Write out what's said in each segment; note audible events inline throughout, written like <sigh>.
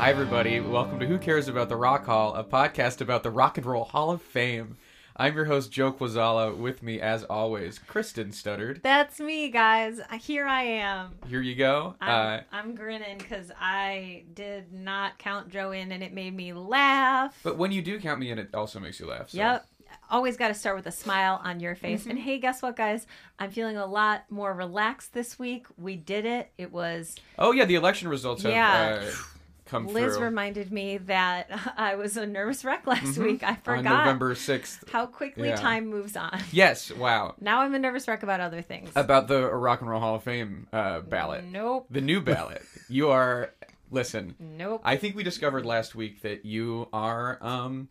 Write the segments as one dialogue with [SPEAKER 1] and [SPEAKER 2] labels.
[SPEAKER 1] Hi, everybody. Welcome to Who Cares About the Rock Hall, a podcast about the Rock and Roll Hall of Fame. I'm your host, Joe Quazala. With me, as always, Kristen Studard.
[SPEAKER 2] That's me, guys. Here I am.
[SPEAKER 1] Here you go.
[SPEAKER 2] I'm,
[SPEAKER 1] Uh,
[SPEAKER 2] I'm grinning because I did not count Joe in, and it made me laugh.
[SPEAKER 1] but when you do count me in, it also makes you laugh. So.
[SPEAKER 2] Yep. Always got to start with a smile on your face.
[SPEAKER 1] Mm-hmm.
[SPEAKER 2] And hey, guess what, guys? I'm feeling a lot more relaxed this week. We did it. It was.
[SPEAKER 1] Oh, yeah, the election results have
[SPEAKER 2] Yeah.
[SPEAKER 1] uh, come
[SPEAKER 2] Liz
[SPEAKER 1] through
[SPEAKER 2] reminded me that <laughs> I was a nervous wreck last week. I
[SPEAKER 1] on
[SPEAKER 2] forgot
[SPEAKER 1] November 6th.
[SPEAKER 2] how quickly
[SPEAKER 1] Yeah.
[SPEAKER 2] time moves on.
[SPEAKER 1] Yes, wow.
[SPEAKER 2] Now I'm a nervous wreck about other things.
[SPEAKER 1] About the Rock and Roll Hall of Fame uh, ballot.
[SPEAKER 2] Nope.
[SPEAKER 1] The new ballot. you are, listen,
[SPEAKER 2] Nope.
[SPEAKER 1] I think we discovered last week that you are um,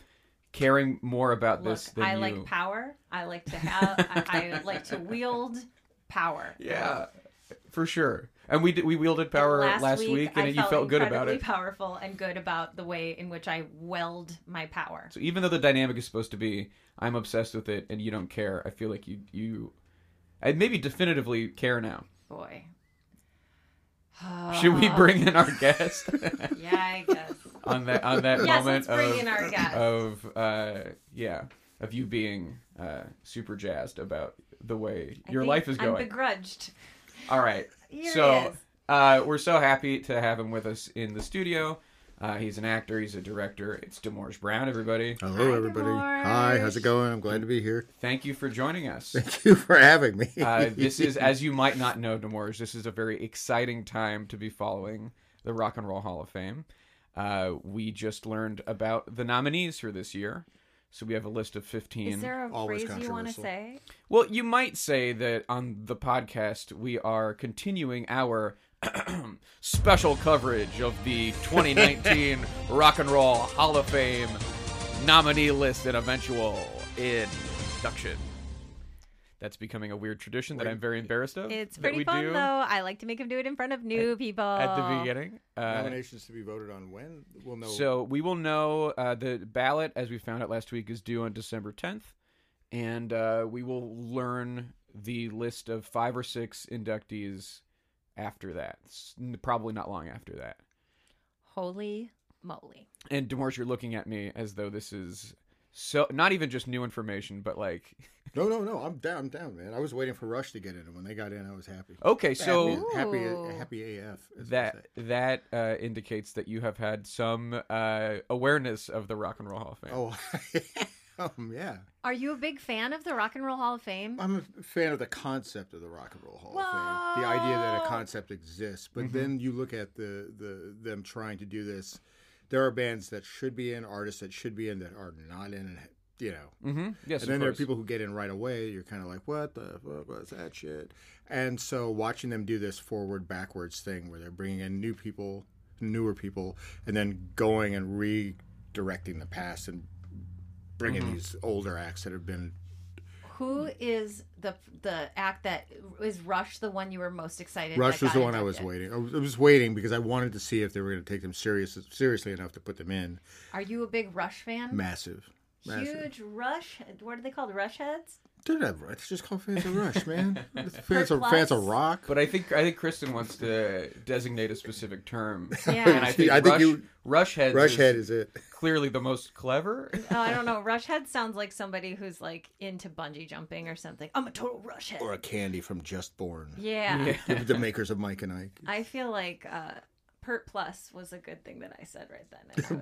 [SPEAKER 1] caring more about
[SPEAKER 2] Look,
[SPEAKER 1] this than
[SPEAKER 2] I
[SPEAKER 1] you.
[SPEAKER 2] like power. I like to have. I, I like to wield power. <laughs>
[SPEAKER 1] Yeah, for sure. And we did, we wielded power
[SPEAKER 2] And
[SPEAKER 1] last, week, and
[SPEAKER 2] I
[SPEAKER 1] you felt good about it.
[SPEAKER 2] Powerful and good about the way in which I weld my power.
[SPEAKER 1] So even though the dynamic is supposed to be, I'm obsessed with it, and you don't care. I feel like you you, I maybe definitively care now.
[SPEAKER 2] Boy.
[SPEAKER 1] Should we <sighs> bring in our guest <laughs>
[SPEAKER 2] Yeah, I guess.
[SPEAKER 1] on that on that
[SPEAKER 2] Yes,
[SPEAKER 1] moment of
[SPEAKER 2] in our guest.
[SPEAKER 1] of uh yeah of you being uh super jazzed about the way
[SPEAKER 2] I
[SPEAKER 1] your life is going.
[SPEAKER 2] I'm begrudged.
[SPEAKER 1] All right.
[SPEAKER 2] Here he
[SPEAKER 1] so
[SPEAKER 2] is.
[SPEAKER 1] uh, we're so happy to have him with us in the studio. Uh, he's an actor. He's a director. It's Demorge Brown. Everybody,
[SPEAKER 3] Hello,
[SPEAKER 2] Hi,
[SPEAKER 3] everybody.
[SPEAKER 2] Demorge.
[SPEAKER 3] Hi, how's it going? I'm glad to be here.
[SPEAKER 1] thank you for joining us. <laughs>
[SPEAKER 3] Thank you for having me.
[SPEAKER 1] Uh, this is, as you might not know, Demorge. This is a very exciting time to be following the Rock and Roll Hall of Fame. Uh, we just learned about the nominees for this year, so we have a list of fifteen.
[SPEAKER 2] Is there a
[SPEAKER 3] Always
[SPEAKER 2] phrase you want to say?
[SPEAKER 1] Well, you might say that on the podcast we are continuing our <clears throat> special coverage of the 2019 <laughs> Rock and Roll Hall of Fame nominee list and eventual induction. That's becoming a weird tradition that I'm very embarrassed of.
[SPEAKER 2] It's pretty fun
[SPEAKER 1] do
[SPEAKER 2] though. I like to make him do it in front of new people.
[SPEAKER 1] at the beginning. Uh,
[SPEAKER 3] Nominations to be voted on when? We'll know.
[SPEAKER 1] So we will know uh, the ballot, as we found out last week, is due on December 10th, and uh, we will learn the list of five or six inductees after that. S- Probably not long after that.
[SPEAKER 2] Holy moly!
[SPEAKER 1] And Demorge, you're looking at me as though this is so not even just new information, but like <laughs>
[SPEAKER 3] no, no, no. I'm down. I'm down, man. I was waiting for Rush to get in, and when they got in, I was happy.
[SPEAKER 1] okay, so
[SPEAKER 3] happy, happy, happy AF.
[SPEAKER 1] that that uh, indicates that you have had some uh, awareness of the Rock and Roll Hall of Fame.
[SPEAKER 3] Oh, <laughs> um, yeah.
[SPEAKER 2] Are you a big fan of the Rock and Roll Hall of Fame?
[SPEAKER 3] I'm a fan of the concept of the Rock and Roll Hall of Fame. The idea that a concept exists, but then you look at the, the them trying to do this. There are bands that should be in, artists that should be in that are not in, and you know.
[SPEAKER 1] Mm-hmm. Yes,
[SPEAKER 3] and
[SPEAKER 1] of
[SPEAKER 3] then there are people who get in right away. You're kind of like, what the fuck was that shit? And so watching them do this forward backwards thing where they're bringing in new people, newer people, and then going and redirecting the past and bringing
[SPEAKER 1] Mm-hmm.
[SPEAKER 3] these older acts that have been.
[SPEAKER 2] Who is the the act that is Rush the one you were most excited?
[SPEAKER 3] Rush was the one I was waiting. I was, I was waiting because I wanted to see if they were going to take them serious seriously enough to put them in.
[SPEAKER 2] Are you a big Rush fan?
[SPEAKER 3] Massive, massive.
[SPEAKER 2] Huge Rush. What are they called? Rush heads.
[SPEAKER 3] They're not Rush. It's just called Fans of Rush, man. <laughs> It's fans of fans of rock.
[SPEAKER 1] But I think I think Kristen wants to designate a specific term.
[SPEAKER 2] Yeah. <laughs>
[SPEAKER 1] And I think,
[SPEAKER 3] I think
[SPEAKER 1] Rush,
[SPEAKER 3] you-
[SPEAKER 1] Rush Heads
[SPEAKER 3] Rush Head
[SPEAKER 1] is
[SPEAKER 3] is it.
[SPEAKER 1] clearly the most clever.
[SPEAKER 2] Oh, I don't <laughs> know. Rush head sounds like somebody who's like into bungee jumping or something. I'm a total rush head.
[SPEAKER 3] Or a candy from Just Born.
[SPEAKER 2] Yeah.
[SPEAKER 3] The- The makers of Mike and Ike.
[SPEAKER 2] I feel like uh, Pert Plus was a good thing that I said right then.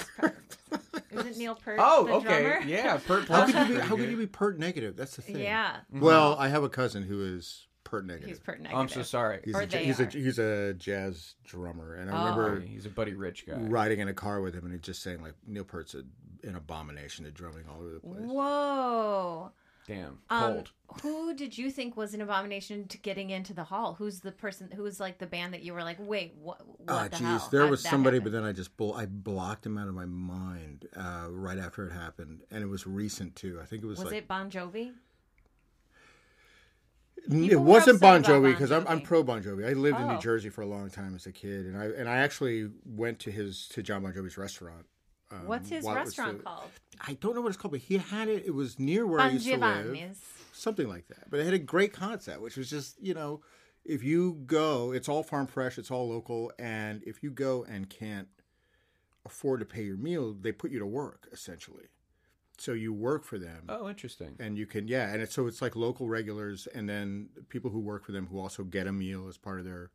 [SPEAKER 2] And I was proud of myself. Isn't Neil Peart
[SPEAKER 1] Oh,
[SPEAKER 2] the
[SPEAKER 1] okay.
[SPEAKER 2] drummer?
[SPEAKER 1] Yeah, Pert
[SPEAKER 3] How could you be?
[SPEAKER 1] pretty
[SPEAKER 3] How could you be pert negative? That's the thing.
[SPEAKER 2] Yeah. Mm-hmm.
[SPEAKER 3] Well, I have a cousin who is pert negative.
[SPEAKER 2] He's Pert
[SPEAKER 1] Oh,
[SPEAKER 2] negative.
[SPEAKER 1] I'm so sorry.
[SPEAKER 3] He's
[SPEAKER 2] Or
[SPEAKER 3] a,
[SPEAKER 2] they
[SPEAKER 3] he's a
[SPEAKER 2] are.
[SPEAKER 3] he's a jazz drummer, and I
[SPEAKER 2] Oh.
[SPEAKER 3] remember
[SPEAKER 1] He's a Buddy Rich guy.
[SPEAKER 3] riding in a car with him, and he's just saying like Neil Peart's a, an abomination to drumming all over the place.
[SPEAKER 2] Whoa.
[SPEAKER 1] Damn,
[SPEAKER 2] Um,
[SPEAKER 1] cold.
[SPEAKER 2] who did you think was an abomination to getting into the hall? Who's the person? Who was like the band that you were like, wait, what? What
[SPEAKER 3] Ah,
[SPEAKER 2] the
[SPEAKER 3] jeez,
[SPEAKER 2] hell?
[SPEAKER 3] there
[SPEAKER 2] How
[SPEAKER 3] was somebody,
[SPEAKER 2] happen?
[SPEAKER 3] but then I just bl- I blocked him out of my mind uh, right after it happened, and it was recent too. I think it was,
[SPEAKER 2] was
[SPEAKER 3] like
[SPEAKER 2] it Bon Jovi? People
[SPEAKER 3] it wasn't
[SPEAKER 2] upset
[SPEAKER 3] Bon Jovi because I'm, I'm pro Bon Jovi. I lived in
[SPEAKER 2] Oh.
[SPEAKER 3] New Jersey for a long time as a kid, and I and I actually went to his to John Bon Jovi's restaurant. um,
[SPEAKER 2] What's his
[SPEAKER 3] while it was
[SPEAKER 2] restaurant
[SPEAKER 3] still-
[SPEAKER 2] called?
[SPEAKER 3] I don't know what it's called, but he had it. It was near where I
[SPEAKER 2] Bon
[SPEAKER 3] used to live, something like that. But it had a great concept, which was just you know, if you go, it's all farm fresh, it's all local, and if you go and can't afford to pay your meal, they put you to work essentially. So you work for them
[SPEAKER 1] Oh, interesting.
[SPEAKER 3] and you can yeah and it's so it's like local regulars and then people who work for them who also get a meal as part of their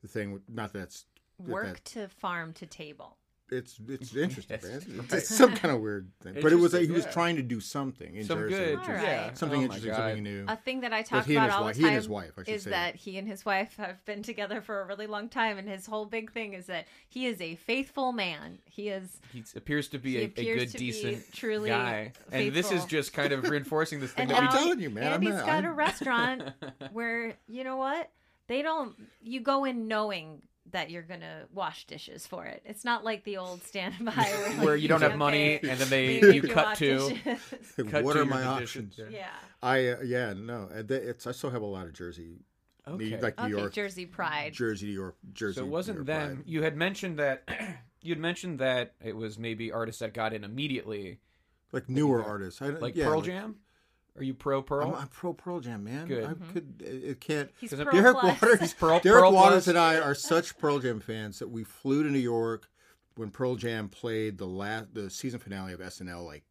[SPEAKER 3] the thing not that that's that-
[SPEAKER 2] Work
[SPEAKER 3] that-
[SPEAKER 2] to farm to table.
[SPEAKER 3] It's it's <laughs> interesting
[SPEAKER 1] Yes,
[SPEAKER 3] man
[SPEAKER 1] right.
[SPEAKER 3] it's some kind of weird thing but it was like he was trying to do something in
[SPEAKER 1] Some
[SPEAKER 3] Jersey
[SPEAKER 1] good,
[SPEAKER 3] which
[SPEAKER 1] yeah.
[SPEAKER 3] something
[SPEAKER 1] Oh
[SPEAKER 3] interesting something new
[SPEAKER 2] A thing that I talk about all
[SPEAKER 3] wife-
[SPEAKER 2] the time
[SPEAKER 3] and his wife,
[SPEAKER 2] is
[SPEAKER 3] say.
[SPEAKER 2] that he and his wife have been together for a really long time, and his whole big thing is that he is a faithful man. He is.
[SPEAKER 1] He appears to be
[SPEAKER 2] He
[SPEAKER 1] a, a good,
[SPEAKER 2] to be
[SPEAKER 1] decent
[SPEAKER 2] truly
[SPEAKER 1] guy, and this is just kind of <laughs> reinforcing this thing
[SPEAKER 2] And
[SPEAKER 1] that we
[SPEAKER 2] now,
[SPEAKER 3] I'm telling you, man,
[SPEAKER 2] And
[SPEAKER 3] I'm
[SPEAKER 2] he's
[SPEAKER 3] not-
[SPEAKER 2] got a
[SPEAKER 3] I'm-
[SPEAKER 2] restaurant <laughs> where you know what they don't. You go in knowing that you're gonna wash dishes for it. It's not like the old standby <laughs> where, like,
[SPEAKER 1] where you don't have <laughs> money, and then they
[SPEAKER 2] They
[SPEAKER 1] you cut
[SPEAKER 2] wash
[SPEAKER 1] to
[SPEAKER 2] dishes. <laughs>
[SPEAKER 1] cut
[SPEAKER 3] what
[SPEAKER 1] to
[SPEAKER 3] are my
[SPEAKER 1] conditions.
[SPEAKER 3] options
[SPEAKER 2] yeah.
[SPEAKER 3] I uh, yeah no uh, th- it's I still have a lot of Jersey
[SPEAKER 1] Okay.
[SPEAKER 3] like New
[SPEAKER 2] Okay,
[SPEAKER 3] York
[SPEAKER 2] Jersey Pride.
[SPEAKER 3] Jersey New York Jersey
[SPEAKER 1] So it wasn't
[SPEAKER 3] York
[SPEAKER 1] them.
[SPEAKER 3] pride.
[SPEAKER 1] You had mentioned that <clears throat> you had mentioned that it was maybe artists that got in immediately,
[SPEAKER 3] like newer artists I,
[SPEAKER 1] like
[SPEAKER 3] yeah,
[SPEAKER 1] Pearl
[SPEAKER 3] like-
[SPEAKER 1] Jam. Are you pro Pearl?
[SPEAKER 3] I'm, I'm pro Pearl Jam man
[SPEAKER 1] Good.
[SPEAKER 3] I mm-hmm. could it it can't
[SPEAKER 2] He's
[SPEAKER 1] 'Cause
[SPEAKER 2] pro
[SPEAKER 3] Derek
[SPEAKER 2] plus.
[SPEAKER 3] Waters,
[SPEAKER 1] Pearl-
[SPEAKER 3] Derek
[SPEAKER 1] Pearl
[SPEAKER 3] Waters
[SPEAKER 1] Plus.
[SPEAKER 3] and I are such Pearl Jam fans that we flew to New York when Pearl Jam played the last the season finale of SNL like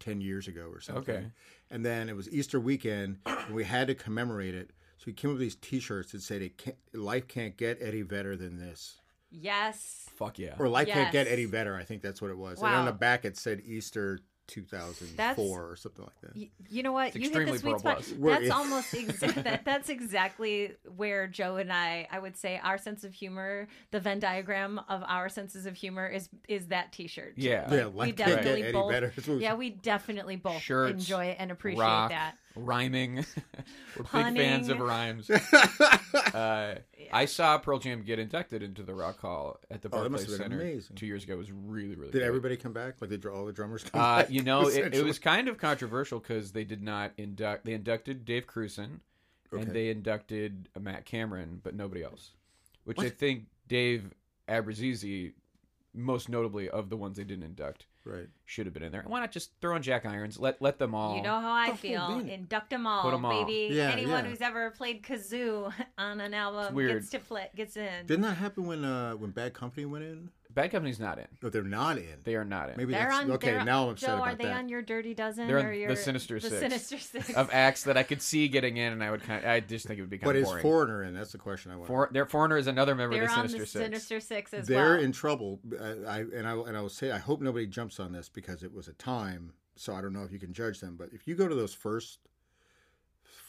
[SPEAKER 3] ten years ago or something.
[SPEAKER 1] Okay.
[SPEAKER 3] And then it was Easter weekend, and we had to commemorate it. So we came up with these T-shirts that said, it can't, "Life can't get any better than this,"
[SPEAKER 2] Yes.
[SPEAKER 1] Fuck yeah.
[SPEAKER 3] or "Life can't get any better." I think that's what it was. And on the back it said Easter 2004 or something like that.
[SPEAKER 2] Y- You know what?
[SPEAKER 1] It's
[SPEAKER 2] you hit the
[SPEAKER 1] extremely
[SPEAKER 2] sweet spot. That's almost <laughs> exa- that, that's exactly where Joe and I, I would say, our sense of humor, the Venn diagram of our senses of humor is is that T-shirt.
[SPEAKER 1] yeah.
[SPEAKER 3] Yeah,
[SPEAKER 2] we
[SPEAKER 3] life can't get
[SPEAKER 2] definitely
[SPEAKER 3] Eddie
[SPEAKER 2] both.
[SPEAKER 3] better. That's what we-
[SPEAKER 2] Yeah, we definitely both
[SPEAKER 1] Shirts,
[SPEAKER 2] enjoy it and appreciate
[SPEAKER 1] rock,
[SPEAKER 2] that.
[SPEAKER 1] Rhyming. <laughs> We're big fans of rhymes. <laughs> uh, I saw Pearl Jam get inducted into the Rock Hall at the
[SPEAKER 3] Oh, that
[SPEAKER 1] Barclays
[SPEAKER 3] must have been
[SPEAKER 1] Center
[SPEAKER 3] amazing.
[SPEAKER 1] two years ago. It was really, really.
[SPEAKER 3] Did
[SPEAKER 1] good.
[SPEAKER 3] everybody come back? Like did all the drummers come
[SPEAKER 1] Uh,
[SPEAKER 3] back?
[SPEAKER 1] you know, it, it
[SPEAKER 3] essentially?
[SPEAKER 1] was kind of controversial because they did not induct. They inducted Dave Krusen,
[SPEAKER 3] Okay.
[SPEAKER 1] and they inducted Matt Cameron, but nobody else. Which I think Dave Abbruzzese, most notably of the ones they didn't induct,
[SPEAKER 3] right.
[SPEAKER 1] should have been in there. Why not just throw in Jack Irons? Let let them all.
[SPEAKER 2] You know how I feel. Induct them all,
[SPEAKER 1] Put 'em all.
[SPEAKER 2] baby.
[SPEAKER 3] Yeah,
[SPEAKER 2] Anyone
[SPEAKER 3] yeah.
[SPEAKER 2] who's ever played kazoo <laughs> on an album
[SPEAKER 1] weird.
[SPEAKER 2] gets to play, gets in.
[SPEAKER 3] Didn't that happen when uh when Bad Company went in?
[SPEAKER 1] Bad Company's not in.
[SPEAKER 3] No, they're not in.
[SPEAKER 1] They are not in.
[SPEAKER 3] Maybe
[SPEAKER 2] They're
[SPEAKER 3] that's
[SPEAKER 2] on.
[SPEAKER 3] okay.
[SPEAKER 2] they're-
[SPEAKER 3] now I'm upset
[SPEAKER 2] Joe,
[SPEAKER 3] about
[SPEAKER 2] are they
[SPEAKER 3] that.
[SPEAKER 2] on your Dirty Dozen
[SPEAKER 1] They're on
[SPEAKER 2] or
[SPEAKER 1] the
[SPEAKER 2] your
[SPEAKER 1] Sinister
[SPEAKER 2] the
[SPEAKER 1] Six.
[SPEAKER 2] Sinister Six?
[SPEAKER 1] of acts that I could see getting in, and I would kind. of, I just think it would be kind
[SPEAKER 3] but
[SPEAKER 1] of
[SPEAKER 3] is
[SPEAKER 1] boring.
[SPEAKER 3] Foreigner in? That's the question I want.
[SPEAKER 1] For, their foreigner is another member
[SPEAKER 2] They're
[SPEAKER 1] of the
[SPEAKER 2] on
[SPEAKER 1] Sinister
[SPEAKER 2] the
[SPEAKER 1] Six.
[SPEAKER 2] Sinister Six as
[SPEAKER 3] They're
[SPEAKER 2] well.
[SPEAKER 3] in trouble. I, I and I and I will say I hope nobody jumps on this because it was a time. So I don't know if you can judge them. But if you go to those first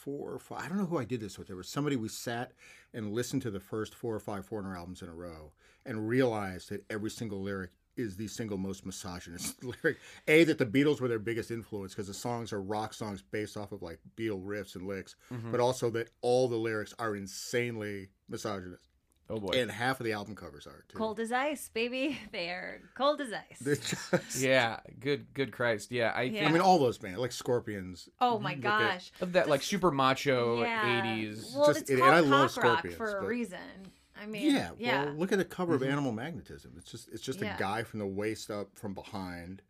[SPEAKER 3] four or five, I don't know who I did this with. There was somebody we sat and listened to the first four or five Foreigner albums in a row and realized that every single lyric is the single most misogynist <laughs> lyric. A that the Beatles were their biggest influence because the songs are rock songs based off of like Beatle riffs and licks,
[SPEAKER 1] Mm-hmm.
[SPEAKER 3] but also that all the lyrics are insanely misogynist.
[SPEAKER 1] Oh boy.
[SPEAKER 3] And half of the album covers are too.
[SPEAKER 2] Cold as ice, baby. <laughs> They're cold as ice.
[SPEAKER 3] They're just-
[SPEAKER 1] yeah. Good. Good Christ. Yeah. I
[SPEAKER 2] Yeah.
[SPEAKER 3] I mean, all those bands, like Scorpions.
[SPEAKER 2] oh mm-hmm. my
[SPEAKER 3] look at-
[SPEAKER 2] gosh.
[SPEAKER 1] of that like super macho
[SPEAKER 2] Yeah.
[SPEAKER 1] '80s.
[SPEAKER 2] Well,
[SPEAKER 3] Just-
[SPEAKER 2] it's
[SPEAKER 3] and
[SPEAKER 2] called
[SPEAKER 3] I
[SPEAKER 2] pop
[SPEAKER 3] love
[SPEAKER 2] rock
[SPEAKER 3] Scorpions,
[SPEAKER 2] for a
[SPEAKER 3] but-
[SPEAKER 2] reason. I mean,
[SPEAKER 3] Yeah,
[SPEAKER 2] yeah.
[SPEAKER 3] Well, look at the cover of mm-hmm. Animal Magnetism. It's just it's just
[SPEAKER 2] Yeah.
[SPEAKER 3] a guy from the waist up from behind,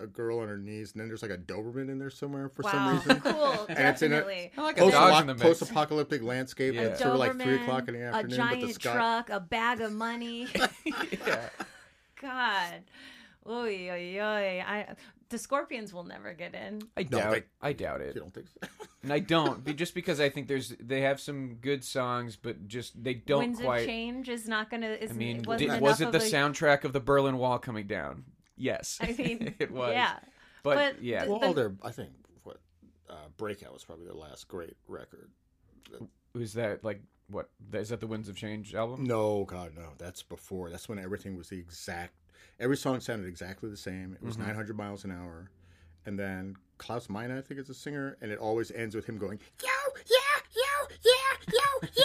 [SPEAKER 3] a girl on her knees, and then there's like a Doberman in there somewhere for
[SPEAKER 2] wow,
[SPEAKER 3] some reason. <laughs>
[SPEAKER 2] cool,
[SPEAKER 3] And it's in a-
[SPEAKER 2] definitely.
[SPEAKER 1] Like a
[SPEAKER 3] Post-
[SPEAKER 1] dog in the mix.
[SPEAKER 3] Post-apocalyptic landscape.
[SPEAKER 1] Yeah.
[SPEAKER 3] Yeah. It's sort of like three
[SPEAKER 2] Doberman,
[SPEAKER 3] o'clock in the afternoon,
[SPEAKER 2] a
[SPEAKER 3] but the
[SPEAKER 2] giant
[SPEAKER 3] sky.
[SPEAKER 2] truck, a bag of money. <laughs> <laughs>
[SPEAKER 1] yeah.
[SPEAKER 2] God, oy oy oy. I the Scorpions will never get in.
[SPEAKER 1] I doubt.
[SPEAKER 3] they-
[SPEAKER 1] I doubt it.
[SPEAKER 3] You don't think so?
[SPEAKER 1] And I don't, just because I think there's they have some good songs, but just they don't
[SPEAKER 2] Winds
[SPEAKER 1] quite.
[SPEAKER 2] of Change is not gonna. Is,
[SPEAKER 1] I mean,
[SPEAKER 2] wasn't
[SPEAKER 1] did, was it the
[SPEAKER 2] a-
[SPEAKER 1] soundtrack of the Berlin Wall coming down? Yes,
[SPEAKER 2] I mean, <laughs>
[SPEAKER 1] it was.
[SPEAKER 2] Yeah,
[SPEAKER 1] but,
[SPEAKER 2] but
[SPEAKER 1] yeah,
[SPEAKER 2] the-
[SPEAKER 3] all their, I think, what uh, Breakout was probably their last great record.
[SPEAKER 1] was that like what? Is that the Winds of Change album?
[SPEAKER 3] No, God, no. That's before. That's when everything was the exact. Every song sounded exactly the same. It was 900 miles an hour, and then Klaus Meine, I think, is a singer, and it always ends with him going, "Yo, yeah, yo, yeah, yo, yeah."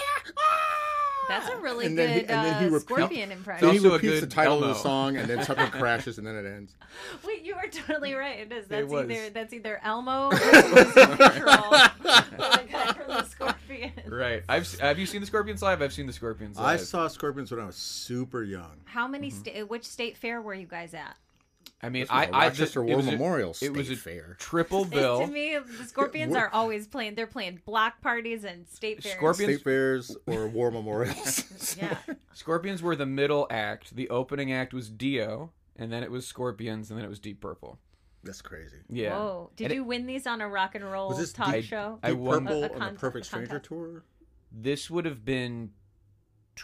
[SPEAKER 2] That's a really
[SPEAKER 3] And
[SPEAKER 2] good
[SPEAKER 3] then he- and then he
[SPEAKER 2] uh,
[SPEAKER 3] repeat-
[SPEAKER 2] Scorpion impression.
[SPEAKER 3] Then he
[SPEAKER 1] also a
[SPEAKER 3] repeats the
[SPEAKER 1] good
[SPEAKER 3] title of the song, and then something <laughs> crashes, and then it ends.
[SPEAKER 2] Wait, you are totally right. It is. That's
[SPEAKER 1] was.
[SPEAKER 2] either that's either Elmo or Control, <laughs> the guy from the Scorpions.
[SPEAKER 1] Right. I've have you seen the Scorpions live? I've seen the Scorpions
[SPEAKER 3] I saw Scorpions when I was super young.
[SPEAKER 2] How many
[SPEAKER 3] Mm-hmm.
[SPEAKER 2] sta- which state fair were you guys at?
[SPEAKER 1] I mean,
[SPEAKER 3] I, was
[SPEAKER 1] I,
[SPEAKER 3] a
[SPEAKER 1] I
[SPEAKER 3] Rochester
[SPEAKER 1] it
[SPEAKER 3] War
[SPEAKER 1] was a-
[SPEAKER 3] Memorial
[SPEAKER 1] It was
[SPEAKER 3] State
[SPEAKER 1] a
[SPEAKER 3] Fair.
[SPEAKER 1] triple <laughs>
[SPEAKER 2] It-
[SPEAKER 1] bill.
[SPEAKER 2] to me, the Scorpions
[SPEAKER 3] We're-
[SPEAKER 2] always playing. They're playing block parties and state fairs.
[SPEAKER 1] Scorpions-
[SPEAKER 3] State fairs or war memorials. <laughs>
[SPEAKER 2] Yeah. <laughs>
[SPEAKER 1] Scorpions were the middle act. The opening act was Dio, and then it was Scorpions, and then it was Deep Purple.
[SPEAKER 3] That's crazy.
[SPEAKER 1] Yeah.
[SPEAKER 2] Whoa! Did
[SPEAKER 1] And it-
[SPEAKER 2] you win these on a rock and roll
[SPEAKER 3] Was this
[SPEAKER 2] talk
[SPEAKER 3] Deep-
[SPEAKER 2] show?
[SPEAKER 1] I
[SPEAKER 3] Deep
[SPEAKER 1] won-
[SPEAKER 3] Purple
[SPEAKER 2] A- a
[SPEAKER 3] on the Perfect Stranger
[SPEAKER 2] contest.
[SPEAKER 3] tour.
[SPEAKER 1] This would have been t-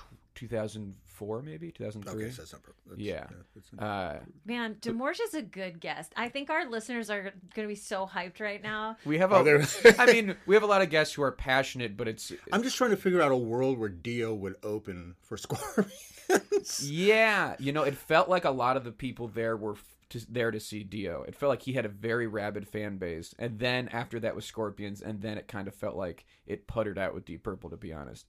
[SPEAKER 1] 2004, maybe 2003.
[SPEAKER 3] Okay, so that's not. per- That's,
[SPEAKER 1] Yeah.
[SPEAKER 3] it's not-
[SPEAKER 1] Uh,
[SPEAKER 2] Man, Demorge is a good guest. I think our listeners are going to be so hyped right now.
[SPEAKER 1] we have
[SPEAKER 3] Are
[SPEAKER 1] a.
[SPEAKER 3] there-
[SPEAKER 1] I mean, we have a lot of guests who are passionate, but it's <laughs>
[SPEAKER 3] I'm just trying to figure out a world where Dio would open for <laughs> Scorpions.
[SPEAKER 1] yeah. You know, it felt like a lot of the people there were f- to, there to see Dio. It felt like he had a very rabid fan base, and then after that was Scorpions, and then it kind of felt like it puttered out with Deep Purple. To be honest,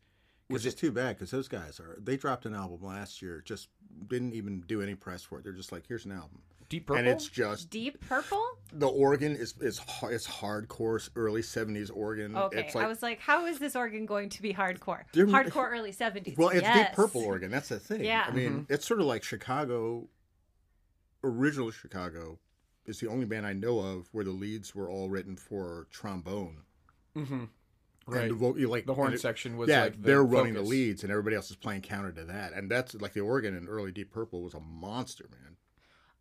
[SPEAKER 3] Which is too bad because those guys are. They dropped an album last year, just didn't even do any press for it. They're just like, here's an album,
[SPEAKER 1] Deep Purple.
[SPEAKER 3] and it's just
[SPEAKER 2] Deep Purple?
[SPEAKER 3] the organ is is har- it's hardcore early '70s organ.
[SPEAKER 2] Okay.
[SPEAKER 3] it's like,
[SPEAKER 2] I was like, how is this organ going to be hardcore? Hardcore early 70s.
[SPEAKER 3] Well, it's
[SPEAKER 2] yes.
[SPEAKER 3] Deep Purple organ. That's the thing.
[SPEAKER 2] Yeah.
[SPEAKER 3] I mean, it's sort of like Chicago. Original Chicago is the only band I know of where the leads were all written for trombone.
[SPEAKER 1] mm-hmm.
[SPEAKER 3] And
[SPEAKER 1] Right.
[SPEAKER 3] the, vo- you like
[SPEAKER 1] The horn
[SPEAKER 3] it-
[SPEAKER 1] section was
[SPEAKER 3] yeah,
[SPEAKER 1] like the
[SPEAKER 3] they're running the leads, and everybody else is playing counter to that. And that's like the organ in early Deep Purple was a monster, man.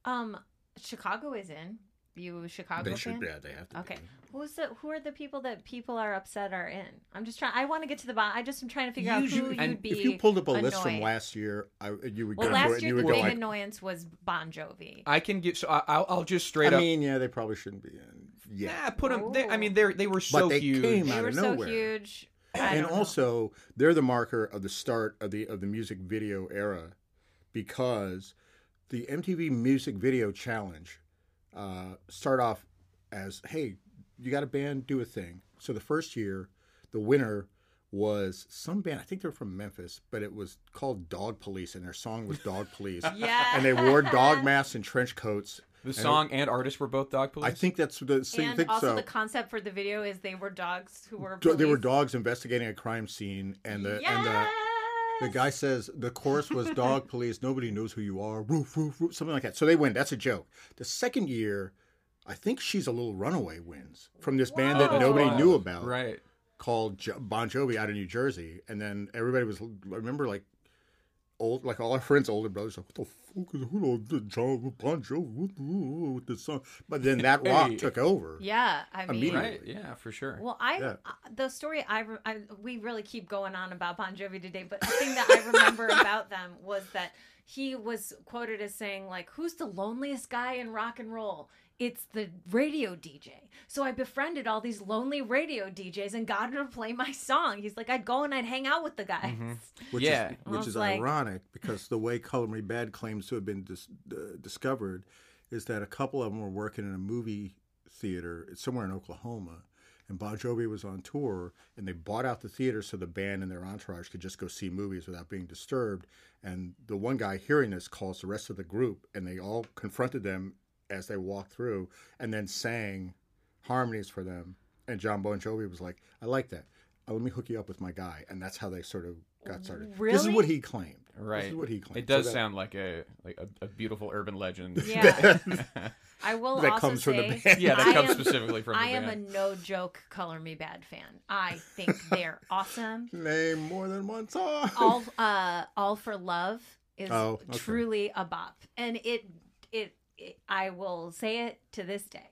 [SPEAKER 2] Um, Chicago is in. You a Chicago
[SPEAKER 3] they
[SPEAKER 2] fan?
[SPEAKER 3] should, yeah, they have to.
[SPEAKER 2] Okay.
[SPEAKER 3] be.
[SPEAKER 2] Who's the who are the people that people are upset are in? I'm just trying I want to get to the bottom. I just am trying to figure
[SPEAKER 3] Usually-
[SPEAKER 2] out who you'd be.
[SPEAKER 3] If you pulled up a list from last year, I, you would
[SPEAKER 2] Well,
[SPEAKER 3] go through it
[SPEAKER 2] last
[SPEAKER 3] and
[SPEAKER 2] year
[SPEAKER 3] you
[SPEAKER 2] the big
[SPEAKER 3] like,
[SPEAKER 2] annoyance was Bon Jovi.
[SPEAKER 1] I can get. So I, I'll, I'll just straight
[SPEAKER 3] I
[SPEAKER 1] up.
[SPEAKER 3] I mean, yeah, they probably shouldn't be in. Yeah.
[SPEAKER 1] Yeah, put them. They, I mean, they they were so
[SPEAKER 3] they
[SPEAKER 1] huge.
[SPEAKER 3] came
[SPEAKER 2] they
[SPEAKER 3] out
[SPEAKER 2] were
[SPEAKER 3] of
[SPEAKER 2] so
[SPEAKER 3] nowhere.
[SPEAKER 2] huge.
[SPEAKER 3] And
[SPEAKER 2] know.
[SPEAKER 3] also they're the marker of the start of the of the music video era because the MTV Music Video Challenge uh, start off as hey you got a band do a thing so the first year the winner was some band I think they're from Memphis but it was called Dog Police and their song was Dog Police <laughs>
[SPEAKER 2] yeah,
[SPEAKER 3] and they wore dog masks and trench coats
[SPEAKER 1] The song and artist were both dog police.
[SPEAKER 3] I think that's the so you
[SPEAKER 2] and also
[SPEAKER 3] so
[SPEAKER 2] the concept for the video is they were dogs who were
[SPEAKER 3] Do- they were dogs investigating a crime scene and the and the The guy says the chorus was dog <laughs> police, nobody knows who you are, roof, roof, roof, something like that. So they win. That's a joke. The second year, I think She's a Little Runaway wins from this band that nobody
[SPEAKER 1] Wow.
[SPEAKER 3] knew about
[SPEAKER 1] right.
[SPEAKER 3] called Bon Jovi out of New Jersey. And then everybody was, I remember like, old, like all our friends' older brothers, like, what the fuck is who the John Bon Jovi with this song? But then that rock
[SPEAKER 1] Hey.
[SPEAKER 3] took over.
[SPEAKER 2] Yeah, I mean,
[SPEAKER 1] Right. Yeah, for sure.
[SPEAKER 2] Well, I
[SPEAKER 3] Yeah.
[SPEAKER 2] uh, the story I, re- I we really keep going on about Bon Jovi today, but the thing that I remember <laughs> about them was that he was quoted as saying like, "Who's the loneliest guy in rock and roll?" It's the radio DJ. So I befriended all these lonely radio DJs and got them to play my song. He's like, I'd go and I'd hang out with the guys.
[SPEAKER 3] which
[SPEAKER 1] Yeah.
[SPEAKER 3] is which is
[SPEAKER 2] like-
[SPEAKER 3] ironic because the way Color Me Badd claims to have been dis- uh, discovered is that a couple of them were working in a movie theater somewhere in Oklahoma, and Bon Jovi was on tour, and they bought out the theater so the band and their entourage could just go see movies without being disturbed. And the one guy hearing this calls the rest of the group, and they all confronted them as they walked through, and then sang harmonies for them. And John Bon Jovi was like, "I like that." uh, let me hook you up with my guy, and that's how they sort of got started. Really? This is what he claimed.
[SPEAKER 1] Right.
[SPEAKER 3] This is what he claimed.
[SPEAKER 1] It does
[SPEAKER 3] So that-
[SPEAKER 1] sound like a like a, a beautiful urban legend.
[SPEAKER 2] Yeah. <laughs> <laughs> I will
[SPEAKER 3] That
[SPEAKER 2] also
[SPEAKER 3] comes from the band. <laughs>
[SPEAKER 1] Yeah, that
[SPEAKER 2] I
[SPEAKER 1] comes
[SPEAKER 2] am-
[SPEAKER 1] specifically from the band.
[SPEAKER 2] I am a no joke Color Me Badd fan. I think they're awesome.
[SPEAKER 3] Name more than one song.
[SPEAKER 2] All uh All for Love is
[SPEAKER 3] Oh, okay.
[SPEAKER 2] truly a bop. And it, it it I will say it to this day.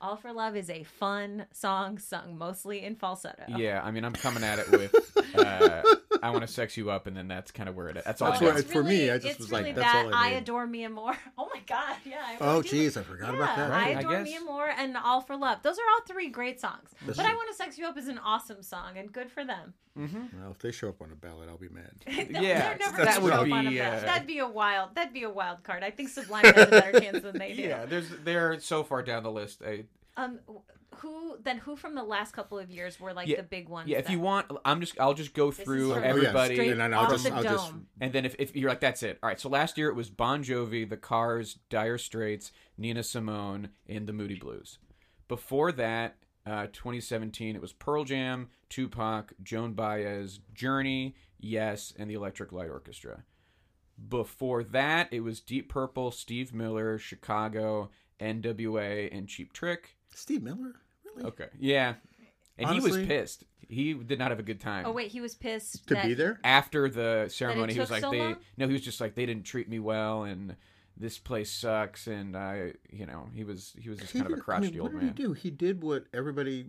[SPEAKER 2] All for Love is a fun song sung mostly in falsetto.
[SPEAKER 1] Yeah, I mean, I'm coming at it with <laughs> uh, "I Want to Sex You Up," and then that's kind of where it. That's all.
[SPEAKER 3] That's
[SPEAKER 1] I
[SPEAKER 3] where
[SPEAKER 1] got.
[SPEAKER 3] it- for me, I just
[SPEAKER 2] it's
[SPEAKER 3] was like,
[SPEAKER 2] really
[SPEAKER 3] that's
[SPEAKER 2] that
[SPEAKER 3] all I need.
[SPEAKER 2] adore me and more. <laughs> Oh my god, yeah. I
[SPEAKER 3] Oh,
[SPEAKER 2] really
[SPEAKER 3] jeez, I forgot
[SPEAKER 2] yeah,
[SPEAKER 3] about that.
[SPEAKER 2] I
[SPEAKER 1] Right, I
[SPEAKER 2] adore me
[SPEAKER 1] guess.
[SPEAKER 2] and more and All for Love. Those are all three great songs.
[SPEAKER 3] This
[SPEAKER 2] but
[SPEAKER 3] is-
[SPEAKER 2] I Want to Sex You Up is an awesome song and good for them.
[SPEAKER 3] Well, if they show up on a ballot, I'll be mad. <laughs>
[SPEAKER 2] They're
[SPEAKER 1] Yeah,
[SPEAKER 2] never
[SPEAKER 1] that would
[SPEAKER 2] show up on a
[SPEAKER 1] be,
[SPEAKER 2] ballot.
[SPEAKER 1] uh,
[SPEAKER 2] That'd be a wild. That'd be a wild card. I think Sublime has a better chance than they do.
[SPEAKER 1] Yeah, there's they're so far down the list. I,
[SPEAKER 2] Um, who then? Who from the last couple of years were like
[SPEAKER 1] Yeah,
[SPEAKER 2] the big ones?
[SPEAKER 1] yeah, if
[SPEAKER 2] that-
[SPEAKER 1] you want, I'm just I'll just go through
[SPEAKER 2] from-
[SPEAKER 3] Oh, yeah,
[SPEAKER 1] everybody,
[SPEAKER 2] straight
[SPEAKER 3] and then I'll
[SPEAKER 2] off
[SPEAKER 3] just-
[SPEAKER 2] the
[SPEAKER 3] I'll just-
[SPEAKER 2] dome.
[SPEAKER 1] and then if, if you're like that's it. All right, so last year it was Bon Jovi, The Cars, Dire Straits, Nina Simone, and the Moody Blues. Before that, uh, 2017, it was Pearl Jam, Tupac, Joan Baez, Journey, Yes, and the Electric Light Orchestra. Before that, it was Deep Purple, Steve Miller, Chicago, NWA, and Cheap Trick.
[SPEAKER 3] Steve Miller? Really?
[SPEAKER 1] Okay, yeah, and he was pissed. He did not have a good time
[SPEAKER 2] Oh wait, he was pissed
[SPEAKER 3] To
[SPEAKER 2] that-
[SPEAKER 3] be there?
[SPEAKER 1] after the ceremony he was
[SPEAKER 2] took
[SPEAKER 1] like
[SPEAKER 2] so
[SPEAKER 1] they
[SPEAKER 2] long?
[SPEAKER 1] no he was just like they didn't treat me well and this place sucks and i you know he was he was just
[SPEAKER 3] He
[SPEAKER 1] kind of a
[SPEAKER 3] did- I
[SPEAKER 1] crotchety
[SPEAKER 3] mean,
[SPEAKER 1] old
[SPEAKER 3] what did
[SPEAKER 1] man
[SPEAKER 3] he do? He did what everybody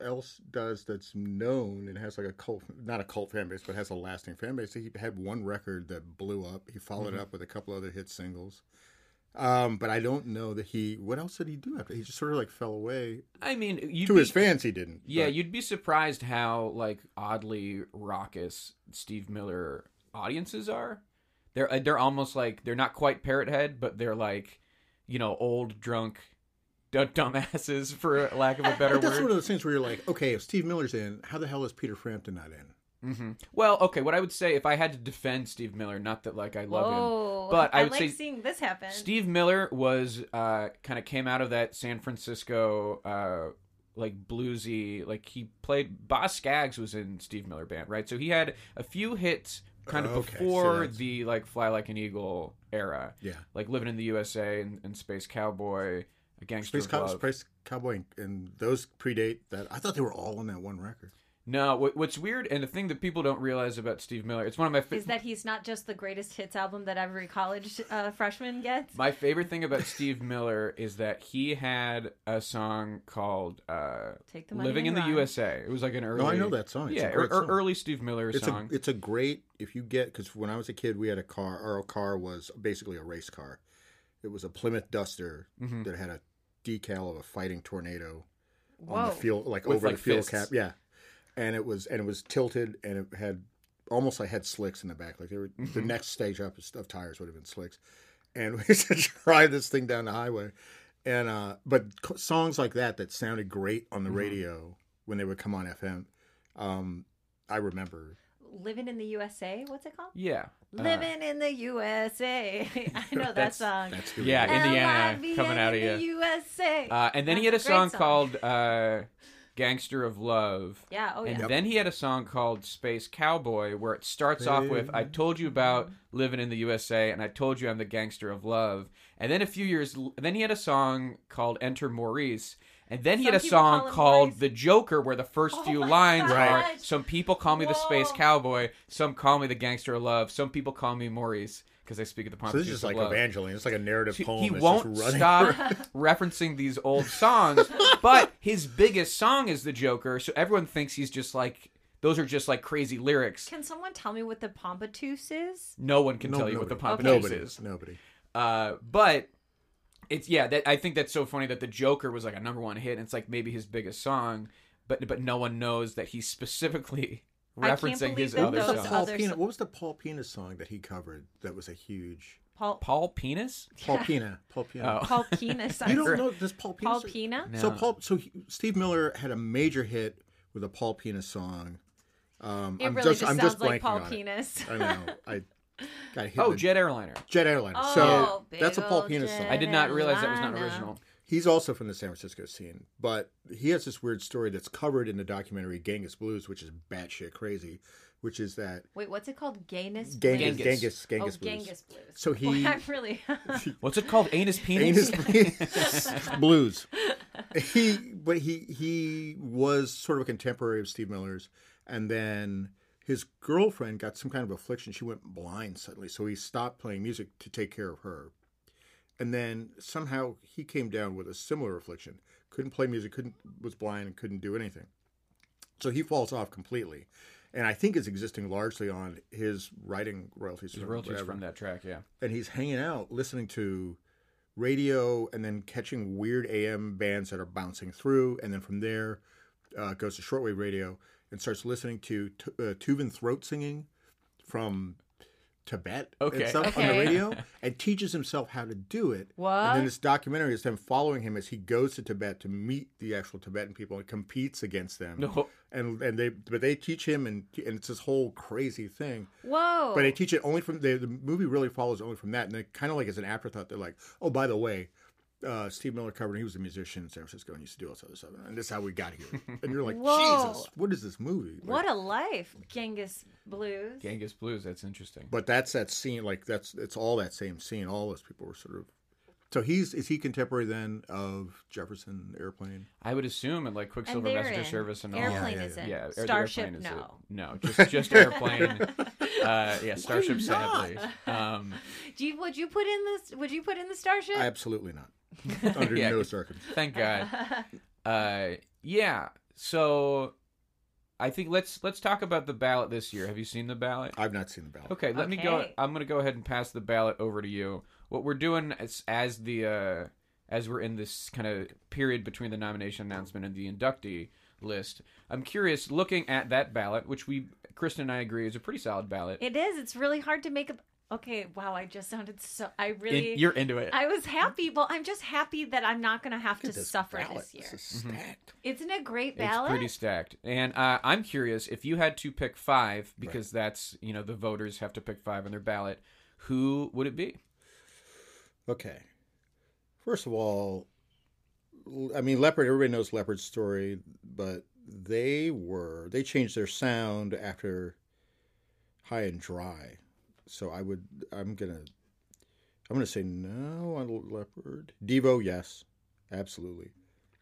[SPEAKER 3] else does that's known and has like a cult, not a cult fan base, but has a lasting fan base. He had one record that blew up. He followed
[SPEAKER 1] Mm-hmm.
[SPEAKER 3] it up with a couple other hit singles. Um, but I don't know that he. What else did he do after? He just sort of like fell away.
[SPEAKER 1] i mean
[SPEAKER 3] to
[SPEAKER 1] be,
[SPEAKER 3] his fans, he didn't.
[SPEAKER 1] yeah
[SPEAKER 3] but-
[SPEAKER 1] you'd be surprised how like oddly raucous steve miller audiences are they're uh, they're almost like they're not quite parrot head but they're like you know old drunk d- dumbasses for lack of a better
[SPEAKER 3] But that's
[SPEAKER 1] word
[SPEAKER 3] one of those things where you're like, okay, if Steve Miller's in, how the hell is Peter Frampton not in?
[SPEAKER 1] Hmm Well, okay. What I would say if I had to defend Steve Miller, not that like I love
[SPEAKER 2] Whoa!
[SPEAKER 1] him, but I would
[SPEAKER 2] like
[SPEAKER 1] say
[SPEAKER 2] seeing this happen.
[SPEAKER 1] Steve Miller was uh, kind of came out of that San Francisco uh, like bluesy. Like he played Boz Scaggs was in Steve Miller band, right? So he had a few hits kind of
[SPEAKER 3] Okay,
[SPEAKER 1] before
[SPEAKER 3] that's-
[SPEAKER 1] the like Fly Like an Eagle era,
[SPEAKER 3] Yeah,
[SPEAKER 1] like Living in the USA and, and Space Cowboy, A Gangster
[SPEAKER 3] Space, Cow- Space Cowboy, and those predate that. I thought they were all on that one record.
[SPEAKER 1] No, what, what's weird and the thing that people don't realize about Steve Miller, it's one of my fa-
[SPEAKER 2] is that he's not just the greatest hits album that every college uh, freshman gets.
[SPEAKER 1] My favorite thing about Steve Miller is that he had a song called uh,
[SPEAKER 2] Take the money
[SPEAKER 1] "Living in
[SPEAKER 2] and
[SPEAKER 1] the
[SPEAKER 2] Run.
[SPEAKER 1] USA." It was like an early.
[SPEAKER 3] No, I know that song. It's a
[SPEAKER 1] yeah,
[SPEAKER 3] great
[SPEAKER 1] er-
[SPEAKER 3] song.
[SPEAKER 1] early Steve Miller
[SPEAKER 3] It's
[SPEAKER 1] song.
[SPEAKER 3] a it's a great if you get because when I was a kid we had a car. Our car was basically a race car. It was a Plymouth Duster
[SPEAKER 1] Mm-hmm.
[SPEAKER 3] that had a decal of a fighting tornado on the fuel, like
[SPEAKER 1] With,
[SPEAKER 3] over
[SPEAKER 1] like,
[SPEAKER 3] the fuel
[SPEAKER 1] fists.
[SPEAKER 3] cap. Yeah, and it was and it was tilted and it had almost like had slicks in the back. Like they were the
[SPEAKER 1] Mm-hmm.
[SPEAKER 3] next stage up of tires would have been slicks. And <laughs> we used to drive this thing down the highway, and uh, but songs like that that sounded great on the
[SPEAKER 1] Mm-hmm.
[SPEAKER 3] radio when they would come on FM. Um, I remember
[SPEAKER 2] Living in the USA. What's it called?
[SPEAKER 1] yeah, uh,
[SPEAKER 2] Living in the USA. <laughs> I know that song.
[SPEAKER 3] that's
[SPEAKER 1] yeah,
[SPEAKER 3] it.
[SPEAKER 1] Indiana
[SPEAKER 2] L-I-V-N
[SPEAKER 1] coming out of
[SPEAKER 2] in the
[SPEAKER 1] you.
[SPEAKER 2] USA.
[SPEAKER 1] Uh, and then he had a
[SPEAKER 2] That's great
[SPEAKER 1] song, called uh, "Gangster of Love."
[SPEAKER 2] yeah. Oh yeah.
[SPEAKER 1] And
[SPEAKER 2] yeah.
[SPEAKER 1] then he had a song called Space Cowboy where it starts off with I told you about living in the USA and I told you I'm the gangster of love. And then a few years then he had a song called Enter Maurice. And then he had a song
[SPEAKER 2] call
[SPEAKER 1] called
[SPEAKER 2] Maurice.
[SPEAKER 1] The Joker where the first
[SPEAKER 2] Oh
[SPEAKER 1] few
[SPEAKER 2] my
[SPEAKER 1] lines are some people call me the Space Cowboy, some call me the gangster of love, some people call me Maurice because I speak at the
[SPEAKER 3] So
[SPEAKER 1] Pompous
[SPEAKER 3] this is just like
[SPEAKER 1] love.
[SPEAKER 3] Evangeline. It's like a narrative
[SPEAKER 1] He-
[SPEAKER 3] poem.
[SPEAKER 1] he
[SPEAKER 3] that's
[SPEAKER 1] won't
[SPEAKER 3] just
[SPEAKER 1] stop <laughs> referencing these old songs, but his biggest song is the Joker, so everyone thinks he's just like those are just like crazy lyrics.
[SPEAKER 2] Can someone tell me what the Pompatus is?
[SPEAKER 1] No one can
[SPEAKER 3] No-
[SPEAKER 1] tell you what the
[SPEAKER 3] nobody.
[SPEAKER 1] Pompadour
[SPEAKER 3] Nobody.
[SPEAKER 1] is.
[SPEAKER 3] Nobody.
[SPEAKER 1] Uh, but it's yeah, that I think that's so funny that the Joker was like a number one hit. And it's like maybe his biggest song, but but no one knows that he specifically
[SPEAKER 2] I can't
[SPEAKER 1] referencing his other
[SPEAKER 3] What was, the
[SPEAKER 1] songs.
[SPEAKER 3] Paul
[SPEAKER 2] other
[SPEAKER 3] Pena,
[SPEAKER 2] so-
[SPEAKER 3] what was the Paul Pena song that he covered that was a huge
[SPEAKER 2] Paul
[SPEAKER 1] Paul Penis?
[SPEAKER 3] Paul Pena? Paul Pena.
[SPEAKER 1] Oh.
[SPEAKER 2] Paul Penis.
[SPEAKER 3] You don't know this Paul Pena?
[SPEAKER 2] Paul
[SPEAKER 3] song?
[SPEAKER 2] Pena?
[SPEAKER 1] No.
[SPEAKER 3] So Paul, so he, Steve Miller had a major hit with a Paul Pena song. Um,
[SPEAKER 2] It
[SPEAKER 3] I'm
[SPEAKER 2] really
[SPEAKER 3] just,
[SPEAKER 2] just
[SPEAKER 3] I'm
[SPEAKER 2] sounds
[SPEAKER 3] just
[SPEAKER 2] like Paul
[SPEAKER 3] on.
[SPEAKER 2] Penis.
[SPEAKER 3] I know. I got hit.
[SPEAKER 1] Oh,
[SPEAKER 3] with
[SPEAKER 1] Jet Airliner.
[SPEAKER 3] Jet Airliner.
[SPEAKER 2] Oh,
[SPEAKER 3] so
[SPEAKER 2] big
[SPEAKER 3] that's a Paul
[SPEAKER 2] old
[SPEAKER 3] Pena song.
[SPEAKER 1] I did not realize that was not
[SPEAKER 2] Airliner.
[SPEAKER 1] original.
[SPEAKER 3] He's also from the San Francisco scene, but he has this weird story that's covered in the documentary Genghis Blues, which is batshit crazy. Which is that
[SPEAKER 2] Wait, what's it called? Gayness?
[SPEAKER 3] Genghis
[SPEAKER 1] Genghis.
[SPEAKER 3] Genghis Genghis,
[SPEAKER 2] oh,
[SPEAKER 3] Blues.
[SPEAKER 2] Genghis Blues.
[SPEAKER 3] So he- <laughs>
[SPEAKER 2] Boy, I'm really. <laughs>
[SPEAKER 1] What's it called? Anus penis.
[SPEAKER 3] Anus <laughs> blues. He, but he he was sort of a contemporary of Steve Miller's, and then his girlfriend got some kind of affliction. She went blind suddenly, so he stopped playing music to take care of her. And then somehow he came down with a similar affliction. Couldn't play music, couldn't was blind, and couldn't do anything. So he falls off completely, and I think is existing largely on his writing royalties.
[SPEAKER 1] His royalties
[SPEAKER 3] whatever
[SPEAKER 1] from that track, yeah.
[SPEAKER 3] and he's hanging out listening to radio and then catching weird AM bands that are bouncing through, and then from there uh, goes to shortwave radio and starts listening to t- uh, Tuvan throat singing from Tibet
[SPEAKER 1] Okay.
[SPEAKER 3] and stuff on the radio, <laughs> and teaches himself how to do it.
[SPEAKER 2] What?
[SPEAKER 3] And then this documentary is them following him as he goes to Tibet to meet the actual Tibetan people and competes against them.
[SPEAKER 1] No.
[SPEAKER 3] And and they but they teach him and and it's this whole crazy thing.
[SPEAKER 2] Whoa.
[SPEAKER 3] But they teach it only from the, the movie really follows only from that, and they kind of like as an afterthought, they're like, oh, by the way, uh, Steve Miller covered. He was a musician in San Francisco and used to do all this other stuff, and this is how we got here. <laughs> And you're like,
[SPEAKER 2] Whoa.
[SPEAKER 3] Jesus, what is this movie? Like,
[SPEAKER 2] what a life, Genghis Blues.
[SPEAKER 1] Genghis Blues. That's interesting.
[SPEAKER 3] But that's that scene. Like that's it's all that same scene. All those people were sort of. So he's is he contemporary then of Jefferson Airplane?
[SPEAKER 1] I would assume and like Quicksilver
[SPEAKER 2] they're
[SPEAKER 1] Messenger
[SPEAKER 2] in.
[SPEAKER 1] Service and all.
[SPEAKER 2] Airplane
[SPEAKER 3] Yeah, yeah,
[SPEAKER 2] is
[SPEAKER 3] yeah.
[SPEAKER 1] Yeah, or
[SPEAKER 2] Starship,
[SPEAKER 1] airplane is
[SPEAKER 2] no.
[SPEAKER 1] it. No, <laughs> just just airplane. uh, yeah, Starship. Sadly, um, <laughs>
[SPEAKER 2] Do you would you put in this? Would you put in the Starship?
[SPEAKER 3] Absolutely not. <laughs> Under
[SPEAKER 1] Yeah.
[SPEAKER 3] no circumstances.
[SPEAKER 1] thank God. <laughs> Uh, yeah. So, I think let's let's talk about the ballot this year. Have you seen the ballot?
[SPEAKER 3] I've not seen the ballot.
[SPEAKER 1] Okay, let me go. I'm gonna go ahead and pass the ballot over to you. What we're doing as as the uh, as we're in this kind of period between the nomination announcement and the inductee list. I'm curious, looking at that ballot, which we Kristen and I agree is a pretty solid ballot.
[SPEAKER 2] It is. It's really hard to make a. Okay, wow! I just sounded so. I
[SPEAKER 1] In-
[SPEAKER 2] really.
[SPEAKER 1] you're into it.
[SPEAKER 2] I was happy. Well, I'm just happy that I'm not going to have to
[SPEAKER 3] Look at this
[SPEAKER 2] suffer
[SPEAKER 3] ballot.
[SPEAKER 2] this year.
[SPEAKER 3] This is stacked.
[SPEAKER 2] Isn't it a great ballot?
[SPEAKER 1] It's pretty stacked. And uh, I'm curious if you had to pick five, because that's, you know, the voters have to pick five on their ballot, who would it be?
[SPEAKER 3] Okay. First of all, I mean, Leppard, everybody knows Leppard's story, but they were, they changed their sound after High and Dry. So I would, I'm to, I'm to say no on Leppard. Devo, yes, absolutely.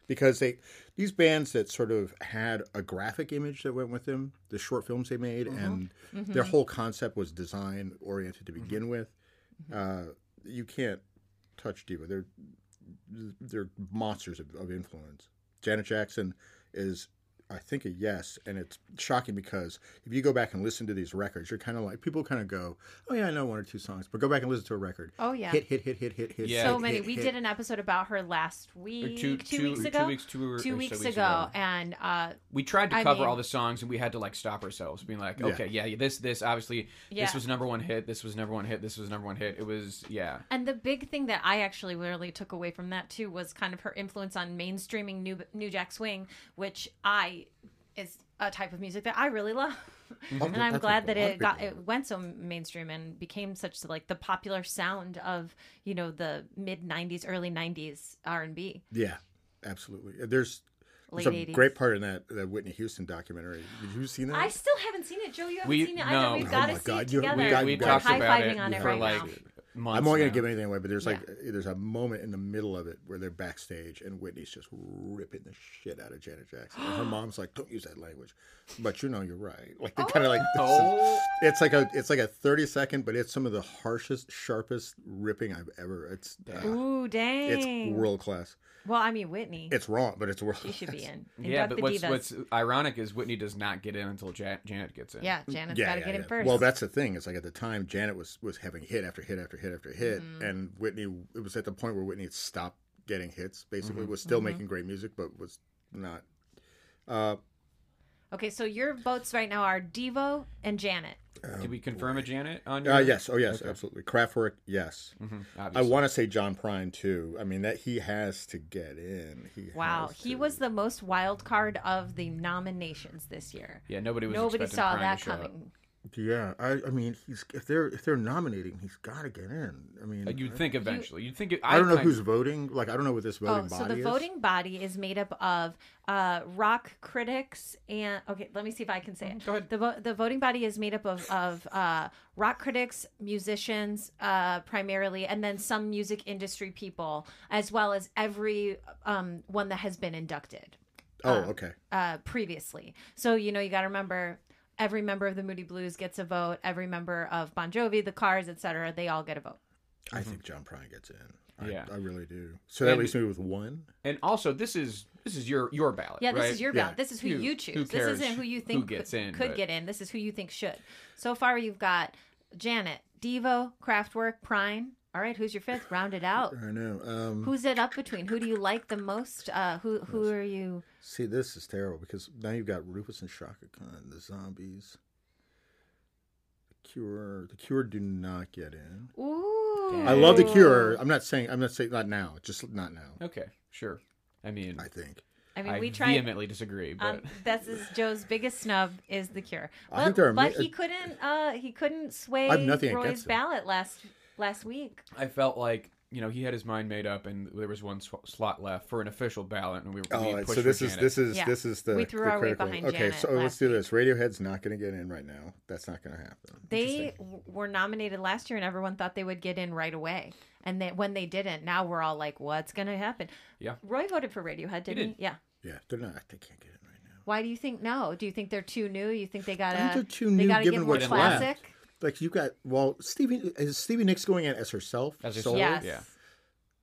[SPEAKER 3] Because they, these bands that sort of had a graphic image that went with them, the short films they made, mm-hmm. and mm-hmm. their whole concept was design oriented to begin mm-hmm. with, uh, you can't touch Devo. They're they're monsters of, of influence. Janet Jackson is, I think, a yes, and it's shocking because if you go back and listen to these records, you're kind of like people kind of go, "Oh yeah, I know one or two songs," but go back and listen to a record.
[SPEAKER 2] Oh, yeah.
[SPEAKER 3] hit, hit, hit, hit, hit, hit.
[SPEAKER 1] Yeah.
[SPEAKER 2] so
[SPEAKER 3] hit,
[SPEAKER 2] many.
[SPEAKER 3] hit,
[SPEAKER 2] we
[SPEAKER 3] hit.
[SPEAKER 2] did an episode about her last week,
[SPEAKER 1] two-
[SPEAKER 2] two,
[SPEAKER 1] two-
[SPEAKER 2] weeks
[SPEAKER 1] two
[SPEAKER 2] ago,
[SPEAKER 1] weeks- two or- or so
[SPEAKER 2] weeks
[SPEAKER 1] weeks
[SPEAKER 2] ago,
[SPEAKER 1] ago.
[SPEAKER 2] and uh,
[SPEAKER 1] We tried to
[SPEAKER 2] I
[SPEAKER 1] cover
[SPEAKER 2] mean-
[SPEAKER 1] all the songs, and we had to like stop ourselves, being like,
[SPEAKER 3] Yeah.
[SPEAKER 1] okay, yeah, this, this, obviously,
[SPEAKER 2] Yeah.
[SPEAKER 1] this was number one hit, this was number one hit, this was number one hit. It was, yeah,
[SPEAKER 2] And the big thing that I actually really took away from that too was kind of her influence on mainstreaming new New Jack Swing, which I is a type of music that I really love.
[SPEAKER 3] Oh,
[SPEAKER 2] and I'm
[SPEAKER 3] that's
[SPEAKER 2] glad that it got it went so mainstream and became such like the popular sound of you know the mid '90s, early '90s R&B.
[SPEAKER 3] Yeah, absolutely. Uh, there's
[SPEAKER 2] Late
[SPEAKER 3] there's a
[SPEAKER 2] 80s.
[SPEAKER 3] great part in that that Whitney Houston documentary. Did you see that?
[SPEAKER 2] I still haven't seen it, Joe. You haven't
[SPEAKER 1] We-
[SPEAKER 2] seen it. I
[SPEAKER 1] no.
[SPEAKER 2] know we've
[SPEAKER 1] Oh
[SPEAKER 2] got to see
[SPEAKER 3] God,
[SPEAKER 2] it
[SPEAKER 3] you-
[SPEAKER 2] together.
[SPEAKER 3] we
[SPEAKER 1] we,
[SPEAKER 3] got-
[SPEAKER 1] we
[SPEAKER 2] We're
[SPEAKER 1] talked
[SPEAKER 3] gotta
[SPEAKER 2] high
[SPEAKER 1] about it
[SPEAKER 2] on it
[SPEAKER 1] for
[SPEAKER 2] right
[SPEAKER 1] like
[SPEAKER 2] now.
[SPEAKER 1] Months.
[SPEAKER 3] I'm only gonna
[SPEAKER 1] now.
[SPEAKER 3] give anything away, but there's like there's a moment in the middle of it where they're backstage and Whitney's just ripping the shit out of Janet Jackson. And her <gasps> mom's like, "Don't use that language," but you know you're right. Like they kind of like
[SPEAKER 1] Oh.
[SPEAKER 3] it's like a it's like a 30 second, but it's some of the harshest, sharpest ripping I've ever. It's uh,
[SPEAKER 2] Ooh, dang!
[SPEAKER 3] it's world class.
[SPEAKER 2] well, I mean Whitney.
[SPEAKER 3] It's wrong, but it's world.
[SPEAKER 2] she should be in. <laughs>
[SPEAKER 1] Yeah, but
[SPEAKER 2] the
[SPEAKER 1] what's
[SPEAKER 2] divas.
[SPEAKER 1] what's ironic is Whitney does not get in until Ja- Janet gets in.
[SPEAKER 2] yeah, Janet's
[SPEAKER 3] Yeah,
[SPEAKER 2] got to
[SPEAKER 3] yeah,
[SPEAKER 2] get in first.
[SPEAKER 3] Well, that's the thing. It's like at the time, Janet was was having hit after hit after hit after hit,
[SPEAKER 2] Mm-hmm.
[SPEAKER 3] and Whitney. It was at the point where Whitney had stopped getting hits. Basically,
[SPEAKER 1] Mm-hmm.
[SPEAKER 3] was still
[SPEAKER 2] Mm-hmm.
[SPEAKER 3] making great music, but was not. Uh,
[SPEAKER 2] Okay, so your votes right now are Devo and Janet.
[SPEAKER 1] Did we confirm a Janet on your?
[SPEAKER 3] uh, yes, oh yes, absolutely. Kraftwerk, yes.
[SPEAKER 1] Mhm,
[SPEAKER 3] I want to say John Prine too. I mean that he has to get in. He
[SPEAKER 2] Wow, he
[SPEAKER 3] to.
[SPEAKER 2] was the most wild card of the nominations this year.
[SPEAKER 1] Yeah, nobody was.
[SPEAKER 2] Nobody
[SPEAKER 1] expecting
[SPEAKER 2] saw
[SPEAKER 1] Prine
[SPEAKER 2] that
[SPEAKER 1] to show up.
[SPEAKER 2] Coming.
[SPEAKER 3] Yeah, I, I mean, he's if they're if they're nominating, he's got to get in. I mean,
[SPEAKER 1] You'd think eventually. You'd think. It,
[SPEAKER 3] I don't know
[SPEAKER 1] kind-
[SPEAKER 3] who's voting. Like, I don't know what this voting
[SPEAKER 2] Oh,
[SPEAKER 3] body
[SPEAKER 2] so the
[SPEAKER 3] is.
[SPEAKER 2] voting body is made up of uh, rock critics and okay, let me see if I can say it.
[SPEAKER 1] Go ahead.
[SPEAKER 2] The vo- the voting body is made up of of uh, rock critics, musicians, uh, primarily, and then some music industry people, as well as every um, one that has been inducted
[SPEAKER 3] Oh, okay.
[SPEAKER 2] uh, previously. So you know you got to remember. Every member of the Moody Blues gets a vote. Every member of Bon Jovi, the Cars, etc., they all get a vote.
[SPEAKER 3] I mm-hmm. think John Prine gets in. I,
[SPEAKER 1] Yeah.
[SPEAKER 3] I really do. So that
[SPEAKER 1] And-
[SPEAKER 3] leaves me with one.
[SPEAKER 1] And also, this is this is your your ballot.
[SPEAKER 2] Yeah, this
[SPEAKER 1] right?
[SPEAKER 2] is your
[SPEAKER 3] Yeah.
[SPEAKER 2] ballot. This is who,
[SPEAKER 1] Who-
[SPEAKER 2] you
[SPEAKER 1] who
[SPEAKER 2] choose.
[SPEAKER 1] cares
[SPEAKER 2] this isn't who you
[SPEAKER 1] who
[SPEAKER 2] think
[SPEAKER 1] gets
[SPEAKER 2] could,
[SPEAKER 1] in,
[SPEAKER 2] could
[SPEAKER 1] but-
[SPEAKER 2] get in. This is who you think should. So far, you've got Janet, Devo, Kraftwerk, Prine. All right, who's your fifth? Round it out.
[SPEAKER 3] I know. Um,
[SPEAKER 2] Who's it up between? Who do you like the most? Uh, who who are you?
[SPEAKER 3] see, this is terrible because now you've got Rufus and Chaka Khan, the zombies. The Cure. The Cure do not get in.
[SPEAKER 2] Ooh,
[SPEAKER 3] I love the Cure. I'm not saying. I'm not saying not now. Just not now.
[SPEAKER 1] Okay, sure. I mean,
[SPEAKER 3] I think.
[SPEAKER 2] I mean,
[SPEAKER 1] I
[SPEAKER 2] we tried.
[SPEAKER 1] vehemently disagree, but
[SPEAKER 2] Um, that's is Joe's biggest snub is the Cure. But,
[SPEAKER 3] I think they're
[SPEAKER 2] but
[SPEAKER 3] ama-
[SPEAKER 2] he couldn't. Uh, he couldn't sway
[SPEAKER 3] I have nothing
[SPEAKER 2] Roy's ballot last last week.
[SPEAKER 1] I felt like you know he had his mind made up, and there was one sw- slot left for an official ballot, and we were. we
[SPEAKER 3] Oh,
[SPEAKER 1] pushed
[SPEAKER 3] so
[SPEAKER 1] for
[SPEAKER 3] this is
[SPEAKER 1] Janet.
[SPEAKER 3] this is
[SPEAKER 2] Yeah.
[SPEAKER 3] this is the
[SPEAKER 2] We threw
[SPEAKER 3] the
[SPEAKER 2] our weight
[SPEAKER 3] critical.
[SPEAKER 2] behind
[SPEAKER 3] okay,
[SPEAKER 2] Janet
[SPEAKER 3] so let's do
[SPEAKER 2] week.
[SPEAKER 3] this. Radiohead's not going to get in right now. That's not going to happen.
[SPEAKER 2] They were nominated last year, and everyone thought they would get in right away. And then when they didn't, now we're all like, "What's going to happen?"
[SPEAKER 1] Yeah.
[SPEAKER 2] Roy voted for Radiohead, didn't he?
[SPEAKER 1] did.
[SPEAKER 2] Yeah.
[SPEAKER 3] Yeah, they're not. They can't get in right now.
[SPEAKER 2] Why do you think no? Do you think they're too new? You think they gotta?
[SPEAKER 3] think they're too
[SPEAKER 2] they
[SPEAKER 3] new
[SPEAKER 2] gotta
[SPEAKER 3] given
[SPEAKER 2] get more
[SPEAKER 3] what's
[SPEAKER 2] classic.
[SPEAKER 3] left. Like you got well, Stevie is Stevie Nicks going in as herself.
[SPEAKER 1] As
[SPEAKER 3] solo?
[SPEAKER 1] herself?
[SPEAKER 2] Yes.
[SPEAKER 1] Yeah.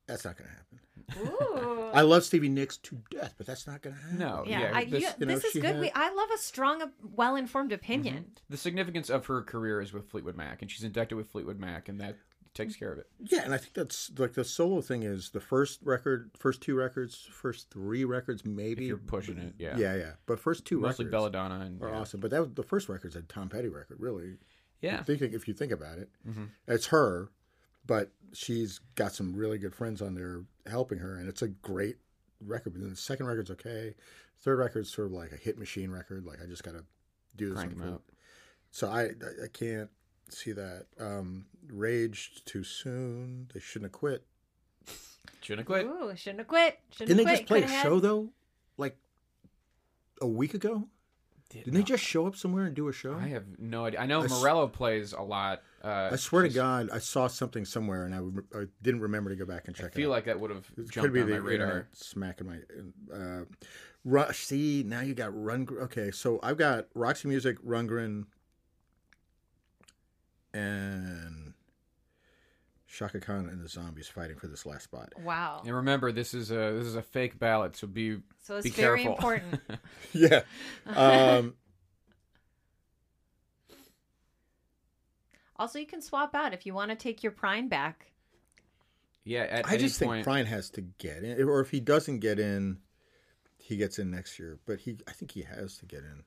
[SPEAKER 3] That's not going to happen.
[SPEAKER 2] Ooh.
[SPEAKER 3] I love Stevie Nicks to death, but that's not going to happen.
[SPEAKER 1] No,
[SPEAKER 2] yeah,
[SPEAKER 1] yeah.
[SPEAKER 2] I,
[SPEAKER 1] this,
[SPEAKER 2] you-
[SPEAKER 3] you know,
[SPEAKER 2] this is good.
[SPEAKER 3] had-
[SPEAKER 2] We, I love a strong, well-informed opinion. Mm-hmm.
[SPEAKER 1] the significance of her career is with Fleetwood Mac, and she's inducted with Fleetwood Mac, and that takes care of it.
[SPEAKER 3] Yeah, and I think that's like the solo thing is the first record, first two records, first three records, maybe.
[SPEAKER 1] If you're pushing it, yeah.
[SPEAKER 3] Yeah, yeah. But first two
[SPEAKER 1] Mostly
[SPEAKER 3] records
[SPEAKER 1] Belladonna and
[SPEAKER 3] are
[SPEAKER 1] yeah.
[SPEAKER 3] awesome. But that was the first record's a Tom Petty record, really.
[SPEAKER 1] Yeah.
[SPEAKER 3] Thinking if you think about it,
[SPEAKER 1] Mm-hmm.
[SPEAKER 3] it's her, but she's got some really good friends on there helping her, and it's a great record. But then the second record's okay. Third record's sort of like a hit machine record. Like I just got to do this.
[SPEAKER 1] Crank
[SPEAKER 3] one
[SPEAKER 1] 'em
[SPEAKER 3] for-
[SPEAKER 1] out.
[SPEAKER 3] So I, I I can't see that. Um, Raged too soon. They shouldn't have quit.
[SPEAKER 1] Shouldn't have quit.
[SPEAKER 2] Ooh, shouldn't have quit. Shouldn't
[SPEAKER 3] Didn't they just
[SPEAKER 2] quit.
[SPEAKER 3] play a
[SPEAKER 2] Coulda had-
[SPEAKER 3] show though? Like a week ago? Didn't they just show up somewhere and do a show?
[SPEAKER 1] I have no idea. I know
[SPEAKER 3] I s-
[SPEAKER 1] Morello plays a lot. Uh,
[SPEAKER 3] I swear to God, I saw something somewhere and I, I didn't remember to go back and check
[SPEAKER 1] I
[SPEAKER 3] it.
[SPEAKER 1] feel
[SPEAKER 3] out.
[SPEAKER 1] like that would have
[SPEAKER 3] It
[SPEAKER 1] jumped
[SPEAKER 3] could be
[SPEAKER 1] on
[SPEAKER 3] the
[SPEAKER 1] my radar.
[SPEAKER 3] internet smacking my. Uh, Ru- see, now you got Run. Okay, so I've got Roxy Music, Rundgren, and Chaka Khan and the Zombies fighting for this last spot.
[SPEAKER 2] Wow.
[SPEAKER 1] And remember, this is a this is a fake ballot, so be
[SPEAKER 2] So it's
[SPEAKER 1] be
[SPEAKER 2] very
[SPEAKER 1] careful.
[SPEAKER 2] important. <laughs> <laughs>
[SPEAKER 3] yeah. Um, <laughs>
[SPEAKER 2] also, you can swap out if you want to take your prime back.
[SPEAKER 1] yeah, at
[SPEAKER 3] I
[SPEAKER 1] any
[SPEAKER 3] just
[SPEAKER 1] point,
[SPEAKER 3] think Prine has to get in, or if he doesn't get in, he gets in next year. But he, I think he has to get in.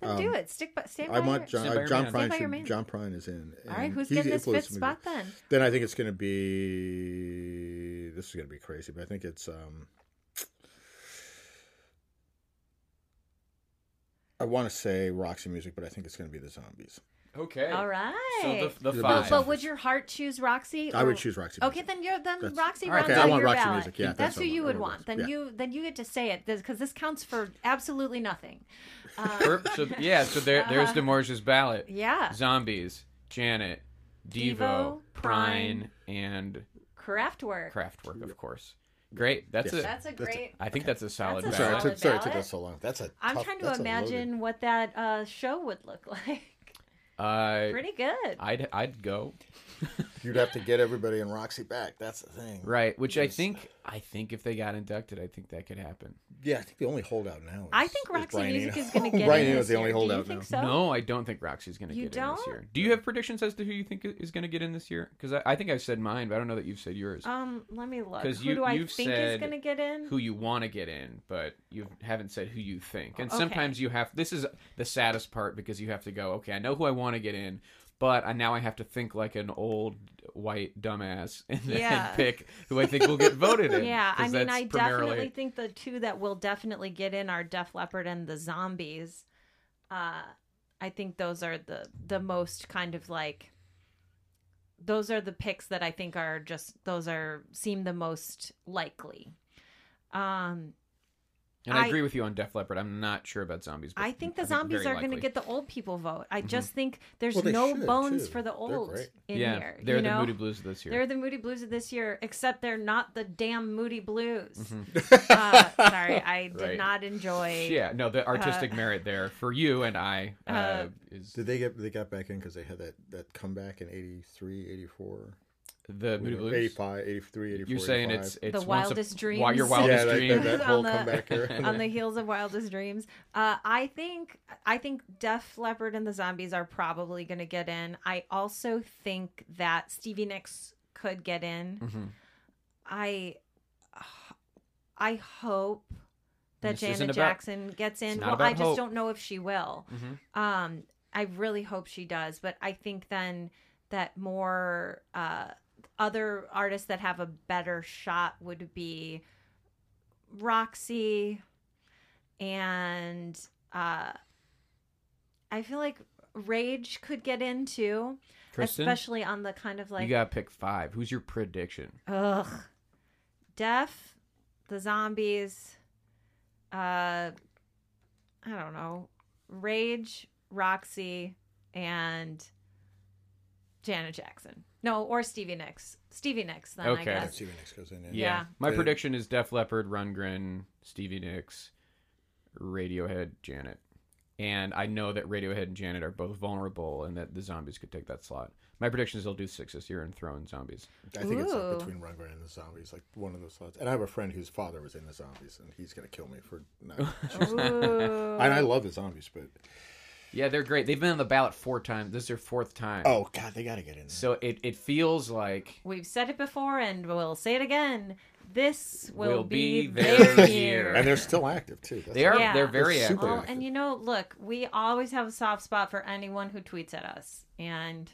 [SPEAKER 2] Then do it. Stick by. Stand by.
[SPEAKER 3] Um, I want
[SPEAKER 2] your,
[SPEAKER 3] John. Uh,
[SPEAKER 1] your
[SPEAKER 3] John
[SPEAKER 1] man.
[SPEAKER 2] Stand
[SPEAKER 3] Prine.
[SPEAKER 2] by your
[SPEAKER 3] Should,
[SPEAKER 2] man.
[SPEAKER 3] John Prine is in.
[SPEAKER 2] All right, who's
[SPEAKER 3] he's
[SPEAKER 2] getting this
[SPEAKER 3] influenced
[SPEAKER 2] fifth spot then?
[SPEAKER 3] Then I think it's going to be. This is going to be crazy, but I think it's. um I want to say Roxy Music, but I think it's going to be the Zombies.
[SPEAKER 1] Okay.
[SPEAKER 2] All right.
[SPEAKER 1] So the, the
[SPEAKER 3] The
[SPEAKER 1] five.
[SPEAKER 2] but, but would your heart choose Roxy?
[SPEAKER 3] I would choose Roxy.
[SPEAKER 2] Okay, then you're then
[SPEAKER 3] That's-
[SPEAKER 2] Roxy
[SPEAKER 1] All right,
[SPEAKER 2] runs
[SPEAKER 1] okay, I
[SPEAKER 2] on
[SPEAKER 3] want
[SPEAKER 2] your
[SPEAKER 3] Roxy
[SPEAKER 2] ballot.
[SPEAKER 3] Music, yeah,
[SPEAKER 2] that's,
[SPEAKER 3] that's
[SPEAKER 2] who
[SPEAKER 3] what I
[SPEAKER 2] you would want.
[SPEAKER 3] want
[SPEAKER 2] Then
[SPEAKER 3] Roxy,
[SPEAKER 2] you then you get to say it because this counts for absolutely nothing. <laughs> Uh,
[SPEAKER 1] so, yeah, so there, there's
[SPEAKER 2] Uh-huh. <laughs>
[SPEAKER 1] Demorge's ballot.
[SPEAKER 2] yeah,
[SPEAKER 1] Zombies, Janet, Devo,
[SPEAKER 2] Devo,
[SPEAKER 1] Prine, and
[SPEAKER 2] Kraftwerk.
[SPEAKER 1] Kraftwerk, of course. Great. That's
[SPEAKER 3] Yes.
[SPEAKER 1] it.
[SPEAKER 2] That's a great.
[SPEAKER 1] I think that's a solid
[SPEAKER 2] That's a
[SPEAKER 3] Sorry, it
[SPEAKER 1] ballot.
[SPEAKER 2] solid
[SPEAKER 3] took, sorry it took
[SPEAKER 2] ballot.
[SPEAKER 3] us so long. That's a.
[SPEAKER 2] I'm
[SPEAKER 3] tough-
[SPEAKER 2] trying to
[SPEAKER 3] that's a loaded-
[SPEAKER 2] imagine what that uh, show would look <laughs> like.
[SPEAKER 1] Uh,
[SPEAKER 2] Pretty good.
[SPEAKER 1] I'd I'd go. <laughs>
[SPEAKER 3] You'd have to get everybody in Roxy back. That's the thing.
[SPEAKER 1] Right, which I
[SPEAKER 3] Yes.
[SPEAKER 1] think I think if they got inducted, I think that could happen.
[SPEAKER 3] Yeah, I think the only holdout now. Is,
[SPEAKER 2] I think
[SPEAKER 3] is
[SPEAKER 2] Roxy
[SPEAKER 3] Brian
[SPEAKER 2] Music
[SPEAKER 3] Eno.
[SPEAKER 2] is going <laughs> to get
[SPEAKER 3] Brian
[SPEAKER 2] in
[SPEAKER 3] Eno
[SPEAKER 2] this
[SPEAKER 3] is the only
[SPEAKER 2] year. Do you
[SPEAKER 3] holdout
[SPEAKER 2] think
[SPEAKER 3] now.
[SPEAKER 2] so?
[SPEAKER 1] No, I don't think Roxy's going to
[SPEAKER 2] You
[SPEAKER 1] get in this
[SPEAKER 2] don't?
[SPEAKER 1] year. Do you have predictions as to who you think is going to get in this year? Because I, I think I've said mine, but I don't know that you've said yours.
[SPEAKER 2] Um, let me look.
[SPEAKER 1] 'Cause
[SPEAKER 2] Who
[SPEAKER 1] you-
[SPEAKER 2] do I
[SPEAKER 1] you've
[SPEAKER 2] think is
[SPEAKER 1] said
[SPEAKER 2] going to get in?
[SPEAKER 1] who you want to get in, but you haven't said who you think. And
[SPEAKER 2] Okay.
[SPEAKER 1] sometimes you have. This is the saddest part because you have to go. Okay, I know who I want to get in, but I, now I have to think like an old white dumbass <laughs> and then
[SPEAKER 2] Yeah.
[SPEAKER 1] pick who I think will get voted in.
[SPEAKER 2] Yeah, I mean, I
[SPEAKER 1] primarily-
[SPEAKER 2] definitely think the two that will definitely get in are Def Leppard and the Zombies. Uh, I think those are the the most kind of like those are the picks that I think are just those are seem the most likely. Um
[SPEAKER 1] And I,
[SPEAKER 2] I-
[SPEAKER 1] agree with you on Def Leppard. I'm not sure about zombies. But
[SPEAKER 2] I think the zombies
[SPEAKER 1] very
[SPEAKER 2] are going to get the old people vote. I just think there's
[SPEAKER 3] Well,
[SPEAKER 2] no
[SPEAKER 3] should,
[SPEAKER 2] bones
[SPEAKER 3] too.
[SPEAKER 2] for the old in
[SPEAKER 1] yeah,
[SPEAKER 2] here.
[SPEAKER 1] they're
[SPEAKER 2] you
[SPEAKER 1] the
[SPEAKER 2] know?
[SPEAKER 1] Moody Blues of this year.
[SPEAKER 2] They're the Moody Blues of this year, except they're not the damn Moody Blues.
[SPEAKER 1] Mm-hmm. <laughs>
[SPEAKER 2] uh, sorry, I did
[SPEAKER 1] Right.
[SPEAKER 2] not enjoy.
[SPEAKER 1] yeah, no, the artistic merit there for you and I uh,
[SPEAKER 2] Uh,
[SPEAKER 1] is
[SPEAKER 3] Did they get they got back in because they had that that comeback in 83, 84,
[SPEAKER 1] the Moody Blues.
[SPEAKER 3] 85, 83, 84.
[SPEAKER 1] You're saying
[SPEAKER 3] 85.
[SPEAKER 1] it's it's
[SPEAKER 2] The
[SPEAKER 1] once
[SPEAKER 2] wildest
[SPEAKER 1] a,
[SPEAKER 2] dreams.
[SPEAKER 1] While your wildest
[SPEAKER 3] yeah, that,
[SPEAKER 1] dream.
[SPEAKER 3] that, that
[SPEAKER 2] On
[SPEAKER 3] whole
[SPEAKER 2] the- <laughs> on the <laughs> <laughs> heels of Wildest Dreams. Uh, I think I think Def Leppard and the Zombies are probably going to get in. I also think that Stevie Nicks could get in.
[SPEAKER 1] Mm-hmm.
[SPEAKER 2] I I hope that
[SPEAKER 1] This isn't
[SPEAKER 2] Janet
[SPEAKER 1] about-
[SPEAKER 2] Jackson gets in. Well, I just
[SPEAKER 1] hope.
[SPEAKER 2] don't know if she will.
[SPEAKER 1] Mhm.
[SPEAKER 2] Um, I really hope she does, but I think then that more uh, other artists that have a better shot would be Roxy and uh, I feel like Rage could get in too,
[SPEAKER 1] Kristen,
[SPEAKER 2] especially on the kind of like
[SPEAKER 1] you gotta pick five. Who's your prediction?
[SPEAKER 2] Ugh. Def, the zombies, uh I don't know. Rage, Roxy, and Janet Jackson. No, or Stevie Nicks. Stevie Nicks then
[SPEAKER 1] Okay.
[SPEAKER 2] I
[SPEAKER 3] Yeah,
[SPEAKER 2] guess.
[SPEAKER 3] Stevie Nicks goes in.
[SPEAKER 1] Yeah,
[SPEAKER 2] Yeah.
[SPEAKER 1] my prediction is Def Leppard, Rundgren, Stevie Nicks, Radiohead, Janet. And I know that Radiohead and Janet are both vulnerable, and that the zombies could take that slot. My prediction is they'll do six this year and throw in zombies.
[SPEAKER 3] I think it's
[SPEAKER 2] Ooh.
[SPEAKER 3] like between Rundgren and the Zombies, like one of those slots. And I have a friend whose father was in the Zombies, and he's gonna kill me for. Not <laughs>
[SPEAKER 2] Ooh.
[SPEAKER 3] and I love the Zombies, but
[SPEAKER 1] Yeah, they're great. They've been on the ballot four times. This is their fourth time.
[SPEAKER 3] oh god, they gotta get in. There.
[SPEAKER 1] So it, it feels like
[SPEAKER 2] We've said it before and we'll say it again. This will,
[SPEAKER 1] Will
[SPEAKER 2] be,
[SPEAKER 1] be
[SPEAKER 2] their
[SPEAKER 1] their
[SPEAKER 2] year.
[SPEAKER 1] year.
[SPEAKER 3] and they're still active too. That's
[SPEAKER 1] they are
[SPEAKER 2] Yeah.
[SPEAKER 1] they're very
[SPEAKER 3] They're
[SPEAKER 1] active.
[SPEAKER 2] Well,
[SPEAKER 3] active.
[SPEAKER 2] and you know, look, we always have a soft spot for anyone who tweets at us, and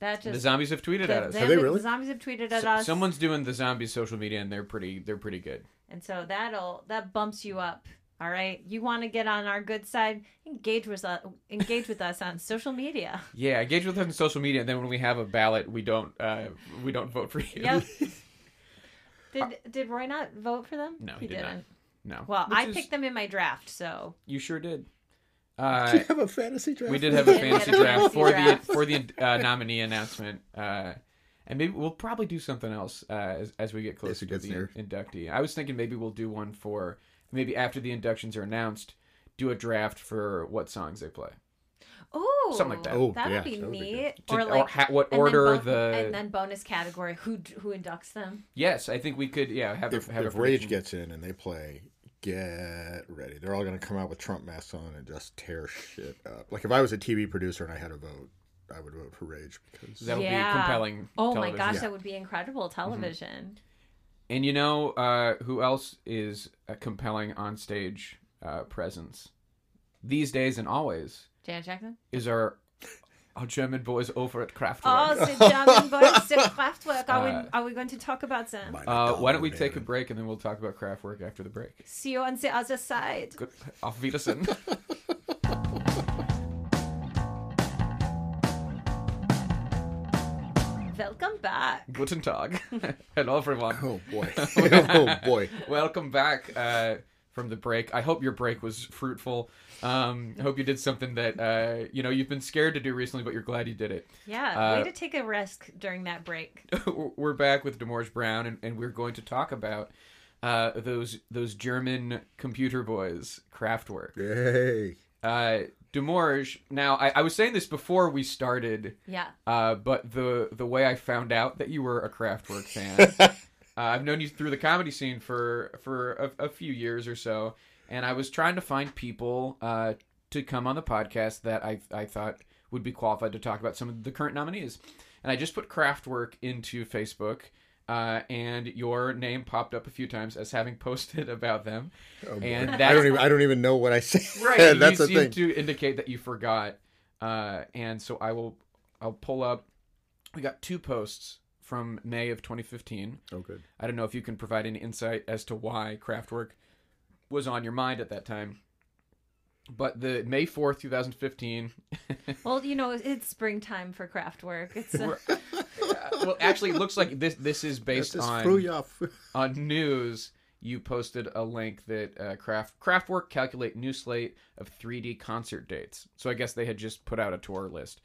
[SPEAKER 2] that just
[SPEAKER 1] The zombies have tweeted at us.
[SPEAKER 2] the-
[SPEAKER 3] Have they really?
[SPEAKER 2] the
[SPEAKER 3] really?
[SPEAKER 2] zombies have tweeted at
[SPEAKER 1] So-
[SPEAKER 2] us.
[SPEAKER 1] someone's doing the zombies social media, and they're pretty they're pretty good.
[SPEAKER 2] and so that'll that bumps you up. All right, you want to get on our good side? Engage with us. Engage with us on social media. <laughs>
[SPEAKER 1] Yeah, engage with us on social media, and then when we have a ballot, we don't uh, we don't vote for you.
[SPEAKER 2] Yep. <laughs> did Did Roy not vote for them?
[SPEAKER 1] No, he did not.
[SPEAKER 2] not
[SPEAKER 1] No.
[SPEAKER 2] Well,
[SPEAKER 1] Which
[SPEAKER 2] I
[SPEAKER 1] is-
[SPEAKER 2] picked them in my draft, so
[SPEAKER 1] You sure did. <laughs>
[SPEAKER 3] Do
[SPEAKER 1] Uh,
[SPEAKER 3] you have a fantasy draft?
[SPEAKER 1] we did have a
[SPEAKER 2] Yeah, we had
[SPEAKER 1] fantasy
[SPEAKER 2] a
[SPEAKER 1] draft
[SPEAKER 2] fantasy
[SPEAKER 1] for
[SPEAKER 2] draft.
[SPEAKER 1] the for the uh, nominee announcement, uh, and maybe we'll probably do something else uh, as, as we get closer
[SPEAKER 3] it
[SPEAKER 1] to the
[SPEAKER 3] near.
[SPEAKER 1] inductee. I was thinking maybe we'll do one for maybe after the inductions are announced, do a draft for what songs they play.
[SPEAKER 2] oh,
[SPEAKER 1] Something like that.
[SPEAKER 3] Oh,
[SPEAKER 2] that would
[SPEAKER 3] yeah,
[SPEAKER 2] be
[SPEAKER 3] that would be
[SPEAKER 2] neat.
[SPEAKER 1] To-
[SPEAKER 2] or
[SPEAKER 1] or
[SPEAKER 2] like
[SPEAKER 1] ha- what order
[SPEAKER 2] bon-
[SPEAKER 1] the-
[SPEAKER 2] and then bonus category who who inducts them.
[SPEAKER 1] Yes, I think we could. Yeah, have
[SPEAKER 3] If,
[SPEAKER 1] a, have
[SPEAKER 3] if
[SPEAKER 1] a
[SPEAKER 3] Rage gets in and they play, get ready. They're all gonna come out with Trump masks on and just tear shit up. Like if I was a TV producer and I had a vote, I would vote for Rage because
[SPEAKER 1] That would
[SPEAKER 2] yeah.
[SPEAKER 1] be compelling.
[SPEAKER 2] Oh my gosh,
[SPEAKER 3] Yeah.
[SPEAKER 2] that would be incredible television.
[SPEAKER 1] And you know uh, who else is a compelling onstage uh, presence these days and always
[SPEAKER 2] Janet Jackson.
[SPEAKER 1] is our our German boys over at Kraftwerk.
[SPEAKER 2] Oh, the German boys, the <laughs> Kraftwerk. Are
[SPEAKER 1] Uh,
[SPEAKER 2] we are we going to talk about them?
[SPEAKER 1] Uh, why don't we take a break and then we'll talk about Kraftwerk after the break.
[SPEAKER 2] See you on the other side.
[SPEAKER 1] Good. Auf Wiedersehen. <laughs> Guten Tag. <laughs> Hello, everyone.
[SPEAKER 3] Oh boy! <laughs> oh boy!
[SPEAKER 1] Welcome back uh, from the break. I hope your break was fruitful. Um, I hope you did something that uh, you know you've been scared to do recently, but you're glad you did it.
[SPEAKER 2] Yeah,
[SPEAKER 1] Uh,
[SPEAKER 2] way to take a risk during that break. <laughs>
[SPEAKER 1] we're back with Demorge Brown, and, and we're going to talk about uh, those those German computer boys, Kraftwerk.
[SPEAKER 3] Hey!
[SPEAKER 1] Uh, Demorge. Now, I, I was saying this before we started,
[SPEAKER 2] Yeah.
[SPEAKER 1] uh, but the the way I found out that you were a Kraftwerk fan, <laughs> uh, I've known you through the comedy scene for for a, a few years or so, and I was trying to find people uh, to come on the podcast that I I thought would be qualified to talk about some of the current nominees, and I just put Kraftwerk into Facebook. Uh, and your name popped up a few times as having <laughs> posted about them,
[SPEAKER 3] Oh, boy.
[SPEAKER 1] and
[SPEAKER 3] I don't even I don't even know what I said.
[SPEAKER 1] right. <laughs>
[SPEAKER 3] That's
[SPEAKER 1] you
[SPEAKER 3] the
[SPEAKER 1] seem
[SPEAKER 3] thing.
[SPEAKER 1] to indicate that you forgot, uh, and so I will I'll pull up. We got two posts from May of 2015.
[SPEAKER 3] Oh, good.
[SPEAKER 1] I don't know if you can provide any insight as to why Kraftwerk was on your mind at that time. But the May fourth, two thousand fifteen. <laughs>
[SPEAKER 2] Well, you know, it's springtime for Kraftwerk. It's uh, <laughs>
[SPEAKER 1] well, actually, it looks like this. This is based
[SPEAKER 3] This is
[SPEAKER 1] on <laughs> on news. You posted a link that uh, Craft Kraftwerk calculate new slate of 3D concert dates. So I guess they had just put out a tour list.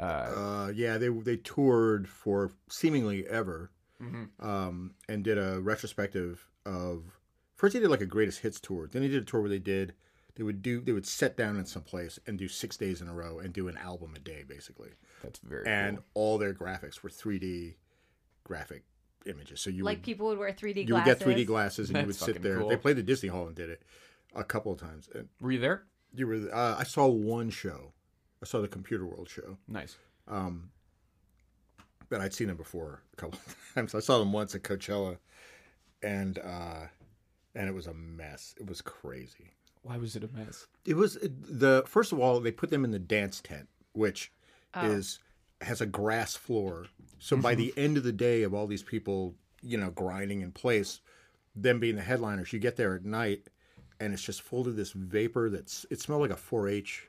[SPEAKER 1] Uh,
[SPEAKER 3] Uh, yeah, they they toured for seemingly ever, um, and did a retrospective of. First, they did like a greatest hits tour. Then they did a tour where they did. They would do. They would sit down in some place and do six days in a row and do an album a day, basically.
[SPEAKER 1] that's very
[SPEAKER 3] And
[SPEAKER 1] cool.
[SPEAKER 3] all their graphics were 3D graphic images. So you
[SPEAKER 2] like
[SPEAKER 3] would,
[SPEAKER 2] people would wear 3D
[SPEAKER 3] you would get 3D glasses and you would sit there.
[SPEAKER 1] cool.
[SPEAKER 3] They played the Disney Hall and did it a couple of times. And
[SPEAKER 1] Were you there?
[SPEAKER 3] you were. Uh, I saw one show. I saw the Computer World show.
[SPEAKER 1] Nice.
[SPEAKER 3] Um, but I'd seen them before a couple of <laughs> times. I saw them once at Coachella, and uh, and it was a mess. It was crazy.
[SPEAKER 1] Why was it a mess?
[SPEAKER 3] It was the first of all they put them in the dance tent, which is has a grass floor. So by the end of the day of all these people, you know, grinding in place, them being the headliners, you get there at night, and it's just full of this vapor that's it smelled like a 4-H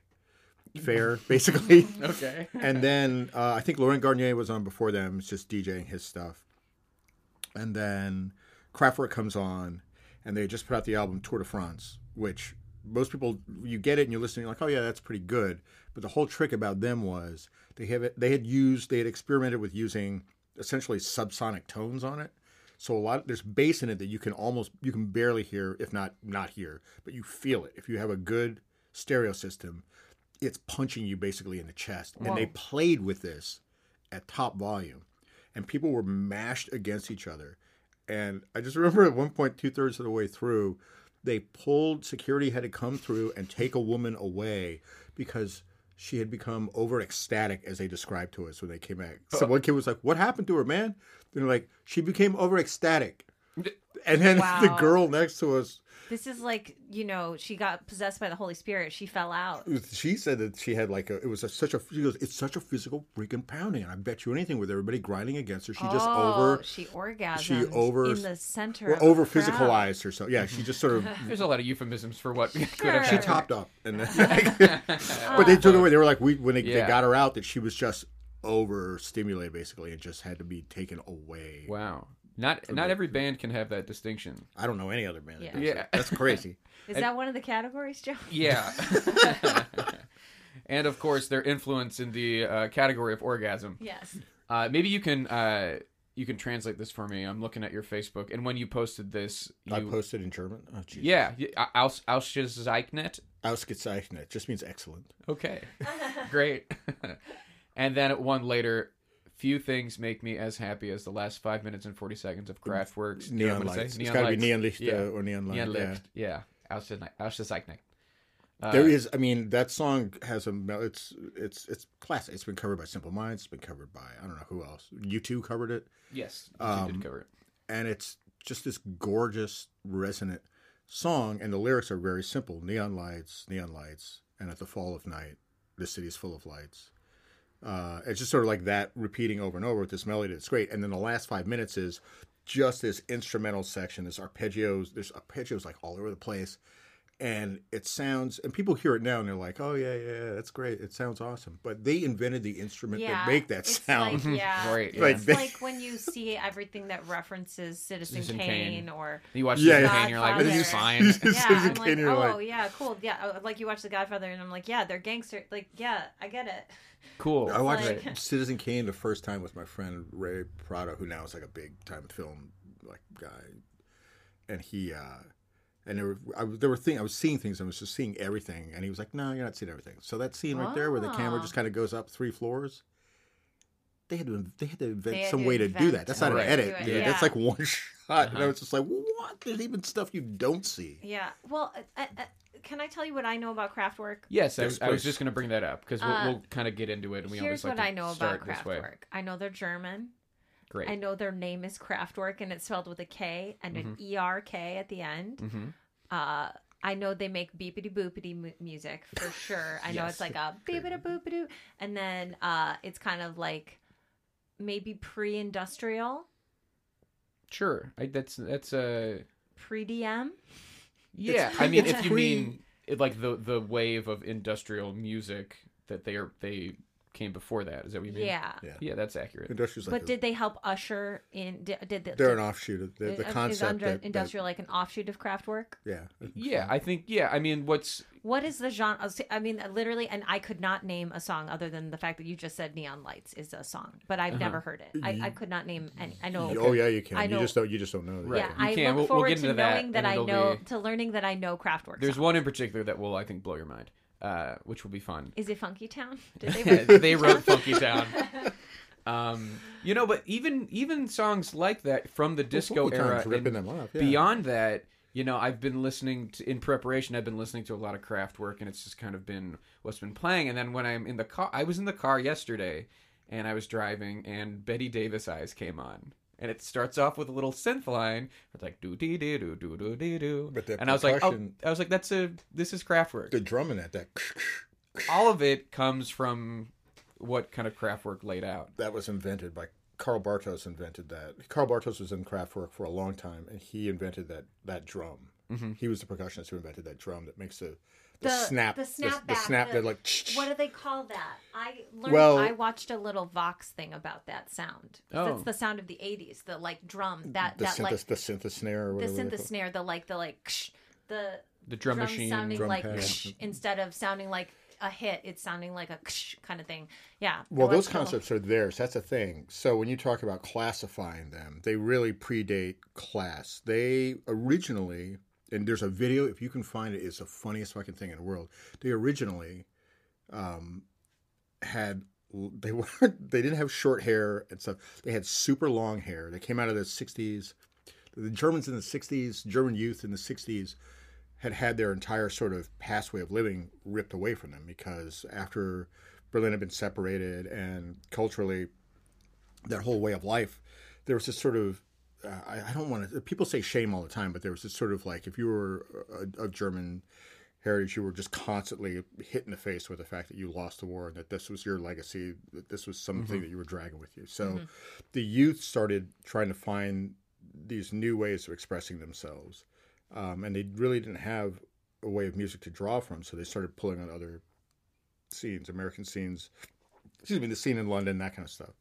[SPEAKER 3] fair <laughs> basically.
[SPEAKER 1] Okay.
[SPEAKER 3] and then uh, I think Laurent Garnier was on before them, it's just DJing his stuff. And then Kraftwerk comes on, and they just put out the album Tour de France, which most people you get it and you're listening, you're like, oh yeah, that's pretty good. But the whole trick about them was they have it, they had used they had experimented with using essentially subsonic tones on it. So a lot there's bass in it that you can almost you can barely hear, if not not hear, but you feel it. If you have a good stereo system, it's punching you basically in the chest. And they played with this at top volume, and people were mashed against each other. And I just <laughs> remember at one point, two thirds of the way through, they pulled security had to come through and take a woman away because she had become over ecstatic, as they described to us when they came back. So one kid was like, "What happened to her, man?" They're like, "She became over ecstatic." And then <laughs> the girl next to us,
[SPEAKER 2] This is like, you know, she got possessed by the Holy Spirit. She fell out.
[SPEAKER 3] she said that she had like a it was a, such a she goes it's such a physical freaking pounding. And I bet you anything with everybody grinding against her. She just
[SPEAKER 2] oh,
[SPEAKER 3] over
[SPEAKER 2] she orgasmed
[SPEAKER 3] she over
[SPEAKER 2] in the center
[SPEAKER 3] or over physicalized herself. Yeah she just sort of <laughs>
[SPEAKER 1] There's a lot of euphemisms for what could have
[SPEAKER 3] she topped up and then, <laughs> but they took away. They were like we when they, they got her out that she was just overstimulated basically and just had to be taken away.
[SPEAKER 1] Wow. Not not every band can have that distinction.
[SPEAKER 3] I don't know any other band
[SPEAKER 2] Yeah.
[SPEAKER 3] does
[SPEAKER 1] Yeah.
[SPEAKER 3] that's crazy <laughs>
[SPEAKER 2] Is that one of the categories, Joe? <laughs>
[SPEAKER 1] Yeah. <laughs> and of course, their influence in the uh, category of orgasm.
[SPEAKER 2] Yes.
[SPEAKER 1] Uh, maybe you can uh, you can translate this for me. I'm looking at your Facebook, and when you posted this, you,
[SPEAKER 3] I posted in German oh geez.
[SPEAKER 1] yeah, yeah, Aus Ausgezeichnet.
[SPEAKER 3] Ausgezeichnet just means excellent
[SPEAKER 1] Okay, great. and then one later, few things make me as happy as the last five minutes and forty seconds of Kraftwerk's.
[SPEAKER 3] neon
[SPEAKER 1] what I'm gonna
[SPEAKER 3] lights
[SPEAKER 1] say?
[SPEAKER 3] it's got to be neon licht
[SPEAKER 1] Yeah.
[SPEAKER 3] uh, or neon light
[SPEAKER 1] Neon
[SPEAKER 3] yeah.
[SPEAKER 1] licht. Yeah. Ausgezeichnet. Uh,
[SPEAKER 3] There is, I mean, that song has a. It's it's it's classic. It's been covered by Simple Minds. It's been covered by I don't know who else. You two covered it,
[SPEAKER 1] Yes, you
[SPEAKER 3] Um,
[SPEAKER 1] did cover it.
[SPEAKER 3] and it's just this gorgeous, resonant song. And the lyrics are very simple: neon lights, neon lights, and at the fall of night, the city's full of lights. Uh, it's just sort of like that repeating over and over with this melody. It's great. And then the last five minutes is just this instrumental section. this arpeggios. There's arpeggios like all over the place. And it sounds, and people hear it now and they're like, oh, yeah, yeah, that's great. It sounds awesome. But they invented the instrument
[SPEAKER 2] Yeah.
[SPEAKER 3] that make that
[SPEAKER 2] it's
[SPEAKER 3] sound.
[SPEAKER 2] Like, <laughs> yeah.
[SPEAKER 1] Right,
[SPEAKER 2] It's
[SPEAKER 1] yeah.
[SPEAKER 3] Like they-
[SPEAKER 2] like when you see everything that references Citizen,
[SPEAKER 1] Citizen
[SPEAKER 2] Kane,
[SPEAKER 1] Kane.
[SPEAKER 2] or
[SPEAKER 1] You watch
[SPEAKER 3] Yeah,
[SPEAKER 1] Citizen
[SPEAKER 3] yeah.
[SPEAKER 1] Kane, you're like, this is fine. <laughs>
[SPEAKER 2] Yeah,
[SPEAKER 3] Citizen
[SPEAKER 2] I'm
[SPEAKER 3] Kane,
[SPEAKER 2] like,
[SPEAKER 3] you're
[SPEAKER 2] oh
[SPEAKER 3] like-
[SPEAKER 2] yeah, cool. Yeah, uh, like you watch The Godfather, and I'm like, yeah, they're gangster. Like, yeah, I get it.
[SPEAKER 1] cool.
[SPEAKER 3] I watched
[SPEAKER 2] like- <laughs>
[SPEAKER 3] Citizen Kane the first time with my friend Ray Prado, who now is like a big time film like guy, and he uh, and there were I, there were things I was seeing things I was just seeing everything, and he was like, "No, you're not seeing everything." So that scene right there where the camera
[SPEAKER 2] Ah.
[SPEAKER 3] just kind of goes up three floors. They had to they had to invent
[SPEAKER 2] had
[SPEAKER 3] some
[SPEAKER 2] to
[SPEAKER 3] way to do that. That's not an edit.
[SPEAKER 2] do it,
[SPEAKER 3] dude. That's like one <laughs> shot. And I
[SPEAKER 1] Uh-huh.
[SPEAKER 3] was just like, "What? There's even stuff you don't see."
[SPEAKER 2] Yeah. Well, uh, uh, can I tell you what I know about Kraftwerk?
[SPEAKER 1] Yes, I was, I was just going to bring that up because we'll,
[SPEAKER 2] Uh,
[SPEAKER 1] we'll kind of get into it. And we
[SPEAKER 2] Here's
[SPEAKER 1] always like
[SPEAKER 2] what
[SPEAKER 1] to
[SPEAKER 2] I know about
[SPEAKER 1] start this way.
[SPEAKER 2] Kraftwerk. I know they're German.
[SPEAKER 1] Great.
[SPEAKER 2] I know their name is Kraftwerk, and it's spelled with a K and an E R K at the end.
[SPEAKER 1] Mm-hmm.
[SPEAKER 2] Uh, I know they make beepity boopity mu- music for <laughs> sure. I know it's like a <laughs> beepity boopity, and then uh, it's kind of like maybe pre-industrial,
[SPEAKER 1] Sure, I, that's that's uh
[SPEAKER 2] pre-DM.
[SPEAKER 1] yeah. I mean, if you mean like the the wave of industrial music that they are they came before that. Is that what you mean?
[SPEAKER 2] Yeah.
[SPEAKER 3] Yeah.
[SPEAKER 1] Yeah, that's accurate.
[SPEAKER 3] Industrial's like
[SPEAKER 2] But
[SPEAKER 3] a-
[SPEAKER 2] did they help usher in? Did, did the,
[SPEAKER 3] they're
[SPEAKER 2] did,
[SPEAKER 3] an offshoot of the, the
[SPEAKER 2] is
[SPEAKER 3] concept
[SPEAKER 2] under-
[SPEAKER 3] that, that-
[SPEAKER 2] industrial like an offshoot of Kraftwerk?
[SPEAKER 3] yeah.
[SPEAKER 1] Yeah, I think yeah. I mean, what's
[SPEAKER 2] What is the genre? I mean, literally, and I could not name a song other than the fact that you just said "Neon Lights" is a song, but I've uh-huh. never heard it. I, I could not name any. I know.
[SPEAKER 3] Oh yeah, you can.
[SPEAKER 2] I
[SPEAKER 3] You
[SPEAKER 2] know-
[SPEAKER 3] just don't. You just don't know.
[SPEAKER 1] Right.
[SPEAKER 2] Yeah,
[SPEAKER 1] You
[SPEAKER 2] I
[SPEAKER 1] can.
[SPEAKER 2] look
[SPEAKER 1] We'll- we'll
[SPEAKER 2] forward
[SPEAKER 1] get
[SPEAKER 2] to
[SPEAKER 1] into that,
[SPEAKER 2] knowing that,
[SPEAKER 1] and
[SPEAKER 2] I
[SPEAKER 1] it'll
[SPEAKER 2] know
[SPEAKER 1] be-
[SPEAKER 2] to learning that I know Kraftwerk.
[SPEAKER 1] there's
[SPEAKER 2] songs.
[SPEAKER 1] one in particular that will I think blow your mind, uh, which will be fun.
[SPEAKER 2] Is it Funky Town? <laughs> Did they?
[SPEAKER 1] Yeah,
[SPEAKER 2] write
[SPEAKER 1] they wrote
[SPEAKER 2] Town?
[SPEAKER 1] Funky Town. <laughs> Um, you know, but even even songs like that from the disco
[SPEAKER 3] Funky Town's
[SPEAKER 1] era, and
[SPEAKER 3] them off, yeah.
[SPEAKER 1] beyond that, you know, I've been listening to in preparation. I've been listening to a lot of Kraftwerk, and it's just kind of been what's been playing. And then when I'm in the car, I was in the car yesterday, and I was driving, and Bette Davis Eyes came on. And it starts off with a little synth line. It's like do dee dee do do do dee do.
[SPEAKER 3] But the
[SPEAKER 1] And I was like, oh, I was like, that's a this is Kraftwerk.
[SPEAKER 3] The drumming at that
[SPEAKER 1] All of it comes from what kind of Kraftwerk laid out.
[SPEAKER 3] that was invented by Karl Bartos. Invented that. Karl Bartos was in Kraftwerk for a long time, and he invented that that drum.
[SPEAKER 1] Mm-hmm.
[SPEAKER 3] He was the percussionist who invented that drum that makes the the,
[SPEAKER 2] The
[SPEAKER 3] snap,
[SPEAKER 2] the snap,
[SPEAKER 3] the,
[SPEAKER 2] back,
[SPEAKER 3] snap
[SPEAKER 2] the-
[SPEAKER 3] that like.
[SPEAKER 2] What do they call that? I learned.
[SPEAKER 3] Well-
[SPEAKER 2] I watched a little Vox thing about that sound.
[SPEAKER 1] Oh.
[SPEAKER 2] That's the sound of the '80s. The like drum that
[SPEAKER 3] the
[SPEAKER 2] that
[SPEAKER 3] synth,
[SPEAKER 2] like
[SPEAKER 3] the synth snare or
[SPEAKER 2] the
[SPEAKER 3] whatever. they
[SPEAKER 2] synth
[SPEAKER 3] call
[SPEAKER 2] snare, the like the like ksh, the
[SPEAKER 1] The drum
[SPEAKER 2] drums
[SPEAKER 1] machine.
[SPEAKER 2] sounding
[SPEAKER 3] Drum
[SPEAKER 2] like
[SPEAKER 3] pad.
[SPEAKER 2] ksh, instead of sounding like a hit, it's sounding like a ksh kind of thing. Yeah.
[SPEAKER 3] Well, those
[SPEAKER 2] cool.
[SPEAKER 3] concepts are theirs. That's a thing. So when you talk about classifying them, they really predate class. They originally, and there's a video if you can find it, it's the funniest fucking thing in the world. They originally um, had they <laughs> weren't they didn't have short hair and stuff. They had super long hair. They came out of the '60s. The Germans in the '60s, German youth in the '60s, had had their entire sort of past way of living ripped away from them because after Berlin had been separated and culturally that whole way of life, there was this sort of uh, I, I don't want to. People say shame all the time, but there was this sort of like if you were a, of German heritage, you were just constantly hit in the face with the fact that you lost the war and that this was your legacy, that this was something that you were dragging with you. So the youth started trying to find these new ways of expressing themselves, um, and they really didn't have a way of music to draw from, so they started pulling on other scenes, American scenes, excuse me, the scene in London, that kind of stuff,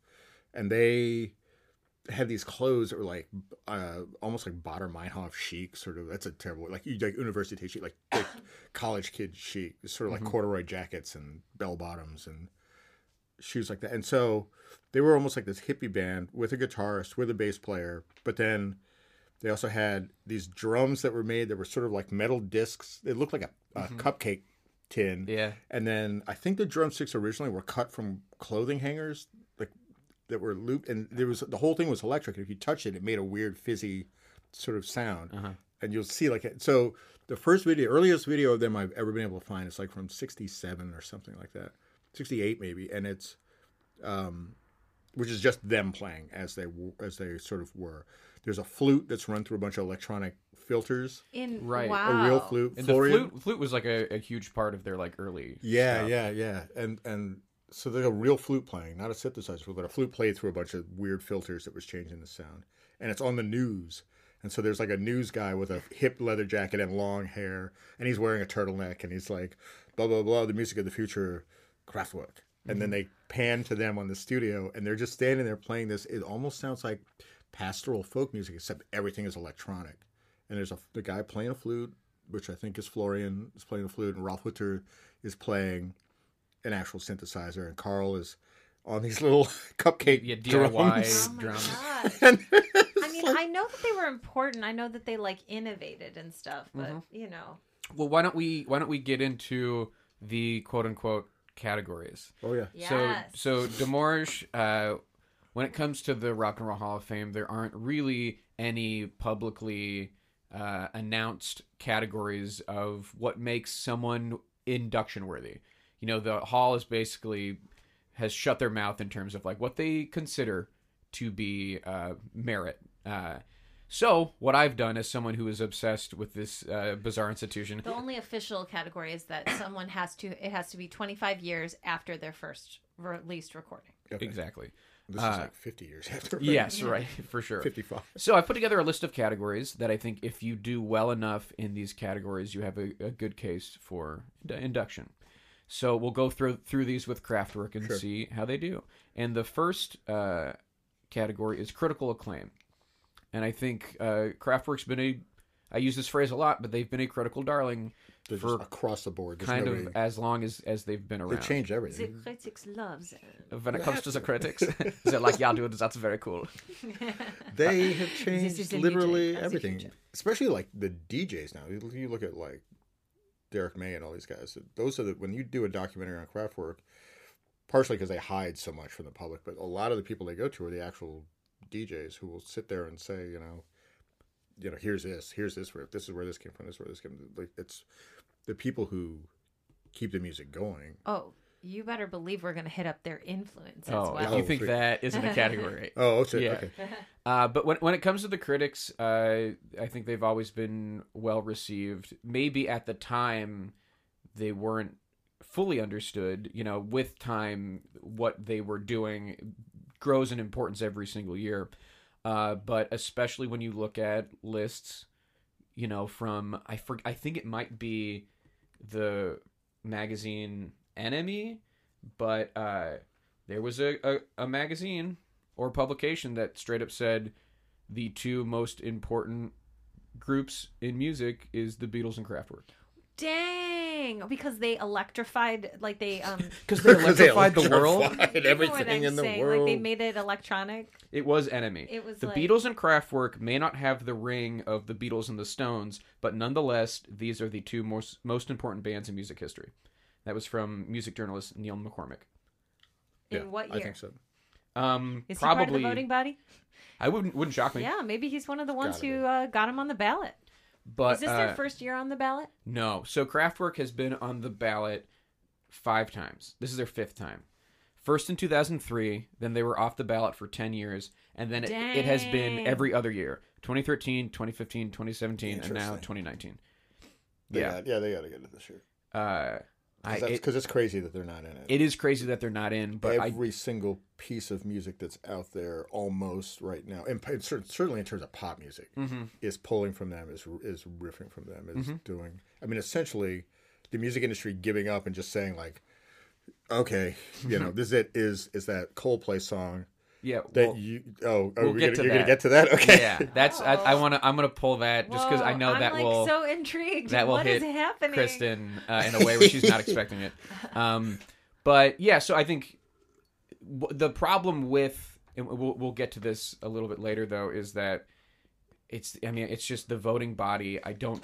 [SPEAKER 3] and they had these clothes that were like uh, almost like Baader-Meinhof chic, sort of. That's a terrible like you like university chic, like, <laughs> like college kid chic, sort of like corduroy jackets and bell bottoms and shoes like that. And so they were almost like this hippie band with a guitarist, with a bass player, but then they also had these drums that were made that were sort of like metal discs. They looked like a, a cupcake tin.
[SPEAKER 1] Yeah.
[SPEAKER 3] And then I think the drumsticks originally were cut from clothing hangers, like that were looped, and there was the whole thing was electric. And if you touched it, it made a weird fizzy sort of sound. And you'll see like. So the first video, earliest video of them I've ever been able to find is like from '67 or something like that, '68 maybe, and it's, um, which is just them playing as they w- as they sort of were. There's a flute that's run through a bunch of electronic filters.
[SPEAKER 2] In
[SPEAKER 1] Right.
[SPEAKER 2] Wow.
[SPEAKER 3] A real flute.
[SPEAKER 1] And
[SPEAKER 3] Florian-
[SPEAKER 1] the flute flute was like a, a huge part of their like early.
[SPEAKER 3] Yeah,
[SPEAKER 1] stuff.
[SPEAKER 3] yeah, yeah. And and so there's a real flute playing, not a synthesizer flute, but a flute played through a bunch of weird filters that was changing the sound. And it's on the news. And so there's like a news guy with a hip leather jacket and long hair, and he's wearing a turtleneck, and he's like, blah blah blah, the music of the future, Kraftwerk. And then mm-hmm. they pan to them on the studio, and they're just standing there playing this. It almost sounds like pastoral folk music, except everything is electronic. And there's a the guy playing a flute, which I think is Florian is playing a flute, and Ralf Hütter is playing an actual synthesizer, and Karl is on these little <laughs> cupcake
[SPEAKER 1] Yeah,
[SPEAKER 3] drums.
[SPEAKER 1] DIY
[SPEAKER 2] Oh my
[SPEAKER 1] drums.
[SPEAKER 2] gosh.
[SPEAKER 3] And <laughs>
[SPEAKER 2] I mean, I know that they were important. I know that they like innovated and stuff, but
[SPEAKER 1] Mm-hmm.
[SPEAKER 2] you know,
[SPEAKER 1] Well, why don't we why don't we get into the quote unquote categories?
[SPEAKER 3] oh yeah,
[SPEAKER 2] yes.
[SPEAKER 1] So, so Demorge, uh, when it comes to the Rock and Roll Hall of Fame, there aren't really any publicly uh, announced categories of what makes someone induction worthy. You know, the hall is basically has shut their mouth in terms of like what they consider to be uh, merit. Uh, so, what I've done as someone who is obsessed with this uh, bizarre institution,
[SPEAKER 2] the only official category is that someone has to. It has to be 25 years after their first released recording.
[SPEAKER 1] Exactly.
[SPEAKER 3] This is like 50 years after.
[SPEAKER 1] Yes, right, <laughs> for sure.
[SPEAKER 3] 55.
[SPEAKER 1] So I put together a list of categories that I think if you do well enough in these categories, you have a, a good case for ind- induction. So we'll go through through these with Kraftwerk and see how they do. And the first uh, category is critical acclaim, and I think uh, Kraftwerk's been a I use this phrase a lot, but they've been a critical darling
[SPEAKER 3] They're
[SPEAKER 1] for
[SPEAKER 3] across the board. There's
[SPEAKER 1] kind
[SPEAKER 3] nobody,
[SPEAKER 1] of as long as as they've been around.
[SPEAKER 3] they
[SPEAKER 2] change
[SPEAKER 3] everything.
[SPEAKER 2] The critics loves it.
[SPEAKER 1] When it comes to the critics, <laughs> is it like y'all do? That's very cool. <laughs>
[SPEAKER 3] They have changed literally
[SPEAKER 2] that's
[SPEAKER 3] everything, especially like the DJs now. You you look at like Derrick May and all these guys. Those are the when you do a documentary on Kraftwerk, partially because they hide so much from the public, but a lot of the people they go to are the actual DJs who will sit there and say, you know, you know, here's this, here's this riff, this is where this came from, this is where this came. From. Like it's the people who keep the music going.
[SPEAKER 2] Oh, you better believe we're gonna hit up their influence as
[SPEAKER 1] Oh,
[SPEAKER 2] well.
[SPEAKER 1] if you
[SPEAKER 3] Oh,
[SPEAKER 1] think that <laughs> isn't a category.
[SPEAKER 3] Oh, okay,
[SPEAKER 1] Yeah.
[SPEAKER 3] okay. <laughs>
[SPEAKER 1] Uh, but when when it comes to the critics, uh, I think they've always been well received. Maybe at the time they weren't fully understood. You know, with time, what they were doing grows in importance every single year. Uh, but especially when you look at lists, you know, from I for, I think it might be the magazine NME, but uh, there was a, a, a magazine or publication that straight up said the two most important groups in music is the Beatles and Kraftwerk
[SPEAKER 2] Dang, because they electrified, like they um. <laughs>
[SPEAKER 1] because they <laughs>
[SPEAKER 3] Because they
[SPEAKER 1] electrified the world.
[SPEAKER 3] electrified
[SPEAKER 2] know what
[SPEAKER 3] everything
[SPEAKER 2] I'm
[SPEAKER 3] in the
[SPEAKER 2] saying?
[SPEAKER 3] world.
[SPEAKER 2] Like they made it electronic.
[SPEAKER 1] It was NME.
[SPEAKER 2] It was
[SPEAKER 1] the
[SPEAKER 2] like-
[SPEAKER 1] Beatles and Kraftwerk may not have the ring of the Beatles and the Stones, but nonetheless, these are the two most most important bands in music history. That was from music journalist Neil McCormick.
[SPEAKER 2] In
[SPEAKER 3] Yeah,
[SPEAKER 2] what year?
[SPEAKER 3] I think so.
[SPEAKER 1] Um,
[SPEAKER 2] Is he
[SPEAKER 1] probably
[SPEAKER 2] part of the voting body?
[SPEAKER 1] I wouldn't wouldn't shock me.
[SPEAKER 2] Yeah, maybe he's one of the ones
[SPEAKER 3] Gotta
[SPEAKER 2] who uh, got him on the ballot.
[SPEAKER 1] but
[SPEAKER 2] Is this
[SPEAKER 1] uh,
[SPEAKER 2] their first year on the ballot?
[SPEAKER 1] No. So Kraftwerk has been on the ballot five times. This is their fifth time. First in 2003, then they were off the ballot for 10 years, and then it, it has been every other year 2013, 2015, 2017, and now 2019.
[SPEAKER 3] They
[SPEAKER 1] Yeah.
[SPEAKER 3] got- yeah, they got to get it this year.
[SPEAKER 1] Uh, I, it,
[SPEAKER 3] Because it's crazy that they're not in it.
[SPEAKER 1] it is crazy that they're not in, but I,
[SPEAKER 3] Every single piece of music that's out there, almost right now, and certainly in terms of pop music,
[SPEAKER 1] Mm-hmm.
[SPEAKER 3] is pulling from them, is is riffing from them, is doing. I mean, essentially, the music industry giving up and just saying like, okay, you know, this is it. Is is that Coldplay song
[SPEAKER 1] yeah.
[SPEAKER 3] that
[SPEAKER 1] well,
[SPEAKER 3] you? Oh, oh
[SPEAKER 1] we'll
[SPEAKER 3] we're
[SPEAKER 1] get
[SPEAKER 3] gonna,
[SPEAKER 1] to
[SPEAKER 3] you're gonna get to that. <laughs> Okay.
[SPEAKER 1] yeah, that's I, I want to. I'm gonna pull that just because I know
[SPEAKER 2] I'm
[SPEAKER 1] that
[SPEAKER 2] like
[SPEAKER 1] will
[SPEAKER 2] so intrigued.
[SPEAKER 1] that will
[SPEAKER 2] What is
[SPEAKER 1] hit
[SPEAKER 2] happening?
[SPEAKER 1] Kristen uh, in a way where she's not <laughs> expecting it. Um, but yeah, so I think w- the problem with and we'll, we'll get to this a little bit later though is that it's I mean it's just the voting body. I don't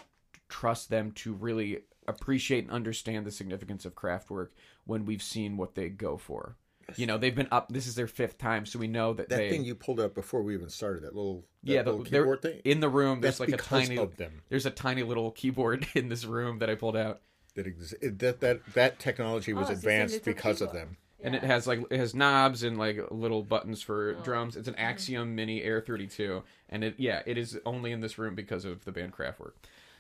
[SPEAKER 1] trust them to really appreciate and understand the significance of Kraftwerk when we've seen what they go for. You know, they've been up. This is their fifth time, so we know that,
[SPEAKER 3] That
[SPEAKER 1] they.
[SPEAKER 3] thing you pulled up before we even started, that little that
[SPEAKER 1] yeah, the,
[SPEAKER 3] little keyboard thing.
[SPEAKER 1] in the room. There's
[SPEAKER 3] That's
[SPEAKER 1] like a
[SPEAKER 3] because
[SPEAKER 1] tiny.
[SPEAKER 3] of them.
[SPEAKER 1] There's a tiny little keyboard <laughs> in this room that I pulled out.
[SPEAKER 3] that, ex- that that that technology was
[SPEAKER 2] Oh, it's just a
[SPEAKER 3] advanced
[SPEAKER 2] little
[SPEAKER 3] because of
[SPEAKER 2] keyboard.
[SPEAKER 3] them.
[SPEAKER 1] and it has like it has knobs and like little buttons for
[SPEAKER 2] Oh.
[SPEAKER 1] drums. It's an
[SPEAKER 2] Mm-hmm.
[SPEAKER 1] Axiom Mini Air 32, and it yeah, it is only in this room because of the band Kraftwerk.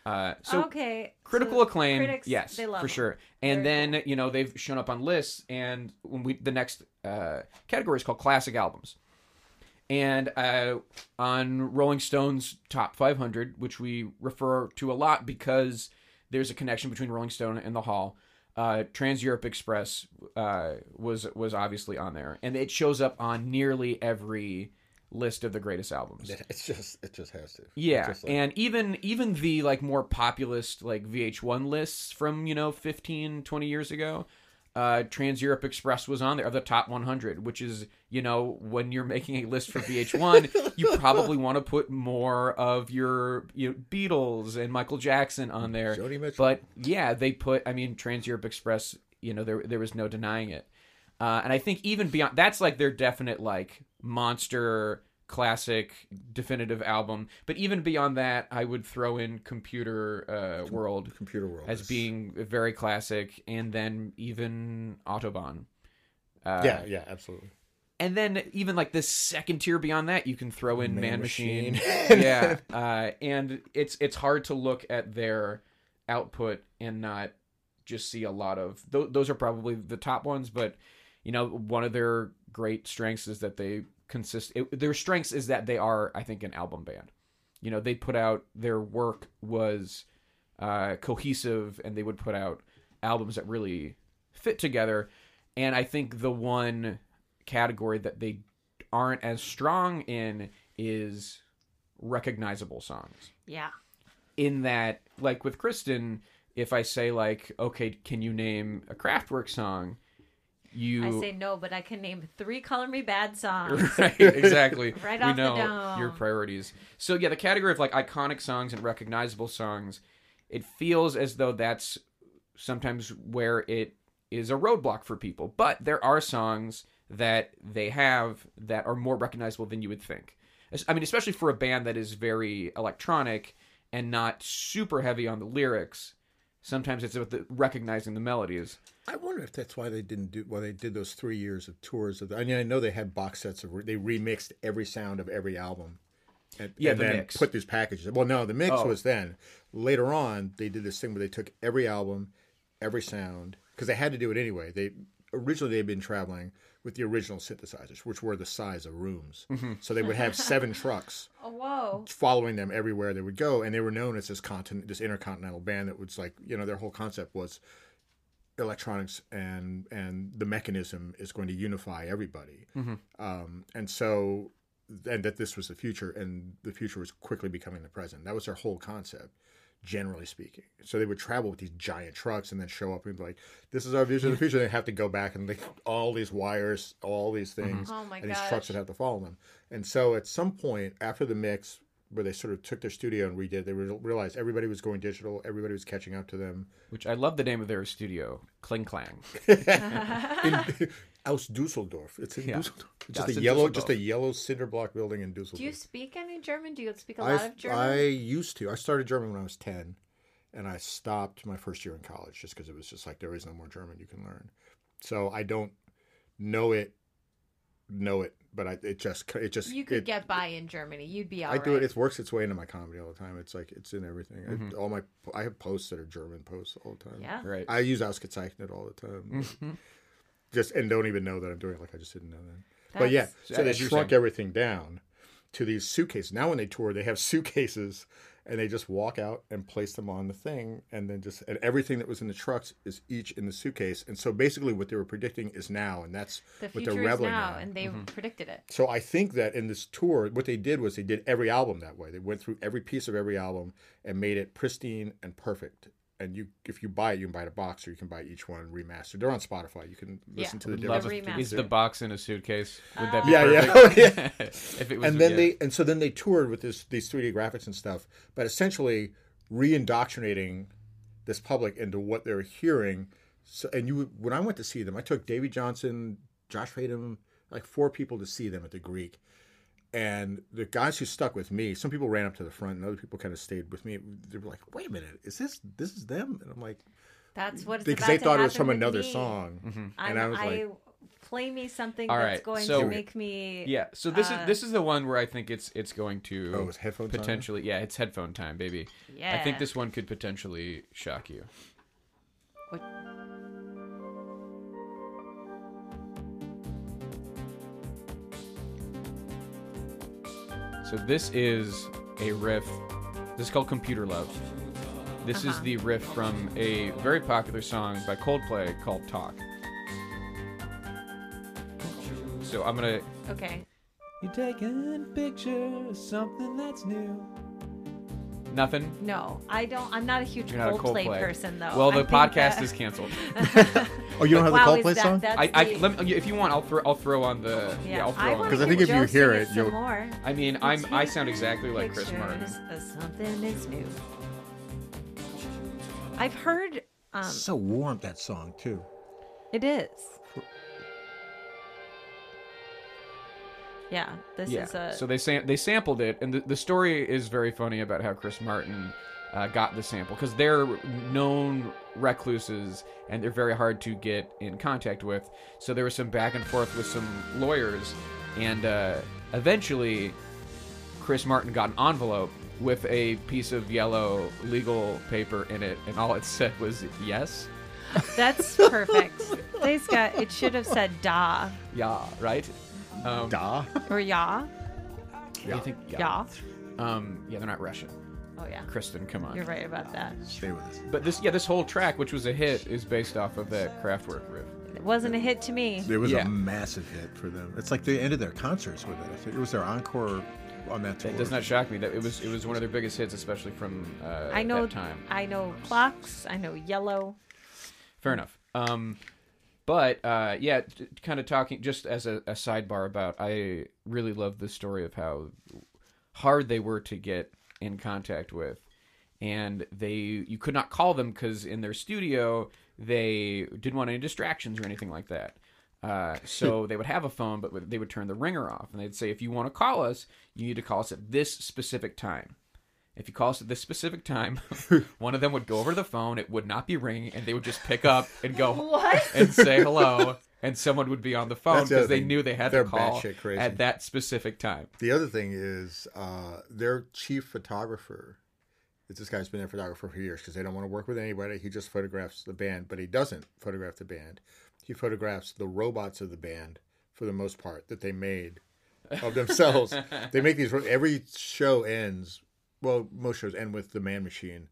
[SPEAKER 1] Uh, so
[SPEAKER 2] okay,
[SPEAKER 1] critical
[SPEAKER 2] so
[SPEAKER 1] acclaim,
[SPEAKER 2] critics,
[SPEAKER 1] yes, for sure. And
[SPEAKER 2] Very
[SPEAKER 1] then you know they've shown up on lists, and when we the next uh, category is called classic albums. And uh, on Rolling Stone's top 500, which we refer to a lot because there's a connection between Rolling Stone and the Hall. Uh, Trans Europe Express uh, was was obviously on there, and it shows up on nearly every list of the greatest albums.
[SPEAKER 3] It- It's just it just has to.
[SPEAKER 1] Yeah,
[SPEAKER 3] like-
[SPEAKER 1] and even even the like more populist like VH1 lists from you know 15, 20 years ago, uh, Trans Europe Express was on there, of the top 100, which is you know when you're making a list for VH1, you probably want to put more of your you know, Beatles and Michael Jackson on there.
[SPEAKER 3] Joni Mitchell.
[SPEAKER 1] But yeah, they put I mean Trans Europe Express, you know there there was no denying it. Uh, and I think even beyond that's like their definite like monster classic definitive album. But even beyond that, I would throw in Computer uh, World
[SPEAKER 3] computer world
[SPEAKER 1] as
[SPEAKER 3] is-
[SPEAKER 1] being very classic, and then even Autobahn. Uh,
[SPEAKER 3] yeah yeah absolutely.
[SPEAKER 1] and then even like the second tier beyond that, you can throw in Man,
[SPEAKER 3] Man
[SPEAKER 1] Machine.
[SPEAKER 3] Machine. <laughs>
[SPEAKER 1] yeah, uh, and it's it's hard to look at their output and not just see a lot of th- those are probably the top ones. But you know, one of their great strengths is that they consist. It, their strengths is that they are, I think, an album band. You know, they put out their work was uh, cohesive, and they would put out albums that really fit together. And I think the one category that they aren't as strong in is recognizable songs
[SPEAKER 2] Yeah.
[SPEAKER 1] in that like with kristen if i say like okay can you name a kraftwerk song you
[SPEAKER 2] I say no, but I can name three Color Me Badd <laughs> songs.
[SPEAKER 1] right exactly <laughs>
[SPEAKER 2] Right
[SPEAKER 1] we
[SPEAKER 2] off the
[SPEAKER 1] know
[SPEAKER 2] dome.
[SPEAKER 1] your priorities so yeah the category of like iconic songs and recognizable songs it feels as though that's sometimes where it is a roadblock for people but there are songs that they have that are more recognizable than you would think i mean especially for a band that is very electronic and not super heavy on the lyrics sometimes it's about the, recognizing the melodies
[SPEAKER 3] I wonder if that's why they didn't do why they did those three years of tours. Of the, I mean, I know they had box sets of they remixed every sound of every album, and,
[SPEAKER 1] Yeah,
[SPEAKER 3] and
[SPEAKER 1] the
[SPEAKER 3] then
[SPEAKER 1] mix.
[SPEAKER 3] put these packages. Well, no, the mix
[SPEAKER 1] Oh.
[SPEAKER 3] was then. Later on, they did this thing where they took every album, every sound, because they had to do it anyway. They originally they'd been traveling with the original synthesizers, which were the size of rooms.
[SPEAKER 1] Mm-hmm.
[SPEAKER 3] So they would have seven <laughs> trucks
[SPEAKER 2] Oh, whoa.
[SPEAKER 3] following them everywhere they would go, and they were known as this continent, this intercontinental band that was like, you know, their whole concept was electronics and and the mechanism is going to unify everybody, um, and so and that this was the future, and the future was quickly becoming the present. That was their whole concept. Generally speaking, so they would travel with these giant trucks and then show up and be like, "This is our vision of the future." They have to go back and like all these wires, all these mm-hmm. things,
[SPEAKER 2] Oh my
[SPEAKER 3] and these trucks would have to follow them. And so at some point after the mix, where they sort of took their studio and redid, It. they re- realized everybody was going digital, everybody was catching up to them.
[SPEAKER 1] which i love the name of their studio kling Klang. <laughs>
[SPEAKER 3] In <laughs> Aus Dusseldorf, it's in
[SPEAKER 1] Yeah.
[SPEAKER 3] Dusseldorf, just
[SPEAKER 1] That's
[SPEAKER 3] a yellow,
[SPEAKER 1] Dusseldorf.
[SPEAKER 3] just a yellow cinder block building in Dusseldorf.
[SPEAKER 2] Do you speak any German? Do you speak a lot
[SPEAKER 3] I
[SPEAKER 2] of German?
[SPEAKER 3] I used to. I started German when I was ten, and I stopped my first year in college just because it was just like there is no more German you can learn. So I don't know it, know it, but I it just it just
[SPEAKER 2] you could
[SPEAKER 3] it,
[SPEAKER 2] get by in Germany. You'd be all
[SPEAKER 3] I
[SPEAKER 2] right.
[SPEAKER 3] do it. It works its way into my comedy all the time. It's like it's in everything.
[SPEAKER 1] Mm-hmm.
[SPEAKER 3] I, all my I have posts that are German posts all the time.
[SPEAKER 2] Yeah.
[SPEAKER 1] right
[SPEAKER 3] I use Ausgezeichnet all the time. Just and don't even know that I'm doing it. Like I just didn't know that. but yeah, so they
[SPEAKER 1] you're
[SPEAKER 3] shrunk everything down to these suitcases. Now when they tour, they have suitcases and they just walk out and place them on the thing, and then just and everything that was in the trucks is each in the suitcase. And so basically, what they were predicting is now, and that's
[SPEAKER 2] the
[SPEAKER 3] what
[SPEAKER 2] future
[SPEAKER 3] they're
[SPEAKER 2] is
[SPEAKER 3] reveling
[SPEAKER 2] now,
[SPEAKER 3] in.
[SPEAKER 2] and they
[SPEAKER 1] Mm-hmm.
[SPEAKER 2] predicted it.
[SPEAKER 3] So I think that in this tour, what they did was they did every album that way. They went through every piece of every album and made it pristine and perfect. And you, if you buy it, you can buy it a box, or you can buy each one remastered. They're on Spotify. You can listen
[SPEAKER 2] Yeah.
[SPEAKER 3] to the
[SPEAKER 2] Love
[SPEAKER 3] different.
[SPEAKER 2] it.
[SPEAKER 1] is
[SPEAKER 2] remaster.
[SPEAKER 1] the box in a suitcase would that be
[SPEAKER 3] Yeah, yeah,
[SPEAKER 1] perfect? <laughs>
[SPEAKER 3] Oh, yeah. <laughs>
[SPEAKER 1] if it was
[SPEAKER 3] and then
[SPEAKER 1] yeah.
[SPEAKER 3] they, and so then they toured with this these 3D graphics and stuff, but essentially re-indoctrinating this public into what they're hearing. So, and you, when I went to see them, I took Davy Johnson, Josh Radom, like four people to see them at the Greek. And the guys who stuck with me, some people ran up to the front, and other people kind of stayed with me. They were like, "Wait a minute, is this this is them?" And I'm like,
[SPEAKER 2] That's what it's
[SPEAKER 3] because they thought it was from another
[SPEAKER 2] me.
[SPEAKER 3] song,
[SPEAKER 2] I'm,
[SPEAKER 3] and I was like,
[SPEAKER 2] play me something
[SPEAKER 1] All
[SPEAKER 2] that's going
[SPEAKER 1] so-
[SPEAKER 2] to make me.
[SPEAKER 1] yeah so this
[SPEAKER 2] Uh,
[SPEAKER 1] is this is the one where i think it's it's going to
[SPEAKER 3] "Oh, it's headphone time?"
[SPEAKER 1] potentially yeah it's headphone time baby
[SPEAKER 2] Yeah, i
[SPEAKER 1] think this one could potentially shock you
[SPEAKER 2] What-
[SPEAKER 1] So this is a riff. This is called Computer Love. This is
[SPEAKER 2] Uh-huh.
[SPEAKER 1] the riff from a very popular song by Coldplay called Talk. So I'm gonna.
[SPEAKER 2] Okay.
[SPEAKER 1] You're taking a picture of something that's new. Nothing.
[SPEAKER 2] No, I don't. I'm not a huge
[SPEAKER 1] You're not a
[SPEAKER 2] Coldplay,
[SPEAKER 1] Coldplay
[SPEAKER 2] person, though.
[SPEAKER 1] Well,
[SPEAKER 2] I
[SPEAKER 1] the
[SPEAKER 2] think
[SPEAKER 1] podcast
[SPEAKER 2] that-
[SPEAKER 1] is canceled. <laughs>
[SPEAKER 3] "Oh, you don't have
[SPEAKER 2] wow,
[SPEAKER 3] the
[SPEAKER 2] is
[SPEAKER 3] Coldplay
[SPEAKER 2] that,
[SPEAKER 3] song?"
[SPEAKER 2] That's
[SPEAKER 1] I, I
[SPEAKER 2] the-
[SPEAKER 1] let me, if you want, I'll throw, I'll throw on the yeah.
[SPEAKER 2] yeah,
[SPEAKER 1] I'll throw
[SPEAKER 2] I
[SPEAKER 1] on.
[SPEAKER 2] want
[SPEAKER 3] 'Cause
[SPEAKER 2] to
[SPEAKER 3] I think if you
[SPEAKER 2] Joe
[SPEAKER 3] hear
[SPEAKER 2] sing
[SPEAKER 3] it,
[SPEAKER 2] some
[SPEAKER 3] you'll-
[SPEAKER 2] more.
[SPEAKER 1] I mean, I'm I sound exactly like Chris Martin.
[SPEAKER 2] Pictures of Something is new. I've heard. Um,
[SPEAKER 3] so warm that song too.
[SPEAKER 2] it is. Yeah, this
[SPEAKER 1] yeah.
[SPEAKER 2] is a.
[SPEAKER 1] So they sam- they sampled it, and the, the story is very funny about how Chris Martin uh, got the sample because they're known recluses and they're very hard to get in contact with. So there was some back and forth with some lawyers, and uh, eventually, Chris Martin got an envelope with a piece of yellow legal paper in it, and all it <laughs> said was yes.
[SPEAKER 2] That's perfect. They's got. It should have said da <laughs>
[SPEAKER 1] Yeah, right. Um,
[SPEAKER 3] Da.
[SPEAKER 2] or ya.
[SPEAKER 1] You think?
[SPEAKER 2] Ya.
[SPEAKER 1] Um, yeah, they're not Russian.
[SPEAKER 2] Oh yeah.
[SPEAKER 1] Kristen, come on.
[SPEAKER 2] You're right about that.
[SPEAKER 3] Stay with us.
[SPEAKER 1] But this, yeah, this whole track, which was a hit, is based off of that Kraftwerk riff.
[SPEAKER 2] It wasn't a hit to me.
[SPEAKER 4] It was
[SPEAKER 1] Yeah.
[SPEAKER 4] a massive hit for them. It's like they ended their concerts with it. I think it was their encore on that tour.
[SPEAKER 1] It does not shock me that it was it was one of their biggest hits, especially from uh,
[SPEAKER 2] I know.
[SPEAKER 1] that time.
[SPEAKER 2] I know clocks. I know yellow.
[SPEAKER 1] Fair enough. Um, but uh, yeah, t- kind of talking just as a, a sidebar about, I really love the story of how hard they were to get in contact with, and they you could not call them because in their studio they didn't want any distractions or anything like that. Uh, <laughs> so they would have a phone, but they would turn the ringer off, and they'd say, "If you want to call us, you need to call us at this specific time." If you call us at this specific time, <laughs> <laughs> one of them would go over to the phone. It would not be ringing, and they would just pick up and go <laughs>
[SPEAKER 2] What?
[SPEAKER 1] and say hello, and someone would be on the phone
[SPEAKER 3] That's the
[SPEAKER 1] because
[SPEAKER 3] other
[SPEAKER 1] they
[SPEAKER 3] thing.
[SPEAKER 1] knew they had
[SPEAKER 3] They're
[SPEAKER 1] to call
[SPEAKER 3] batshit crazy.
[SPEAKER 1] at that specific time.
[SPEAKER 3] The other thing is uh, their chief photographer. Is this guy's been their photographer for years because they don't want to work with anybody. He just photographs the band, but he doesn't photograph the band. He photographs the robots of the band for the most part that they made of themselves. they make these every show ends. Well, most shows end with the man machine,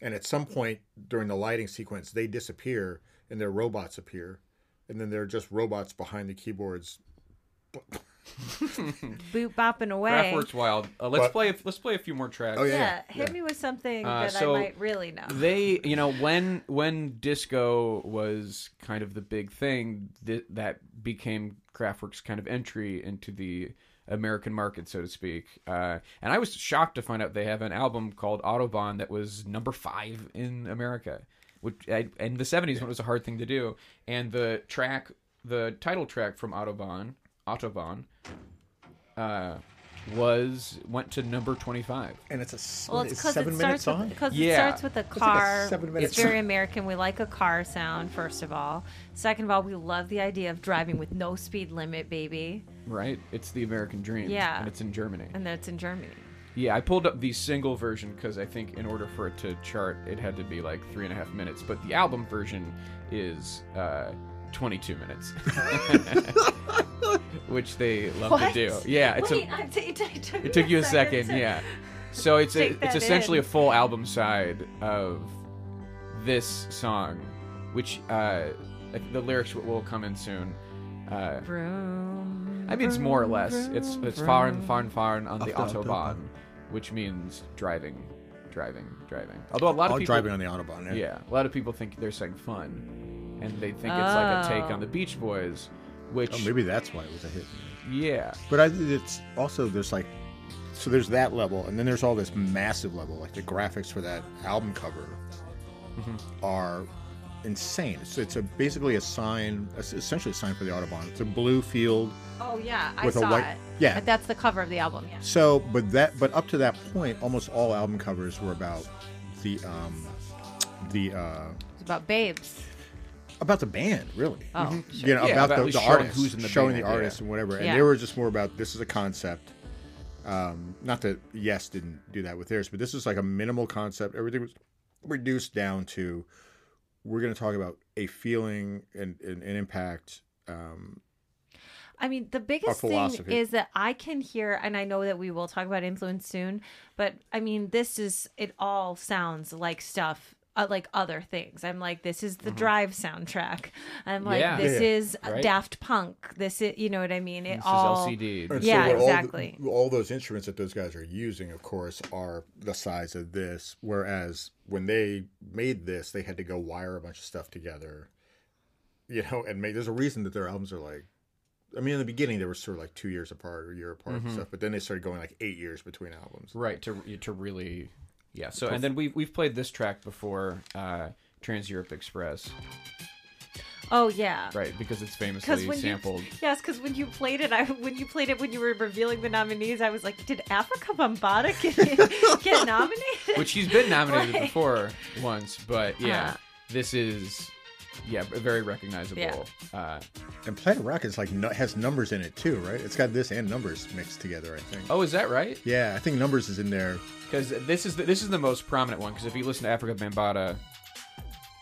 [SPEAKER 3] and at some point during the lighting sequence, they disappear and their robots appear, and then they're just robots behind the keyboards <laughs>
[SPEAKER 2] Boot bopping away.
[SPEAKER 1] Kraftwerk's wild. Uh, let's
[SPEAKER 3] But-
[SPEAKER 1] play. Let's play a few more tracks.
[SPEAKER 3] Oh,
[SPEAKER 2] Yeah,
[SPEAKER 3] yeah.
[SPEAKER 2] hit me with something
[SPEAKER 1] Uh,
[SPEAKER 2] that
[SPEAKER 1] so
[SPEAKER 2] I might really know.
[SPEAKER 1] They, you know, when when disco was kind of the big thing, th- that became Kraftwerk's kind of entry into the American market, so to speak. Uh, and I was shocked to find out they have an album called Autobahn that was number five in America, which I, in the '70s when it was a hard thing to do. And the track, the title track from Autobahn, Autobahn, uh, was went to number 25.
[SPEAKER 4] and it's a
[SPEAKER 2] well, it's
[SPEAKER 4] it's
[SPEAKER 2] because
[SPEAKER 4] seven
[SPEAKER 2] it
[SPEAKER 4] minute
[SPEAKER 2] starts
[SPEAKER 4] song.
[SPEAKER 2] with because it starts with a
[SPEAKER 4] like a
[SPEAKER 2] car.
[SPEAKER 4] seven-minute
[SPEAKER 2] it's very American. We like a car sound. First of all, second of all, we love the idea of driving with no speed limit, baby,
[SPEAKER 1] Right? It's the American dream.
[SPEAKER 2] Yeah.
[SPEAKER 1] And it's in Germany.
[SPEAKER 2] and that's in Germany.
[SPEAKER 1] Yeah, I pulled up the single version because I think in order for it to chart, it had to be like three and a half minutes. But the album version is uh, 22 minutes, <laughs> which they love
[SPEAKER 2] What?
[SPEAKER 1] to do. Yeah, it's
[SPEAKER 2] Wait,
[SPEAKER 1] a,
[SPEAKER 2] I t- it, took
[SPEAKER 1] it took you a second.
[SPEAKER 2] to-
[SPEAKER 1] Yeah, so it's a, it's essentially
[SPEAKER 2] in.
[SPEAKER 1] a full album side of this song, which uh, the lyrics will come in soon. Uh,
[SPEAKER 2] Vroom,
[SPEAKER 1] I mean, it's more or less.
[SPEAKER 2] vroom,
[SPEAKER 1] It's it's
[SPEAKER 2] and
[SPEAKER 1] far and far on the
[SPEAKER 4] Auf der
[SPEAKER 1] autobahn, which means driving, driving, driving. Although a lot of
[SPEAKER 4] All
[SPEAKER 1] people,
[SPEAKER 4] driving on the autobahn. Yeah.
[SPEAKER 1] yeah, a lot of people think they're saying fun, and they think it's like a take
[SPEAKER 2] Oh.
[SPEAKER 1] on the Beach Boys, which
[SPEAKER 4] Oh, maybe that's why it was a hit.
[SPEAKER 1] yeah,
[SPEAKER 4] But I, it's also there's like
[SPEAKER 3] So there's that level, and then there's all this massive level. Like the graphics for that album cover are insane. So it's a basically a sign, essentially a sign for the Autobahn. It's a blue field.
[SPEAKER 2] Oh yeah, I
[SPEAKER 3] With a
[SPEAKER 2] saw
[SPEAKER 3] white-
[SPEAKER 2] it.
[SPEAKER 3] yeah.
[SPEAKER 2] But that's the cover of the album. Yeah.
[SPEAKER 3] So, but that, but up to that point, almost all album covers were about the, um, the, uh,
[SPEAKER 2] It's about babes.
[SPEAKER 3] about the band, really.
[SPEAKER 2] Oh,
[SPEAKER 1] Mm-hmm.
[SPEAKER 2] sure.
[SPEAKER 3] You know,
[SPEAKER 1] Yeah,
[SPEAKER 3] about,
[SPEAKER 1] about
[SPEAKER 3] the, the
[SPEAKER 1] showing
[SPEAKER 3] artist,
[SPEAKER 1] who's in the
[SPEAKER 3] showing
[SPEAKER 1] band,
[SPEAKER 3] the artist
[SPEAKER 1] yeah.
[SPEAKER 3] and whatever. And
[SPEAKER 2] Yeah.
[SPEAKER 3] they were just more about this is a concept. Um, not that Yes didn't do that with theirs, but this is like a minimal concept. Everything was reduced down to we're going to talk about a feeling and an impact. Um,
[SPEAKER 2] I mean, the biggest thing is that I can hear, and I know that we will talk about influence soon, but I mean, this is, it all sounds like stuff. Uh, like other things, I'm like, this is the Drive soundtrack. I'm like,
[SPEAKER 1] Yeah.
[SPEAKER 2] this
[SPEAKER 3] Mm-hmm. Yeah,
[SPEAKER 2] is
[SPEAKER 1] right.
[SPEAKER 2] Daft Punk. This is, you know what I mean? It
[SPEAKER 1] this
[SPEAKER 2] all,
[SPEAKER 1] is LCD.
[SPEAKER 3] and
[SPEAKER 2] Yeah,
[SPEAKER 3] what all the-
[SPEAKER 2] exactly.
[SPEAKER 3] All, those instruments that those guys are using, of course, are the size of this. Whereas when they made this, they had to go wire a bunch of stuff together, you know, and make. There's a reason that their albums are like. I mean, in the beginning, they were sort of like two years apart or a year apart
[SPEAKER 1] Mm-hmm.
[SPEAKER 3] and stuff, but then they started going like eight years between albums.
[SPEAKER 1] Right to to really, yeah. So and then we we've played this track before, uh, Trans Europe Express,
[SPEAKER 2] oh yeah.
[SPEAKER 1] right? Because it's famously
[SPEAKER 2] when
[SPEAKER 1] sampled.
[SPEAKER 2] you yes, because when you played it, I when you played it when you were revealing the nominees, I was like, did Afrika Bambaataa get, <laughs> get nominated?
[SPEAKER 1] which he's been nominated
[SPEAKER 2] Right.
[SPEAKER 1] before once, but yeah,
[SPEAKER 2] Uh-huh.
[SPEAKER 1] this is yeah very recognizable.
[SPEAKER 2] Yeah.
[SPEAKER 1] Uh,
[SPEAKER 3] And Planet Rock is like no, has numbers in it too, right? It's got this and numbers mixed together, I think.
[SPEAKER 1] oh, is that right?
[SPEAKER 3] Yeah, I think numbers is in there.
[SPEAKER 1] Because this is the, this is the most prominent one. Because if you listen to Afrika Bambaataa,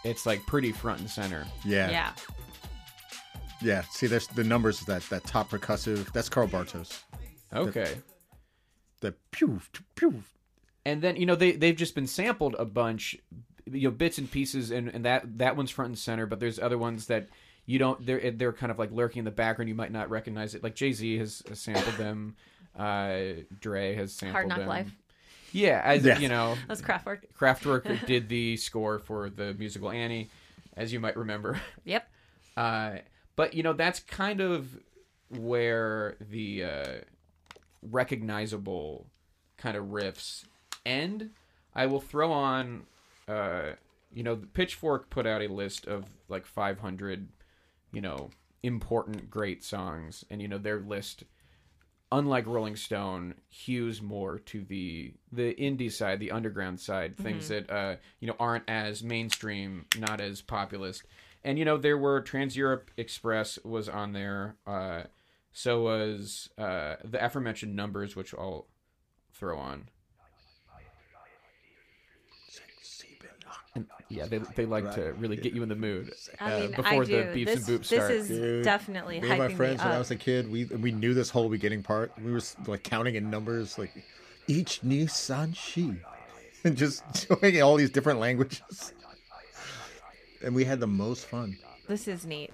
[SPEAKER 1] it's like pretty front and center.
[SPEAKER 4] Yeah.
[SPEAKER 2] Yeah.
[SPEAKER 4] Yeah. See, there's the numbers that that top percussive. That's Karl Bartos.
[SPEAKER 1] Okay.
[SPEAKER 4] The pew pew.
[SPEAKER 1] and then you know they they've just been sampled a bunch you know bits and pieces and, and that that one's front and center but there's other ones that you don't they're they're kind of like lurking in the background you might not recognize it like jay-z has, has sampled them <laughs> uh Dre has sampled them.
[SPEAKER 2] Hard Knock
[SPEAKER 1] them
[SPEAKER 2] Life.
[SPEAKER 1] yeah as
[SPEAKER 4] Yeah.
[SPEAKER 1] you know
[SPEAKER 2] That's Kraftwerk.
[SPEAKER 1] Kraftwerk <laughs> did the score for the musical Annie as you might remember <laughs>
[SPEAKER 2] Yep.
[SPEAKER 1] uh, but you know that's kind of where the uh, recognizable kind of riffs end. I will throw on, uh, you know, Pitchfork put out a list of like 500, you know, important great songs, and you know their list, unlike Rolling Stone, hews more to the the indie side, the underground side, things that uh, you know aren't as mainstream, not as populist. And you know there were Trans Europe Express was on there. Uh, so was uh, the aforementioned numbers, which I'll throw on. Yeah, they, they like to really get you in the mood
[SPEAKER 2] I
[SPEAKER 1] uh,
[SPEAKER 2] mean,
[SPEAKER 1] before
[SPEAKER 2] I
[SPEAKER 1] the beeps
[SPEAKER 2] this,
[SPEAKER 1] and boops
[SPEAKER 2] this
[SPEAKER 1] start.
[SPEAKER 2] is
[SPEAKER 4] Dude,
[SPEAKER 2] definitely
[SPEAKER 4] Me
[SPEAKER 2] hyping
[SPEAKER 4] and my
[SPEAKER 2] me
[SPEAKER 4] friends when I was a kid, we we knew this whole beginning part. We were like counting in numbers, like each Nissan she, <laughs> and just doing all these different languages. And we had the most fun.
[SPEAKER 2] This is neat.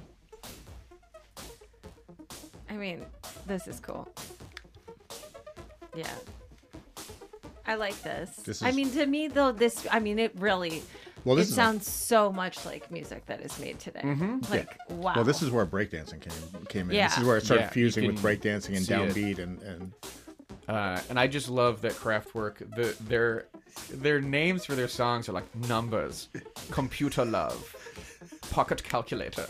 [SPEAKER 2] I mean, this is cool. Yeah. I like this.
[SPEAKER 4] This
[SPEAKER 2] I mean, to me though, this. I mean, it really.
[SPEAKER 4] Well, this
[SPEAKER 2] it
[SPEAKER 4] is like-
[SPEAKER 2] sounds so much like music that is made today. Like, wow.
[SPEAKER 4] Well, this is where breakdancing came came in.
[SPEAKER 2] Yeah.
[SPEAKER 4] This is where it started
[SPEAKER 1] Yeah,
[SPEAKER 4] fusing with breakdancing and
[SPEAKER 1] see it.
[SPEAKER 4] downbeat and and
[SPEAKER 1] Uh, and I just love that Kraftwerk. The, their their names for their songs are like numbers, computer love, pocket calculator,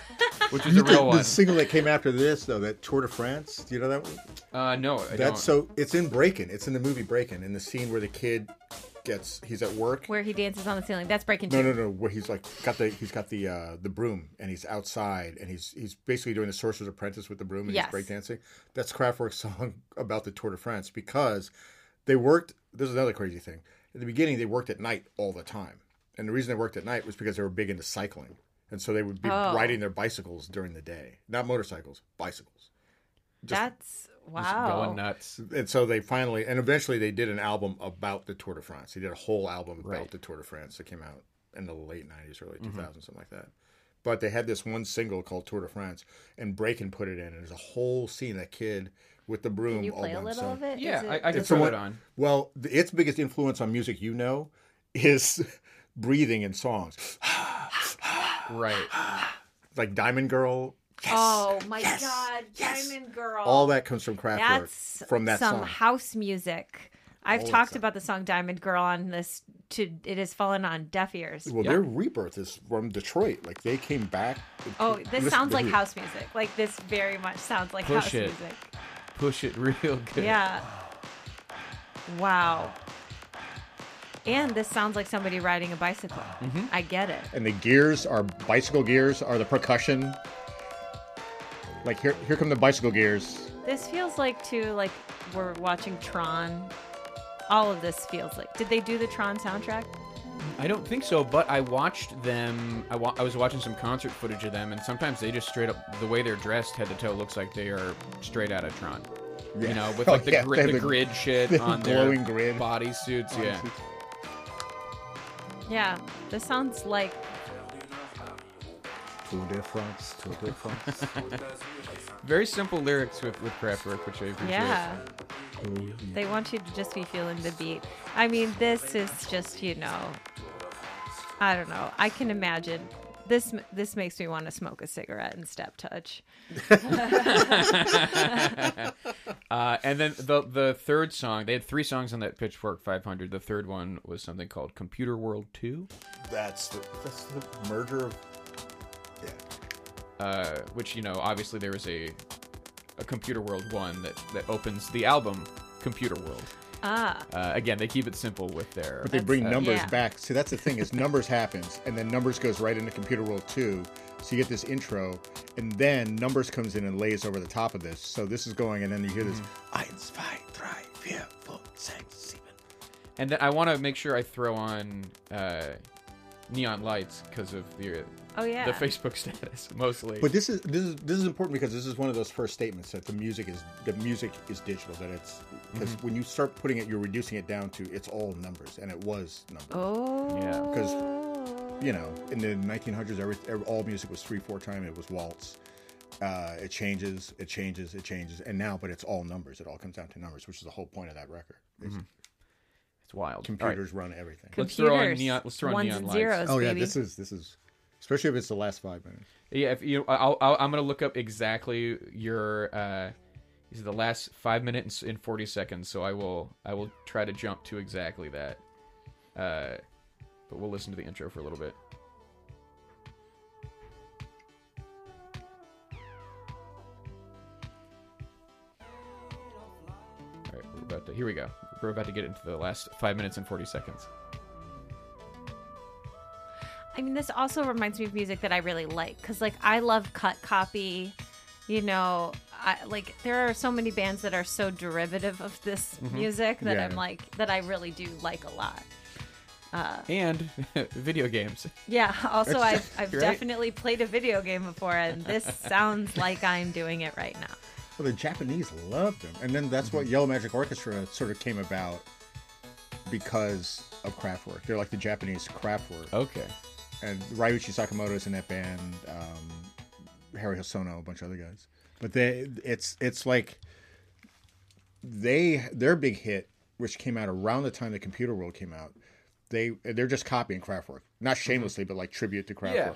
[SPEAKER 1] <laughs> which is a real one.
[SPEAKER 4] the single that came after this though, that Tour de France. Do you know that one?
[SPEAKER 1] Uh, no, I don't.
[SPEAKER 3] That's so. It's in Breakin'. It's in the movie Breakin'. In the scene where the kid gets, he's at work.
[SPEAKER 2] where he dances on the ceiling. That's breaking.
[SPEAKER 3] No,
[SPEAKER 2] two.
[SPEAKER 3] no, no. Where he's like got the he's got the uh the broom and he's outside and he's he's basically doing the Sorcerer's Apprentice with the broom and
[SPEAKER 2] Yes.
[SPEAKER 3] he's breakdancing. That's Kraftwerk's <laughs> song about the Tour de France because they worked. This is another crazy thing. At the beginning, they worked at night all the time, and the reason they worked at night was because they were big into cycling, and so they would be
[SPEAKER 2] Oh.
[SPEAKER 3] riding their bicycles during the day, not motorcycles, bicycles.
[SPEAKER 2] That's
[SPEAKER 1] Just
[SPEAKER 2] wow.
[SPEAKER 1] going nuts.
[SPEAKER 3] And so they finally, and eventually, they did an album about the Tour de France. He did a whole album about
[SPEAKER 1] Right.
[SPEAKER 3] the Tour de France that came out in the late '90s, early mm-hmm. 2000s, something like that. But they had this one single called Tour de France, and Breakin' put it in. And there's a whole scene that kid with the broom.
[SPEAKER 2] Can you
[SPEAKER 3] all
[SPEAKER 2] play
[SPEAKER 3] by
[SPEAKER 2] a little
[SPEAKER 3] himself.
[SPEAKER 2] of it?
[SPEAKER 1] Yeah,
[SPEAKER 2] it
[SPEAKER 1] I, I can
[SPEAKER 2] just-
[SPEAKER 1] throw it on.
[SPEAKER 3] Well, the, its biggest influence on music, you know, <laughs> is breathing in songs, <sighs>
[SPEAKER 1] Right.
[SPEAKER 3] like Diamond Girl.
[SPEAKER 2] Oh my god, Diamond Girl.
[SPEAKER 3] All that comes from Kraftwerk.
[SPEAKER 2] That's
[SPEAKER 3] from that
[SPEAKER 2] some
[SPEAKER 3] song.
[SPEAKER 2] house music. I've
[SPEAKER 3] All
[SPEAKER 2] talked about the song Diamond Girl on this. To it has fallen on deaf ears.
[SPEAKER 3] Well, their rebirth is from Detroit. Like they came back.
[SPEAKER 2] Oh, this
[SPEAKER 3] to
[SPEAKER 2] sounds like house music. Like this very much sounds like
[SPEAKER 1] Push
[SPEAKER 2] house
[SPEAKER 1] it.
[SPEAKER 2] music.
[SPEAKER 1] Push it real good.
[SPEAKER 2] Yeah. Wow. And this sounds like somebody riding a bicycle.
[SPEAKER 3] Mm-hmm.
[SPEAKER 2] I get it.
[SPEAKER 4] and the gears are bicycle gears are the percussion. Like here here come the bicycle gears.
[SPEAKER 2] This feels like too like we're watching Tron. All of this feels like. Did they do the Tron soundtrack?
[SPEAKER 1] I don't think so, but I watched them. I, wa- I was watching some concert footage of them, and sometimes they just straight up the way they're dressed, head to toe, looks like they are straight out of Tron. You know, with
[SPEAKER 4] Oh,
[SPEAKER 1] like the,
[SPEAKER 4] yeah,
[SPEAKER 1] gri- the
[SPEAKER 4] the-
[SPEAKER 1] grid shit
[SPEAKER 4] the <laughs>
[SPEAKER 1] on their
[SPEAKER 4] glowing grid.
[SPEAKER 1] bodysuits. Yeah,
[SPEAKER 2] Yeah. This sounds like
[SPEAKER 4] Tour de France, Tour de France.
[SPEAKER 1] very simple lyrics with with Kraftwerk, which I appreciate.
[SPEAKER 2] yeah. They want you to just be feeling the beat. I mean, this is just, you know, I don't know. I can imagine this this makes me want to smoke a cigarette and step touch. <laughs>
[SPEAKER 1] Uh, and then the the third song, they had three songs on that Pitchfork 500. The third one was something called Computer World 2,
[SPEAKER 3] That's the that's the merger of. Yeah.
[SPEAKER 1] uh, which you know, obviously there was a a Computer World 1 that that opens the album Computer World.
[SPEAKER 2] Ah.
[SPEAKER 1] Uh, again, they keep it simple with their.
[SPEAKER 4] But they bring
[SPEAKER 1] uh,
[SPEAKER 4] numbers
[SPEAKER 2] yeah.
[SPEAKER 4] back. See, that's the thing is <laughs> numbers happens, and then numbers goes right into Computer World Two. So you get this intro, and then numbers comes in and lays over the top of this. So this is going, and then you hear this.
[SPEAKER 1] Mm-hmm.
[SPEAKER 4] Eins, zwei, drei, vier, fünf, sechs, sieben.
[SPEAKER 1] And then I want to make sure I throw on uh, neon lights because of the
[SPEAKER 2] Oh yeah.
[SPEAKER 1] the Facebook <laughs> status mostly.
[SPEAKER 4] But this is this is this is important because this is one of those first statements that the music is the music is digital. That it's because
[SPEAKER 1] Mm-hmm.
[SPEAKER 4] when you start putting it, you're reducing it down to it's all numbers, and it was numbers.
[SPEAKER 2] Oh.
[SPEAKER 1] Yeah.
[SPEAKER 4] Because You know, in the 1900s, every, every all music was three four time. It was waltz. Uh, it changes, it changes, it changes, and now, but it's all numbers. It all comes down to numbers, which is the whole point of that record.
[SPEAKER 1] Mm-hmm. It's wild. All right.
[SPEAKER 4] Computers run everything.
[SPEAKER 1] Let's throw on
[SPEAKER 2] Computers.
[SPEAKER 1] neon- let's throw on
[SPEAKER 2] Ones
[SPEAKER 1] neon
[SPEAKER 2] and
[SPEAKER 1] lights.
[SPEAKER 2] zeros.
[SPEAKER 4] oh yeah,
[SPEAKER 2] baby.
[SPEAKER 4] this is this is especially if it's the last five minutes.
[SPEAKER 1] Yeah, if you, I'll, I'll, I'm gonna look up exactly your. Uh, are the last five minutes and forty seconds, so I will, I will try to jump to exactly that. Uh, but we'll listen to the intro for a little bit. All right, we're about to. Here we go. We're about to get into the last five minutes and forty seconds.
[SPEAKER 2] I mean, this also reminds me of music that I really like because, like, I love cut copy. You know, I, like there are so many bands that are so derivative of this mm-hmm. music that
[SPEAKER 4] Yeah.
[SPEAKER 2] I'm like that I really do like a lot.
[SPEAKER 1] Uh, and <laughs> video games.
[SPEAKER 2] Yeah. Also, I've I've
[SPEAKER 1] Right?
[SPEAKER 2] definitely played a video game before, and this sounds like I'm doing it right now.
[SPEAKER 4] Well, the Japanese loved them, and then that's what mm-hmm. Yellow Magic Orchestra sort of came about because of Kraftwerk. They're like the Japanese Kraftwerk,
[SPEAKER 1] Okay.
[SPEAKER 4] And Ryuichi Sakamoto's in that band, um, Harry Hosono, a bunch of other guys. But they, it's it's like they their big hit, which came out around the time the Computer World came out. They they're just copying Kraftwerk, not shamelessly, but like tribute to Kraftwerk.
[SPEAKER 1] Yeah.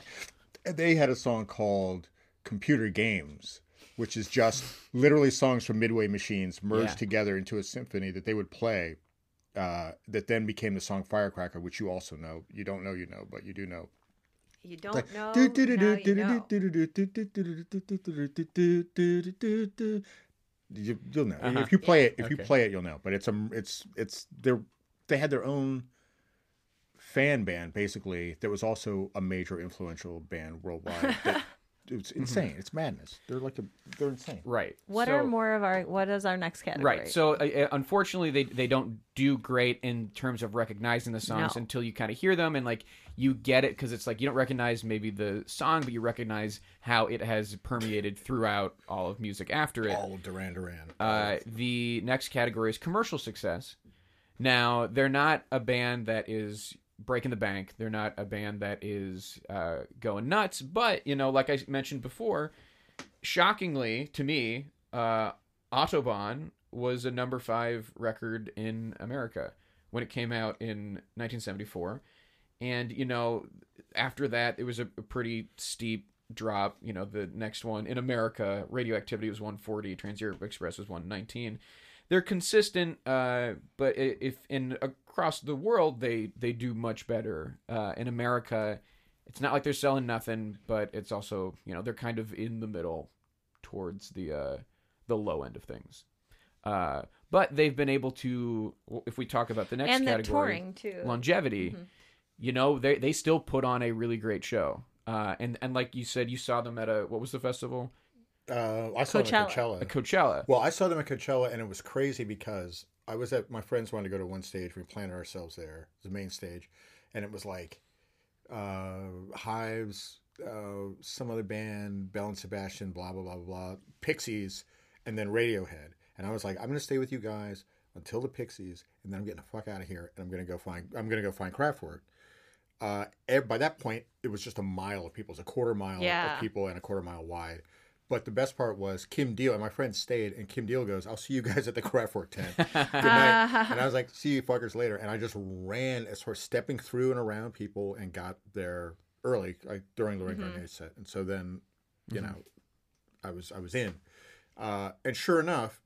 [SPEAKER 4] And they had a song called Computer Games, which is just literally songs from Midway Machines merged
[SPEAKER 1] Yeah.
[SPEAKER 4] together into a symphony that they would play. Uh, that then became the song Firecracker, which you also know. You don't know, you know, but you do know.
[SPEAKER 2] You don't
[SPEAKER 4] Like,
[SPEAKER 2] know. now you know.
[SPEAKER 4] You, you'll know
[SPEAKER 1] Uh-huh.
[SPEAKER 4] if you play it. If you play it, you'll know. But it's a it's it's they they had their own fan band basically. That was also a major influential band worldwide. That, it's insane. It's madness. They're like a they're insane.
[SPEAKER 1] Right.
[SPEAKER 2] What
[SPEAKER 1] So-
[SPEAKER 2] are more of our? What is our next category?
[SPEAKER 1] Right. So uh, uh, unfortunately, they they don't do great in terms of recognizing the songs
[SPEAKER 2] No.
[SPEAKER 1] until you kind of hear them and like you get it because it's like you don't recognize maybe the song, but you recognize how it has permeated throughout all of music after it.
[SPEAKER 3] All of Duran Duran.
[SPEAKER 1] Uh, the next category is commercial success. Now, they're not a band that is breaking the bank. They're not a band that is uh, going nuts. But, you know, like I mentioned before, shockingly to me, uh, Autobahn was a number five record in America when it came out in 1974. And, you know, after that, it was a, a pretty steep drop. You know, the next one in America, Radioactivity was 140, Trans Europe Express was 119. They're consistent, uh, but if in across the world they they do much better. Uh, in America, it's not like they're selling nothing, but it's also you know they're kind of in the middle towards the uh, the low end of things. Uh, but they've been able to, if we talk about the next
[SPEAKER 2] and
[SPEAKER 1] category,
[SPEAKER 2] touring too.
[SPEAKER 1] longevity, you know, they they still put on a really great show. Uh, and and like you said, you saw them at a what was the festival?
[SPEAKER 3] Uh, I saw them at
[SPEAKER 2] Coachella.
[SPEAKER 3] Coachella.
[SPEAKER 1] A Coachella.
[SPEAKER 3] Well, I saw them at Coachella, and it was crazy because I was at my friends wanted to go to one stage. We planted ourselves there, the main stage, and it was like uh, Hives, uh, some other band, Bell and Sebastian, blah blah blah blah, blah, Pixies, and then Radiohead. And I was like, I'm gonna stay with you guys until the Pixies, and then I'm getting the fuck out of here, and I'm gonna go find I'm gonna go find Kraftwerk. Uh, ev- by that point, it was just a mile of people. It was a quarter mile
[SPEAKER 2] Yeah.
[SPEAKER 3] of people and a quarter mile wide. But the best part was Kim Deal and my friend stayed, and Kim Deal goes, "I'll see you guys at the Kraftwerk tent. Good night." <laughs> and I was like, "See you fuckers later." And I just ran as far stepping through and around people and got there early, like during Laurent Garnier's set. And so then, you know, I was I was in, uh, and sure enough,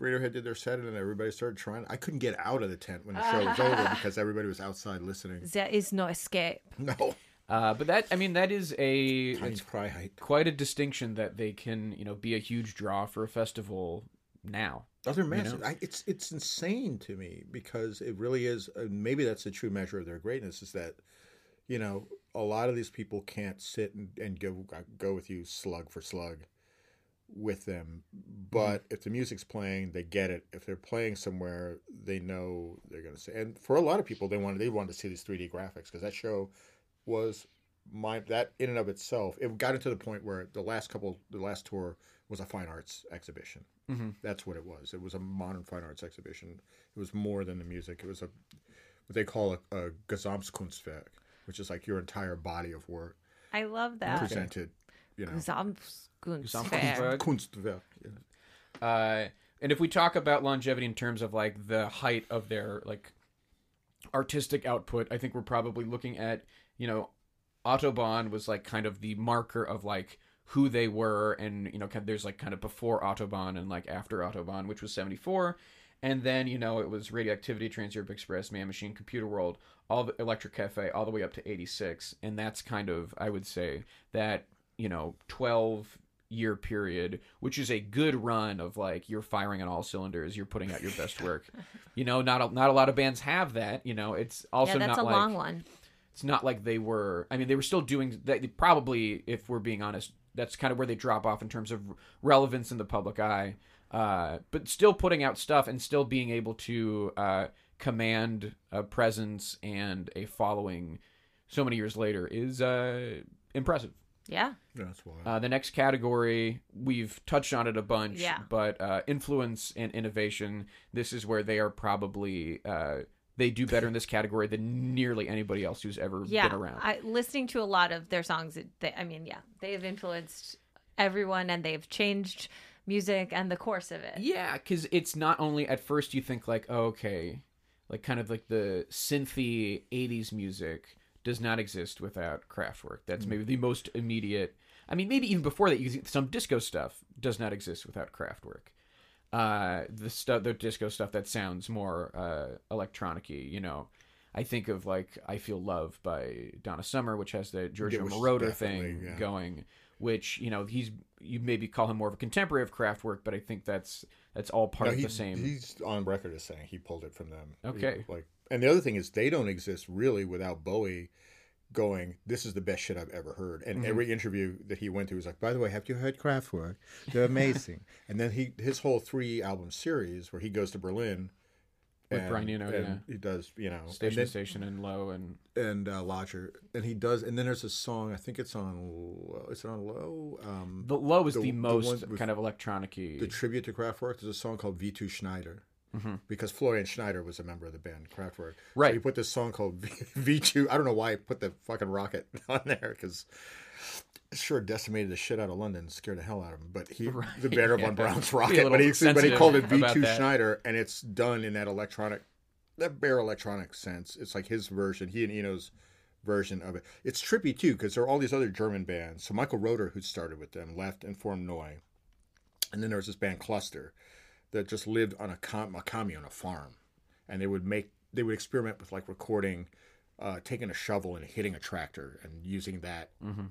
[SPEAKER 3] Radiohead did their set, and then everybody started trying. I couldn't get out of the tent when the show was over <laughs> because everybody was outside listening.
[SPEAKER 2] There is no escape. <laughs>
[SPEAKER 3] No,
[SPEAKER 1] Uh, but that I mean that is a
[SPEAKER 3] Heinz
[SPEAKER 1] it's
[SPEAKER 3] Freiheit.
[SPEAKER 1] quite a distinction that they can you know be a huge draw for a festival now.
[SPEAKER 3] Oh, they're massive. I, it's it's insane to me because it really is. Uh, maybe that's the true measure of their greatness is that, you know, a lot of these people can't sit and, and go go with you slug for slug. with them. But if the music's playing, they get it. If they're playing somewhere, they know they're going to say. And for a lot of people, they wanted they wanted to see these 3D graphics because that show was my that in and of itself. It got into the point where the last couple, the last tour was a fine arts exhibition.
[SPEAKER 1] Mm-hmm.
[SPEAKER 3] That's what it was. It was a modern fine arts exhibition. It was more than the music. It was a what they call a, a Gesamtkunstwerk, which is like your entire body of work
[SPEAKER 2] I love that.
[SPEAKER 3] presented. You know,
[SPEAKER 2] Gesamtkunstwerk.
[SPEAKER 3] Kunstwerk. Yeah.
[SPEAKER 1] Uh, and if we talk about longevity in terms of like the height of their like artistic output, I think we're probably looking at you know Autobahn was like kind of the marker of like who they were, and you know there's like kind of before Autobahn and like after Autobahn, which was '74. And then, you know, it was Radioactivity, Trans Europe Express, Man Machine, Computer World, all the Electric Cafe, all the way up to 86. And that's kind of, I would say, that, you know, 12 year period, which is a good run of like you're firing on all cylinders, you're putting out your best work. <laughs> you know, not a, not a lot of bands have that. You know, it's also
[SPEAKER 2] Yeah, that's
[SPEAKER 1] not
[SPEAKER 2] a
[SPEAKER 1] like
[SPEAKER 2] long one.
[SPEAKER 1] It's not like they were. I mean, they were still doing that. Probably, if we're being honest, that's kind of where they drop off in terms of relevance in the public eye. Uh, but still putting out stuff and still being able to uh, command a presence and a following so many years later is uh, impressive.
[SPEAKER 2] Yeah.
[SPEAKER 3] That's why.
[SPEAKER 1] Uh, the next category, we've touched on it a bunch,
[SPEAKER 2] Yeah.
[SPEAKER 1] but uh, influence and innovation, this is where they are probably, uh, they do better in this category than nearly anybody else who's ever
[SPEAKER 2] Yeah.
[SPEAKER 1] been around.
[SPEAKER 2] I, listening to a lot of their songs, they, I mean, yeah, they have influenced everyone and they've changed music and the course of it.
[SPEAKER 1] Yeah, because it's not only at first you think like, oh, okay, like kind of like the synthy '80s music does not exist without Kraftwerk. That's mm. maybe the most immediate. I mean, maybe even before that, you can see some disco stuff does not exist without Kraftwerk. Uh, the stuff, the disco stuff that sounds more uh, electronic-y, you know. I think of like "I Feel Love" by Donna Summer, which has the Giorgio
[SPEAKER 3] Yeah,
[SPEAKER 1] Moroder thing
[SPEAKER 3] yeah.
[SPEAKER 1] going, which you know he's you maybe call him more of a contemporary of Kraftwerk, but I think that's that's all part
[SPEAKER 3] No,
[SPEAKER 1] of
[SPEAKER 3] he-
[SPEAKER 1] the same.
[SPEAKER 3] He's on record as saying he pulled it from them. He-
[SPEAKER 1] Okay.
[SPEAKER 3] like, and the other thing is they don't exist really without Bowie going. This is the best shit I've ever heard. And
[SPEAKER 1] Mm-hmm.
[SPEAKER 3] every interview that he went to was like, by the way, have you heard Kraftwerk? They're amazing. <laughs> and then he his whole three album series where he goes to Berlin.
[SPEAKER 1] With
[SPEAKER 3] and-
[SPEAKER 1] Brian Eno, yeah.
[SPEAKER 3] he does, you know,
[SPEAKER 1] Station
[SPEAKER 3] and then,
[SPEAKER 1] Station and Low and
[SPEAKER 3] and uh, Lodger, and he does, and then there's a song. I think it's on, Low- is it on Low? Um,
[SPEAKER 1] the Low is
[SPEAKER 3] The-
[SPEAKER 1] the,
[SPEAKER 3] the
[SPEAKER 1] most
[SPEAKER 3] with
[SPEAKER 1] kind of electronic-y.
[SPEAKER 3] the tribute to Kraftwerk. There's a song called V2 Schneider.
[SPEAKER 1] Mm-hmm.
[SPEAKER 3] Because Florian Schneider was a member of the band Kraftwerk.
[SPEAKER 1] Right.
[SPEAKER 3] So he put this song called v- V2. I don't know why he put the fucking rocket <laughs> on there because it sure decimated the shit out of London, scared the hell out of him. But he, <laughs> the Banner
[SPEAKER 1] yeah.
[SPEAKER 3] von Braun's <laughs> rocket, but he, but he called it V2. Schneider, and it's done in that electronic, that bare electronic sense. It's like his version, he and Eno's version of it. It's trippy too because there are all these other German bands. So Michael Rother, who started with them, left and formed Noi, and then there was this band Cluster that just lived on a, com- a commune, on a farm, and they would make they would experiment with like recording, uh, taking a shovel and hitting a tractor and using that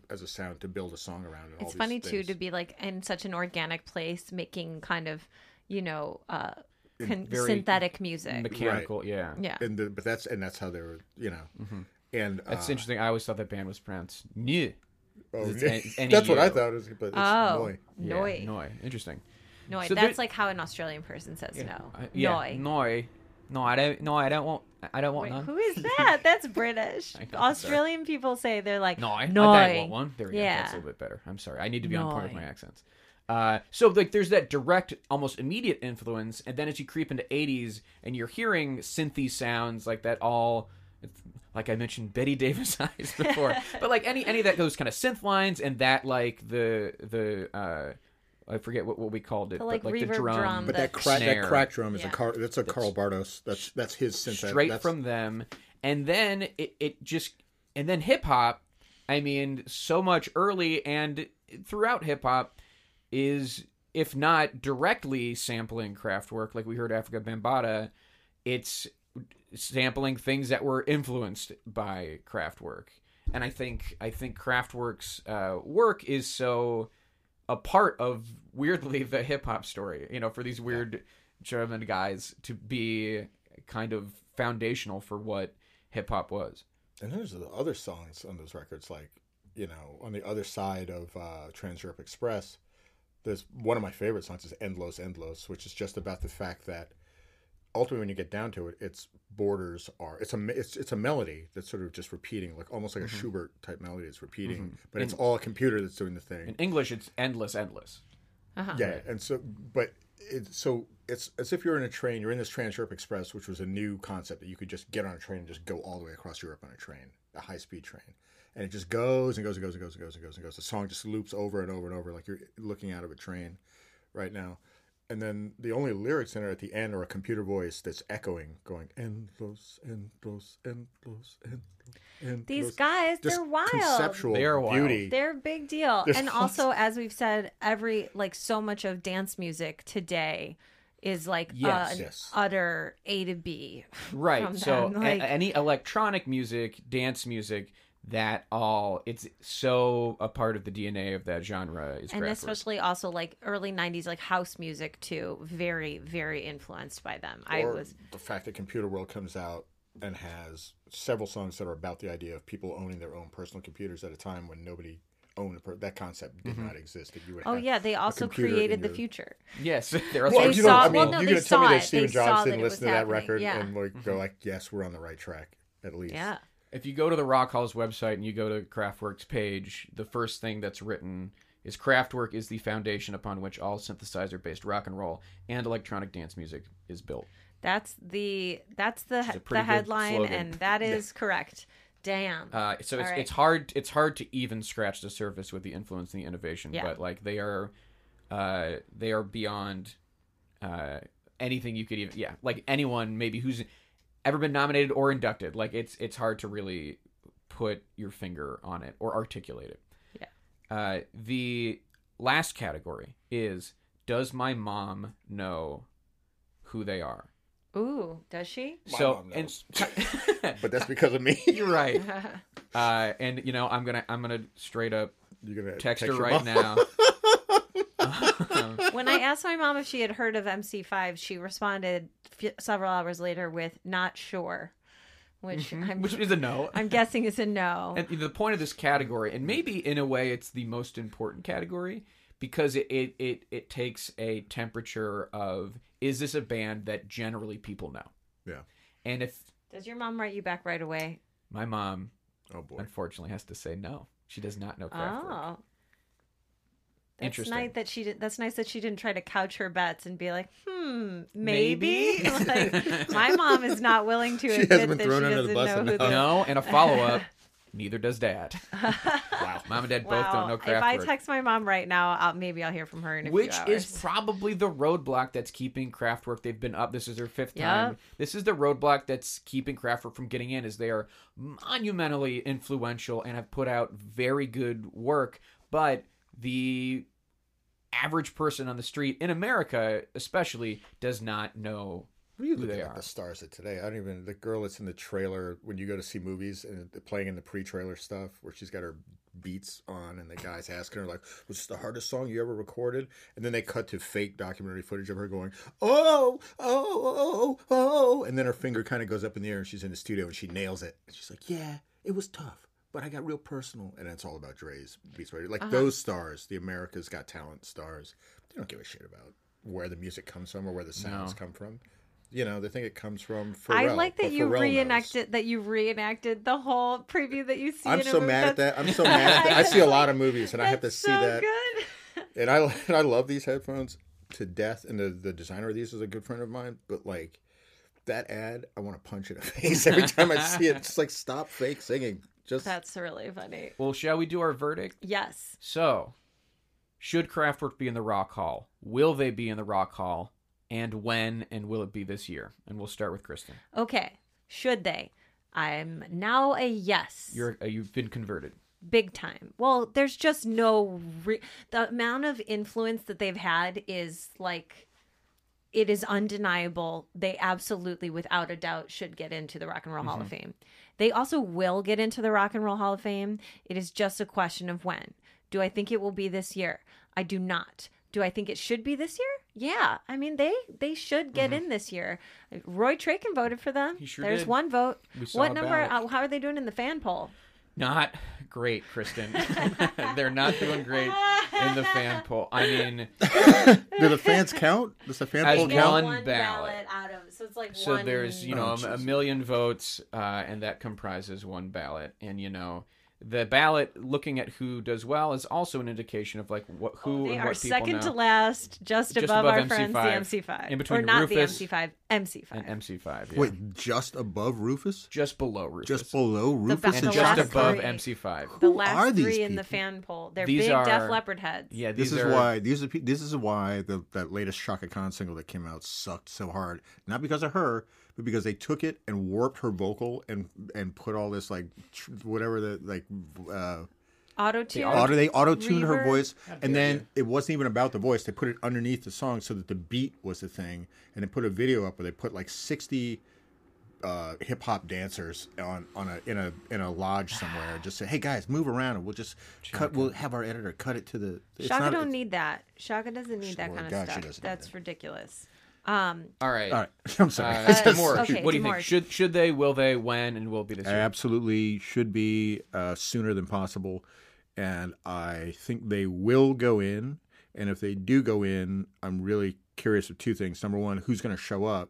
[SPEAKER 3] as a sound to build a song around. And all
[SPEAKER 2] It's
[SPEAKER 3] these
[SPEAKER 2] funny too to be like in such an organic place, making kind of, you know, uh, con- synthetic music.
[SPEAKER 1] mechanical. Yeah,
[SPEAKER 2] yeah.
[SPEAKER 3] and the, but that's and that's how they were, you know. And uh,
[SPEAKER 1] that's interesting. I always thought that band was pronounced "new."
[SPEAKER 3] oh,
[SPEAKER 1] It's <laughs> N- N-
[SPEAKER 3] that's what I thought. It was, but it's
[SPEAKER 2] Oh,
[SPEAKER 3] Noi.
[SPEAKER 1] Yeah,
[SPEAKER 2] Noi.
[SPEAKER 1] Noi. Interesting.
[SPEAKER 2] Noi.
[SPEAKER 1] So
[SPEAKER 2] That's
[SPEAKER 1] there-
[SPEAKER 2] like how an Australian person says no.
[SPEAKER 1] Uh, yeah,
[SPEAKER 2] Noi.
[SPEAKER 1] Noi. No, I don't. No, I don't want. I don't want
[SPEAKER 2] Wait,
[SPEAKER 1] none.
[SPEAKER 2] who is that? That's British. <laughs>
[SPEAKER 1] I
[SPEAKER 2] Australian people say they're like
[SPEAKER 1] No, I,
[SPEAKER 2] Noi.
[SPEAKER 1] I don't want one. There we go.
[SPEAKER 2] Yeah.
[SPEAKER 1] That's a little bit better. I'm sorry. I need to be on point with my accents. Uh, so like, there's that direct, almost immediate influence, and then as you creep into '80s, and you're hearing synthy sounds like that, all like I mentioned Bette <laughs> Davis eyes before, <laughs> but like any any that those kind of synth lines, and that like the the uh, I forget what, what we called it,
[SPEAKER 2] The, like,
[SPEAKER 1] but like the drum,
[SPEAKER 2] drum,
[SPEAKER 3] But that crack,
[SPEAKER 1] snare.
[SPEAKER 3] that crack drum is
[SPEAKER 2] Yeah.
[SPEAKER 3] a car. That's a Karl Bartos. That's that's his synth.
[SPEAKER 1] straight
[SPEAKER 3] that's,
[SPEAKER 1] from them and then it, it just and then hip hop i mean so much early and throughout hip hop is if not directly sampling Kraftwerk like we heard Afrika Bambaataa it's sampling things that were influenced by Kraftwerk and i think i think Kraftwerk's uh, work is so a part of weirdly the hip hop story. You know, for these weird German guys to be kind of foundational for what hip hop was.
[SPEAKER 3] And there's the other songs on those records, like you know, on the other side of uh, Trans Europe Express, there's one of my favorite songs is "Endlos, Endlos," which is just about the fact that ultimately, when you get down to it, its borders are it's a it's it's a melody that's sort of just repeating, like almost like a mm-hmm. Schubert type melody. It's repeating, mm-hmm. but it's all a computer that's doing the thing.
[SPEAKER 1] In English, it's endless, endless. Uh-huh.
[SPEAKER 3] Yeah, and so, but it's so it's as if you're in a train. You're in this Trans Europe Express, which was a new concept that you could just get on a train and just go all the way across Europe on a train, a high speed train, and it just goes and goes and goes and goes and goes and goes and goes. The song just loops over and over and over, like you're looking out of a train right now. And then the only lyrics in it at the end are a computer voice that's echoing, going endless, endless, endless, endless. endless.
[SPEAKER 2] These guys,
[SPEAKER 3] Just
[SPEAKER 2] they're wild.
[SPEAKER 3] Conceptual
[SPEAKER 1] They are wild.
[SPEAKER 3] beauty.
[SPEAKER 2] They're a big deal.
[SPEAKER 3] There's
[SPEAKER 2] and <laughs> also, as we've said, every like so much of dance music today is like uh,
[SPEAKER 1] Yes.
[SPEAKER 2] an
[SPEAKER 3] Yes.
[SPEAKER 2] utter A to B.
[SPEAKER 1] Right.
[SPEAKER 2] from
[SPEAKER 1] So
[SPEAKER 2] them,
[SPEAKER 1] a- any electronic music, dance music, that all it's so a part of the DNA of that genre is
[SPEAKER 2] and
[SPEAKER 1] Kraftwerk.
[SPEAKER 2] especially also like early 90s like house music too very very influenced by them i was
[SPEAKER 3] the fact that Computer World comes out and has several songs that are about the idea of people owning their own personal computers at a time when nobody owned a per- that concept did mm-hmm. not exist. That you would
[SPEAKER 2] oh yeah they also
[SPEAKER 3] computer in
[SPEAKER 2] created the
[SPEAKER 3] your-
[SPEAKER 2] future
[SPEAKER 1] yes, <laughs> there are
[SPEAKER 3] Well,
[SPEAKER 2] They
[SPEAKER 3] you know,
[SPEAKER 2] saw-
[SPEAKER 3] I mean,
[SPEAKER 2] well, no,
[SPEAKER 3] you're
[SPEAKER 2] they
[SPEAKER 3] gonna tell me
[SPEAKER 2] saw
[SPEAKER 3] that
[SPEAKER 2] it.
[SPEAKER 3] Steven Jobs didn't
[SPEAKER 2] it
[SPEAKER 3] listen to
[SPEAKER 2] was
[SPEAKER 3] that
[SPEAKER 2] happening.
[SPEAKER 3] record
[SPEAKER 2] Yeah.
[SPEAKER 3] and like go mm-hmm. like, yes, we're on the right track at least.
[SPEAKER 2] yeah
[SPEAKER 1] If you go to the Rock Hall's website and you go to Kraftwerk's page, the first thing that's written is Kraftwerk is the foundation upon which all synthesizer-based rock and roll and electronic dance music is built.
[SPEAKER 2] that's the that's the the headline and that is correct damn
[SPEAKER 1] Uh, so it's,
[SPEAKER 2] right.
[SPEAKER 1] it's hard it's hard to even scratch the surface with the influence and the innovation,
[SPEAKER 2] Yeah.
[SPEAKER 1] but like they are uh, they are beyond uh, anything you could even yeah like anyone maybe who's ever been nominated or inducted like it's it's hard to really put your finger on it or articulate it.
[SPEAKER 2] Yeah.
[SPEAKER 1] Uh, the last category is does my mom know who they are?
[SPEAKER 2] ooh does she
[SPEAKER 3] My
[SPEAKER 1] so
[SPEAKER 3] mom
[SPEAKER 1] and. <laughs>
[SPEAKER 3] But that's because of me.
[SPEAKER 1] you're right. <laughs> Uh, and you know I'm gonna I'm gonna straight up
[SPEAKER 3] You're gonna
[SPEAKER 1] text, her right
[SPEAKER 3] mom?
[SPEAKER 1] now. <laughs>
[SPEAKER 2] when i asked my mom if she had heard of mc5 she responded f- several hours later with not sure which i'm
[SPEAKER 1] Mm-hmm. which is a no.
[SPEAKER 2] i'm guessing is a no <laughs>
[SPEAKER 1] And the point of this category, and maybe in a way it's the most important category, because it, it, it, it takes a temperature of is this a band that generally people know?
[SPEAKER 3] Yeah.
[SPEAKER 1] And if
[SPEAKER 2] does your mom write you back right away
[SPEAKER 1] my mom
[SPEAKER 3] Oh boy.
[SPEAKER 1] unfortunately has to say no, she does not know Kraftwerk.
[SPEAKER 2] Oh. That's
[SPEAKER 1] Interesting.
[SPEAKER 2] nice that she did. That's nice that she didn't try to couch her bets and be like, "Hmm, maybe."
[SPEAKER 1] Maybe? <laughs>
[SPEAKER 2] like, <laughs> my mom is not willing to
[SPEAKER 3] She
[SPEAKER 2] admit
[SPEAKER 3] hasn't been
[SPEAKER 2] that
[SPEAKER 3] thrown
[SPEAKER 2] she
[SPEAKER 3] under
[SPEAKER 2] doesn't
[SPEAKER 3] the bus
[SPEAKER 2] know who the
[SPEAKER 1] No, and a <laughs> follow up. Neither does dad.
[SPEAKER 3] Wow.
[SPEAKER 1] Mom and dad both don't know
[SPEAKER 2] if I
[SPEAKER 1] Kraftwerk.
[SPEAKER 2] text my mom right now, I'll, maybe I'll hear from her in a
[SPEAKER 1] Which
[SPEAKER 2] few
[SPEAKER 1] is probably the roadblock that's keeping Kraftwerk. They've been up. This is their fifth
[SPEAKER 2] Yep.
[SPEAKER 1] time. This is the roadblock that's keeping Kraftwerk from getting in. Is they are monumentally influential and have put out very good work, but the average person on the street in America, especially, does not know
[SPEAKER 3] What are you
[SPEAKER 1] who
[SPEAKER 3] looking
[SPEAKER 1] they
[SPEAKER 3] at
[SPEAKER 1] are.
[SPEAKER 3] the stars of today? I don't even the girl that's in the trailer when you go to see movies and playing in the pre-trailer stuff where she's got her beats on and the guy's asking her like, "Was this the hardest song you ever recorded?" And then they cut to fake documentary footage of her going, "Oh, oh, oh, oh,", oh and then her finger kind of goes up in the air and she's in the studio and she nails it. And she's like, "Yeah, it was tough." But I got real personal, and it's all about Dre's Beats Radio. Like uh-huh. those stars, the America's Got Talent stars, they don't give a shit about where the music comes from or where the sounds
[SPEAKER 1] No.
[SPEAKER 3] come from. You know, they think it comes from Pharrell.
[SPEAKER 2] I like that you
[SPEAKER 3] Pharrell knows.
[SPEAKER 2] reenacted that you reenacted the whole preview that you see.
[SPEAKER 3] I'm so mad at that. I'm so mad at that. I see a <laughs> lot of movies, and I have to
[SPEAKER 2] that's
[SPEAKER 3] see
[SPEAKER 2] so
[SPEAKER 3] that.
[SPEAKER 2] Good.
[SPEAKER 3] And I <laughs> and I love these headphones to death. And the the designer of these is a good friend of mine. But like that ad, I want to punch it in the <laughs> face every time I see it. It's like stop fake singing. Just
[SPEAKER 2] That's really funny.
[SPEAKER 1] Well, shall we do our verdict?
[SPEAKER 2] Yes.
[SPEAKER 1] So, should Kraftwerk be in the Rock Hall? Will they be in the Rock Hall? And when? And will it be this year? And we'll start with Kristen.
[SPEAKER 2] Okay. Should they? I'm now a yes.
[SPEAKER 1] You're uh, you've been converted.
[SPEAKER 2] big time. Well, there's just no re- the amount of influence that they've had is like it is undeniable. They absolutely without a doubt should get into the Rock and Roll Hall of Fame. They also will get into the Rock and Roll Hall of Fame. It is just a question of when. Do I think it will be this year? I do not. Do I think it should be this year? Yeah. I mean, they they should get in this year. Roy Trakin voted for them.
[SPEAKER 1] He sure
[SPEAKER 2] There's
[SPEAKER 1] did.
[SPEAKER 2] one vote.
[SPEAKER 1] We saw
[SPEAKER 2] what number? uh, How are they doing in the fan poll?
[SPEAKER 1] Not great, Kristen. <laughs> They're not doing great in the fan poll. I mean, <laughs>
[SPEAKER 3] Do the fans count? Does the fan
[SPEAKER 1] As
[SPEAKER 3] poll count?
[SPEAKER 1] one ballot.
[SPEAKER 2] out of so it's like
[SPEAKER 1] so
[SPEAKER 2] one.
[SPEAKER 1] there's you know
[SPEAKER 3] Oh,
[SPEAKER 1] a, a million votes, uh, and that comprises one ballot. And you know, the ballot looking at who does well is also an indication of like what who
[SPEAKER 2] They
[SPEAKER 1] and
[SPEAKER 2] are
[SPEAKER 1] what people
[SPEAKER 2] second
[SPEAKER 1] know.
[SPEAKER 2] to last, just,
[SPEAKER 1] Just
[SPEAKER 2] above,
[SPEAKER 1] above
[SPEAKER 2] our
[SPEAKER 1] MC5.
[SPEAKER 2] friends, the MC5.
[SPEAKER 1] In between
[SPEAKER 2] or not
[SPEAKER 1] Rufus
[SPEAKER 2] the MC5, MC5.
[SPEAKER 1] and MC5. Yeah.
[SPEAKER 3] Wait, just above Rufus?
[SPEAKER 1] just below Rufus,
[SPEAKER 3] Just below Rufus
[SPEAKER 2] ba-
[SPEAKER 1] and
[SPEAKER 2] the
[SPEAKER 1] just above
[SPEAKER 2] three.
[SPEAKER 1] MC5.
[SPEAKER 2] the
[SPEAKER 3] Who
[SPEAKER 2] last
[SPEAKER 3] are these
[SPEAKER 2] three in the
[SPEAKER 3] people?
[SPEAKER 2] fan poll. They're
[SPEAKER 1] These
[SPEAKER 2] big
[SPEAKER 1] are-
[SPEAKER 2] Def Leppard heads.
[SPEAKER 1] Yeah,
[SPEAKER 3] This is
[SPEAKER 1] are
[SPEAKER 3] why these are this is why the that latest Chaka Khan single that came out sucked so hard. Not because of her, but because they took it and warped her vocal and and put all this like tr- whatever the like uh
[SPEAKER 2] Auto tune.
[SPEAKER 3] auto they auto tuned her
[SPEAKER 2] Reverb.
[SPEAKER 3] voice and then it wasn't even about the voice. They put it underneath the song so that the beat was the thing and they put a video up where they put like 60 uh, hip hop dancers on, on a in a in a lodge somewhere. Just say, "Hey guys, move around, and we'll just cut. We'll have our editor cut it to the." It's
[SPEAKER 2] Chaka
[SPEAKER 3] not-
[SPEAKER 2] don't
[SPEAKER 3] it's-
[SPEAKER 2] need that. Chaka doesn't need that
[SPEAKER 3] Well,
[SPEAKER 2] kind of
[SPEAKER 3] God, she
[SPEAKER 2] stuff.
[SPEAKER 3] doesn't need
[SPEAKER 2] That's
[SPEAKER 3] that.
[SPEAKER 2] ridiculous. Um,
[SPEAKER 1] All right.
[SPEAKER 3] All right, <laughs> I'm sorry.
[SPEAKER 1] Uh,
[SPEAKER 3] just-
[SPEAKER 1] Demore,
[SPEAKER 2] okay,
[SPEAKER 1] what do you
[SPEAKER 2] Demore.
[SPEAKER 1] think? Should should they? Will they? When? And will it be this year?
[SPEAKER 3] absolutely should be uh, sooner than possible, and I think they will go in. And if they do go in, I'm really curious of two things. Number one, who's going to show up?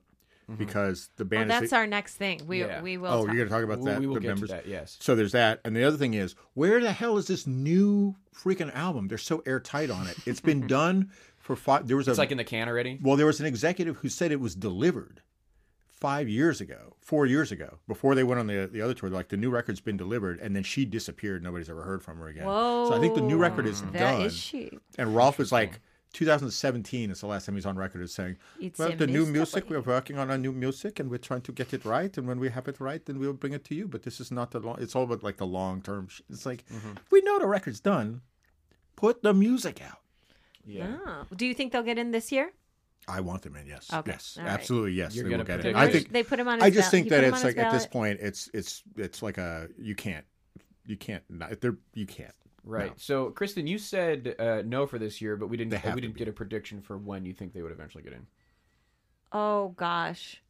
[SPEAKER 3] Because the
[SPEAKER 2] oh,
[SPEAKER 3] band
[SPEAKER 2] that's
[SPEAKER 3] is.
[SPEAKER 2] our next thing. We
[SPEAKER 1] Yeah.
[SPEAKER 2] we will.
[SPEAKER 3] oh,
[SPEAKER 2] talk-
[SPEAKER 3] you're going to talk about that.
[SPEAKER 1] we will
[SPEAKER 3] the
[SPEAKER 1] get to that, yes.
[SPEAKER 3] So there's that, and the other thing is, where the hell is this new freaking album? They're so airtight on it. It's been <laughs> done for five. There was
[SPEAKER 1] It's
[SPEAKER 3] a
[SPEAKER 1] like in the can already.
[SPEAKER 3] well, there was an executive who said it was delivered five years ago, four years ago, before they went on the the other tour. Like the new record's been delivered, and then she disappeared. Nobody's ever heard from her again.
[SPEAKER 2] Whoa.
[SPEAKER 3] So I think the new record is
[SPEAKER 2] That
[SPEAKER 3] done.
[SPEAKER 2] is she.
[SPEAKER 3] And Ralf was like, 2017 is the last time he's on record is saying,
[SPEAKER 2] It's
[SPEAKER 3] well, the new music, we're working on our new music and we're trying to get it right. And when we have it right, then we'll bring it to you. But this is not the long, it's all about like the long term. Sh- it's like,
[SPEAKER 1] Mm-hmm.
[SPEAKER 3] we know the record's done. Put the music out.
[SPEAKER 1] Yeah.
[SPEAKER 2] Oh. Do you think they'll get in this year?
[SPEAKER 3] I want them in, yes.
[SPEAKER 2] Okay,
[SPEAKER 3] Yes,
[SPEAKER 2] all right.
[SPEAKER 3] absolutely, yes.
[SPEAKER 1] You're
[SPEAKER 3] they
[SPEAKER 1] gonna
[SPEAKER 3] will get
[SPEAKER 1] predict
[SPEAKER 3] in. I think,
[SPEAKER 2] they put him on. His
[SPEAKER 3] I just
[SPEAKER 2] ballot.
[SPEAKER 3] think that it's like at this point, it's, it's, it's like a, you can't, you can't, not, they're, you can't.
[SPEAKER 1] Right.
[SPEAKER 3] No.
[SPEAKER 1] So, Kristen, you said uh, no for this year, but we didn't. Uh, we didn't get a prediction for when you think they would eventually get in.
[SPEAKER 2] Oh gosh.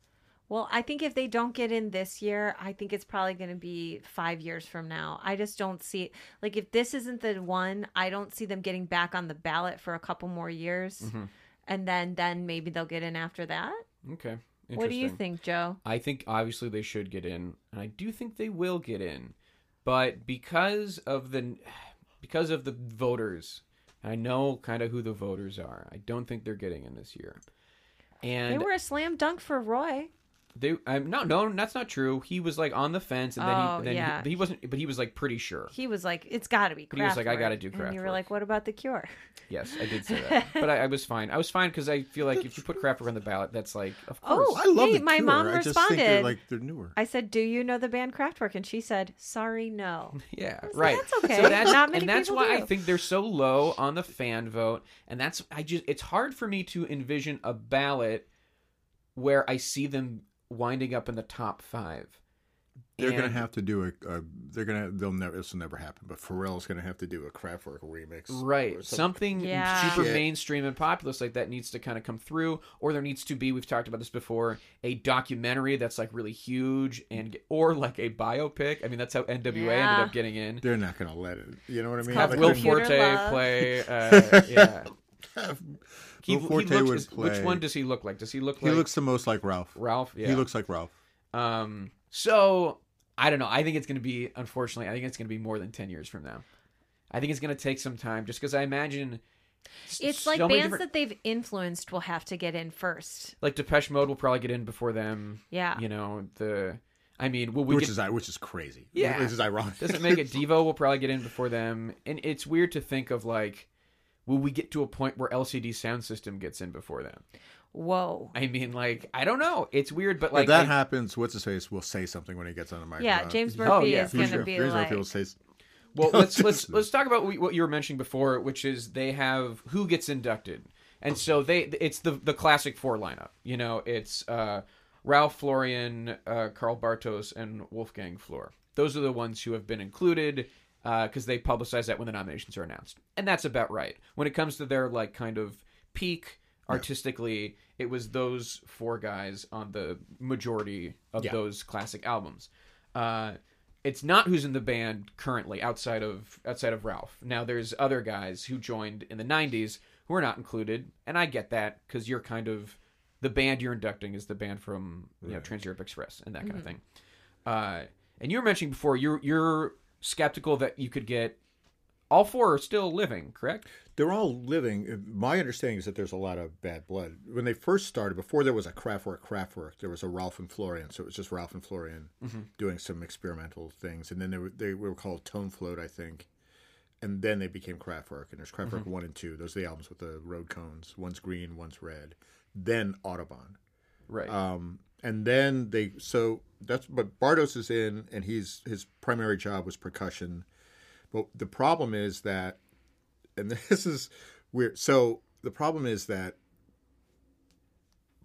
[SPEAKER 2] Well, I think if they don't get in this year, I think it's probably going to be five years from now. I just don't see like if this isn't the one, I don't see them getting back on the ballot for a couple more years,
[SPEAKER 1] Mm-hmm.
[SPEAKER 2] and then then maybe they'll get in after that.
[SPEAKER 1] Okay.
[SPEAKER 2] What do you think, Joe?
[SPEAKER 1] I think obviously they should get in, and I do think they will get in, but because of the because of the voters, I know kind of who the voters are. I don't think they're getting in this year, and
[SPEAKER 2] they were a slam dunk for Roy.
[SPEAKER 1] They, um, no, no, that's not true. He was like on the fence, and then
[SPEAKER 2] Oh,
[SPEAKER 1] he, then
[SPEAKER 2] yeah.
[SPEAKER 1] he, he wasn't, but he was like pretty sure.
[SPEAKER 2] He was like, "It's got to be."
[SPEAKER 1] But he was like, "I gotta do
[SPEAKER 2] And you were
[SPEAKER 1] Kraftwerk.
[SPEAKER 2] like, "What about the Cure?"
[SPEAKER 1] Yes, I did say that, <laughs> but I, I was fine. I was fine because I feel like if you put Kraftwerk on the ballot, that's like, of course.
[SPEAKER 2] Oh,
[SPEAKER 3] I love
[SPEAKER 2] Hey,
[SPEAKER 3] the
[SPEAKER 2] my
[SPEAKER 3] Cure.
[SPEAKER 2] mom
[SPEAKER 3] I just think they're
[SPEAKER 2] responded.
[SPEAKER 3] like, they're newer.
[SPEAKER 2] I said, "Do you know the band Kraftwerk?" And she said, "Sorry, no." <laughs>
[SPEAKER 1] Yeah,
[SPEAKER 2] was like,
[SPEAKER 1] right.
[SPEAKER 2] "That's okay.
[SPEAKER 1] So that's,
[SPEAKER 2] Not many
[SPEAKER 1] and that's
[SPEAKER 2] people
[SPEAKER 1] why I think they're so low on the fan vote, and that's I just it's hard for me to envision a ballot where I see them winding up in the top five.
[SPEAKER 3] They're gonna have to do a. a they're gonna. They'll never. This will never happen. But Pharrell's gonna have to do a Kraftwerk remix.
[SPEAKER 1] Right.
[SPEAKER 3] or
[SPEAKER 1] Something
[SPEAKER 2] Yeah.
[SPEAKER 1] super
[SPEAKER 3] Shit.
[SPEAKER 1] mainstream and populist like that needs to kind of come through, or there needs to be, we've talked about this before, a documentary that's like really huge and, or like a biopic. I mean, that's how NWA
[SPEAKER 2] Yeah.
[SPEAKER 1] ended up getting in.
[SPEAKER 3] They're not gonna let it. You know what I mean?
[SPEAKER 2] Have
[SPEAKER 3] Like,
[SPEAKER 1] Will
[SPEAKER 3] they're-
[SPEAKER 1] Forte
[SPEAKER 2] Love.
[SPEAKER 1] play, uh, <laughs> yeah. He,
[SPEAKER 3] Will
[SPEAKER 1] he looks,
[SPEAKER 3] would
[SPEAKER 1] is- Which one does he look like? Does he look like He
[SPEAKER 3] looks the most like Ralf.
[SPEAKER 1] Ralf? Yeah.
[SPEAKER 3] He looks like Ralf.
[SPEAKER 1] Um. So I don't know. I think it's going to be. Unfortunately, I think it's going to be more than ten years from now. I think it's going to take some time, just because I imagine.
[SPEAKER 2] It's like
[SPEAKER 1] so many
[SPEAKER 2] bands
[SPEAKER 1] different-
[SPEAKER 2] that they've influenced will have to get in first.
[SPEAKER 1] like Depeche Mode will probably get in before them.
[SPEAKER 2] Yeah.
[SPEAKER 1] You know the. I mean, will we
[SPEAKER 3] which
[SPEAKER 1] get,
[SPEAKER 3] is which is crazy.
[SPEAKER 1] Yeah.
[SPEAKER 3] Which is ironic.
[SPEAKER 1] doesn't make it. <laughs> Devo will probably get in before them, and it's weird to think of like, will we get to a point where LCD Soundsystem gets in before them?
[SPEAKER 2] Whoa.
[SPEAKER 1] I mean, like, I don't know. It's weird, but like
[SPEAKER 3] if
[SPEAKER 1] like,
[SPEAKER 3] that
[SPEAKER 1] I-
[SPEAKER 3] happens, what's his face will say something when he gets on the microphone.
[SPEAKER 2] Yeah, James Murphy
[SPEAKER 1] Oh, yeah,
[SPEAKER 2] is
[SPEAKER 1] for
[SPEAKER 2] going to be
[SPEAKER 3] James
[SPEAKER 2] like.
[SPEAKER 3] Murphy will say.
[SPEAKER 1] Well, <laughs> let's let's let's talk about what you were mentioning before, which is they have who gets inducted, and so they it's the the classic four lineup. You know, it's uh, Ralf Florian, uh, Karl Bartos, and Wolfgang Flür. Those are the ones who have been included because they publicize that when the nominations are announced, and that's about right. When it comes to their like kind of peak artistically, it was those four guys on the majority of
[SPEAKER 3] Yeah.
[SPEAKER 1] those classic albums. Uh, it's not who's in the band currently outside of outside of Ralf. Now there's other guys who joined in the '90s who are not included, and I get that because you're kind of the band you're inducting is the band from you know Trans Europe Express and that kind of thing. Uh, and you were mentioning before you're you're skeptical that you could get all four are still living, correct?
[SPEAKER 3] They're all living. My understanding is that there's a lot of bad blood. When they first started, before there was a Kraftwerk Kraftwerk, there was a Ralf and Florian. So it was just Ralf and Florian doing some experimental things. And then they were, they were called Tone Float, I think. And then they became Kraftwerk. And there's Kraftwerk 1 and 2. Those are the albums with the road cones. One's green, one's red. Then Autobahn.
[SPEAKER 1] Right.
[SPEAKER 3] Um, and then they so that's but Bartos is in, and he's his primary job was percussion. But the problem is that, and <laughs> this is weird. So the problem is that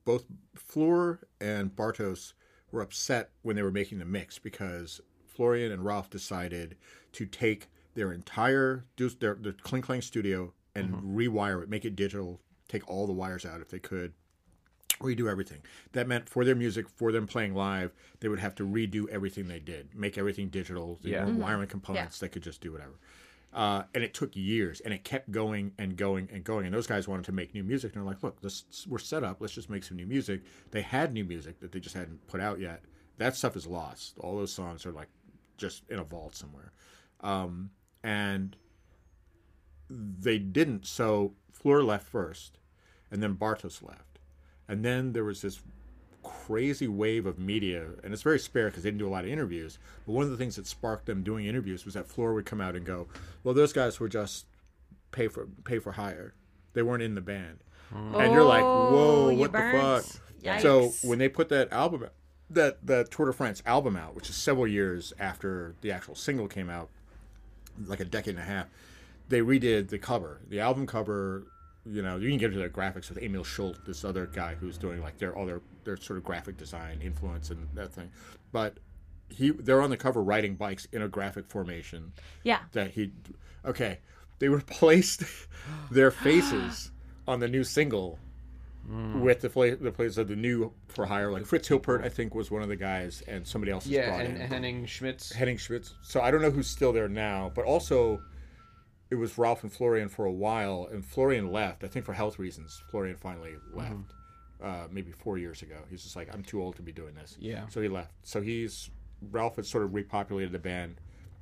[SPEAKER 3] both Flür and Bartos were upset when they were making the mix because Florian and Ralph decided to take their entire do their, their Kling Klang studio and mm-hmm. rewire it, make it digital, take all the wires out if they could, redo everything. That meant for their music, for them playing live, they would have to redo everything they did, make everything digital. There
[SPEAKER 1] Yeah.
[SPEAKER 3] weren't wiring components; they could just do whatever. Uh, and it took years, and it kept going and going and going. And those guys wanted to make new music, and they're like, "Look, let's, we're set up. Let's just make some new music." They had new music that they just hadn't put out yet. That stuff is lost. All those songs are like just in a vault somewhere. Um, and they didn't. So Flür left first, and then Bartos left, and then there was this crazy wave of media, and it's very spare because they didn't do a lot of interviews. But one of the things that sparked them doing interviews was that Flür would come out and go, "Well, those guys were just pay for pay for hire. They weren't in the band." And you're like,
[SPEAKER 2] Oh,
[SPEAKER 3] "Whoa, what
[SPEAKER 2] burnt.
[SPEAKER 3] the fuck?" So when they put that album, that that Tour de France album out, which is several years after the actual single came out, like a decade and a half, they redid the cover, the album cover. You know, you can get into their graphics with Emil Schult, this other guy who's doing like their all their their sort of graphic design influence and that thing. But he, they're on the cover riding bikes in a graphic formation
[SPEAKER 2] Yeah.
[SPEAKER 3] that he. Okay, they replaced <laughs> their faces <gasps> on the new single hmm. with the fla- the plays of the new for hire. Like Fritz Hilpert, I think, was one of the guys, and somebody else was
[SPEAKER 1] yeah,
[SPEAKER 3] brought
[SPEAKER 1] and
[SPEAKER 3] in.
[SPEAKER 1] Henning Schmitz.
[SPEAKER 3] Henning Schmitz. So I don't know who's still there now, but also it was Ralf and Florian for a while, and Florian left. I think for health reasons, Florian finally left. Uh, maybe four years ago, he's just like, I'm too old to be doing this.
[SPEAKER 1] Yeah.
[SPEAKER 3] So he left. So he's Ralf has sort of repopulated the band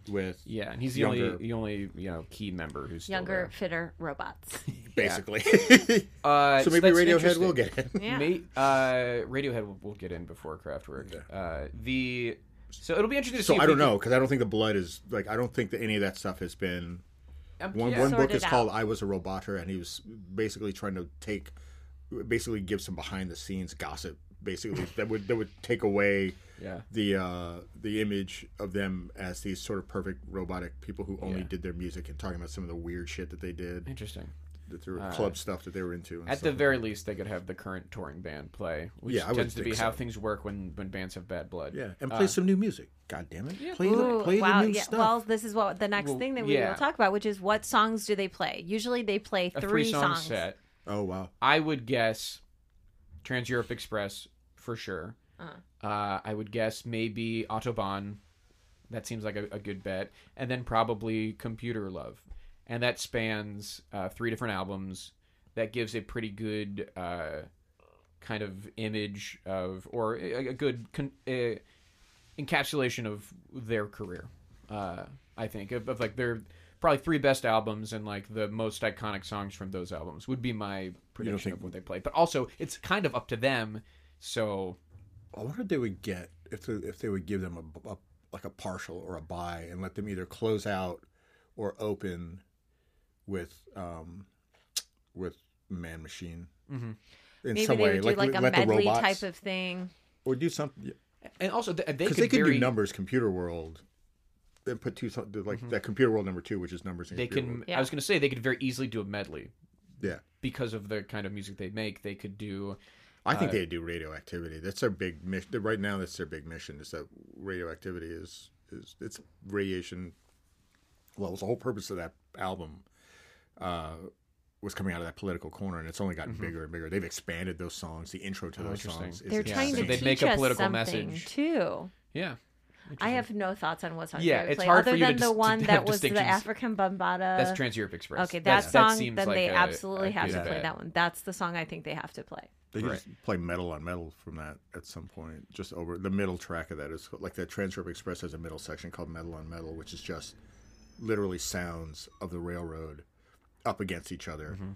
[SPEAKER 3] with
[SPEAKER 1] Yeah, and he's the
[SPEAKER 3] Younger.
[SPEAKER 1] only the only you know key member who's still
[SPEAKER 2] Younger, fitter robots. <laughs>
[SPEAKER 3] basically. <laughs>
[SPEAKER 1] Uh,
[SPEAKER 3] so maybe
[SPEAKER 1] that's
[SPEAKER 3] Radiohead will get it.
[SPEAKER 2] Yeah.
[SPEAKER 1] May, uh, Radiohead will, will get in before Kraftwerk. Uh, the so it'll be interesting to
[SPEAKER 3] So
[SPEAKER 1] see. if
[SPEAKER 3] I don't
[SPEAKER 1] can-
[SPEAKER 3] know because I don't think the blood is like I don't think that any of that stuff has been.
[SPEAKER 1] Um,
[SPEAKER 3] One
[SPEAKER 1] yeah.
[SPEAKER 3] one book is
[SPEAKER 2] out.
[SPEAKER 3] called "I Was a Roboter," and he was basically trying to take, basically give some behind the scenes gossip, basically <laughs> that would that would take away
[SPEAKER 1] Yeah.
[SPEAKER 3] the uh, the image of them as these sort of perfect robotic people who only
[SPEAKER 1] Yeah.
[SPEAKER 3] did their music and talking about some of the weird shit that they did,
[SPEAKER 1] Interesting.
[SPEAKER 3] That they were club stuff that they were into. and
[SPEAKER 1] At
[SPEAKER 3] stuff
[SPEAKER 1] the
[SPEAKER 3] like
[SPEAKER 1] very least, they could have the current touring band play, which
[SPEAKER 3] Yeah, I
[SPEAKER 1] tends to be
[SPEAKER 3] think
[SPEAKER 1] how
[SPEAKER 3] so.
[SPEAKER 1] things work when when bands have bad blood.
[SPEAKER 3] yeah, and play some new music. God damn it, play
[SPEAKER 2] Ooh,
[SPEAKER 3] the play
[SPEAKER 2] wow.
[SPEAKER 3] the new
[SPEAKER 2] yeah.
[SPEAKER 3] stuff.
[SPEAKER 2] Well, this is what the next
[SPEAKER 1] Well,
[SPEAKER 2] thing that we
[SPEAKER 1] yeah.
[SPEAKER 2] will talk about, which is what songs do they play? Usually they play
[SPEAKER 1] A
[SPEAKER 2] three,
[SPEAKER 1] three song
[SPEAKER 2] songs.
[SPEAKER 1] set.
[SPEAKER 3] oh wow,
[SPEAKER 1] I would guess Trans Europe Express for sure. Uh, I would guess maybe Autobahn. That seems like a, a good bet. And then probably Computer Love. And that spans uh, three different albums. That gives a pretty good uh, kind of image of, or a, a good con- uh, encapsulation of their career. Uh, I think of, of like their probably three best albums and like the most iconic songs from those albums would be my prediction
[SPEAKER 3] think-
[SPEAKER 1] of what they play. But also, it's kind of up to them. So
[SPEAKER 3] I wonder if they would get if they, if they would give them a, a like a partial or a buy and let them either close out or open with um with Man Machine mm-hmm. in
[SPEAKER 2] Maybe
[SPEAKER 3] some
[SPEAKER 2] they
[SPEAKER 3] way,
[SPEAKER 2] do
[SPEAKER 3] like,
[SPEAKER 2] like, a
[SPEAKER 3] let the
[SPEAKER 2] medley
[SPEAKER 3] robots
[SPEAKER 2] type of thing.
[SPEAKER 3] or do something
[SPEAKER 1] and also th- they could
[SPEAKER 3] they could
[SPEAKER 1] very,
[SPEAKER 3] do numbers Computer World. Then put two so- like mm-hmm. that Computer World number two, which is numbers. And
[SPEAKER 1] They can.
[SPEAKER 3] World.
[SPEAKER 2] Yeah.
[SPEAKER 1] I was going to say they could very easily do a medley
[SPEAKER 3] yeah.
[SPEAKER 1] because of the kind of music they make. They could do.
[SPEAKER 3] I think uh, they do radioactivity. That's their big mission. Right now, that's their big mission. Is that radioactivity is is it's radiation. Well, it was the whole purpose of that album. Uh, was coming out of that political corner, and it's only gotten bigger and bigger. They've expanded those songs. The intro to those songs.
[SPEAKER 2] They're
[SPEAKER 1] Yeah,
[SPEAKER 2] trying
[SPEAKER 1] so
[SPEAKER 2] to
[SPEAKER 1] they'd
[SPEAKER 2] teach
[SPEAKER 1] make a political
[SPEAKER 2] something
[SPEAKER 1] message.
[SPEAKER 2] too.
[SPEAKER 1] Yeah.
[SPEAKER 2] I have no thoughts on what's songs
[SPEAKER 1] Yeah, it's
[SPEAKER 2] play,
[SPEAKER 1] hard
[SPEAKER 2] other
[SPEAKER 1] for you to
[SPEAKER 2] than
[SPEAKER 1] dis-
[SPEAKER 2] the
[SPEAKER 1] to <laughs>
[SPEAKER 2] one that was the. African Bambaataa.
[SPEAKER 1] That's Trans Europe Express.
[SPEAKER 2] Okay, that
[SPEAKER 1] That's-
[SPEAKER 2] song.
[SPEAKER 1] seems
[SPEAKER 2] then
[SPEAKER 1] like
[SPEAKER 2] they
[SPEAKER 1] a-
[SPEAKER 2] absolutely
[SPEAKER 1] a
[SPEAKER 2] have
[SPEAKER 1] good
[SPEAKER 2] to play
[SPEAKER 1] bet.
[SPEAKER 2] that one. That's the song I think they have to play.
[SPEAKER 3] They
[SPEAKER 1] Right.
[SPEAKER 3] just play metal on metal from that at some point. Just over the middle track of that is like that Trans Europe Express has a middle section called Metal on Metal, which is just literally sounds of the railroad up against each other.
[SPEAKER 1] Mm-hmm.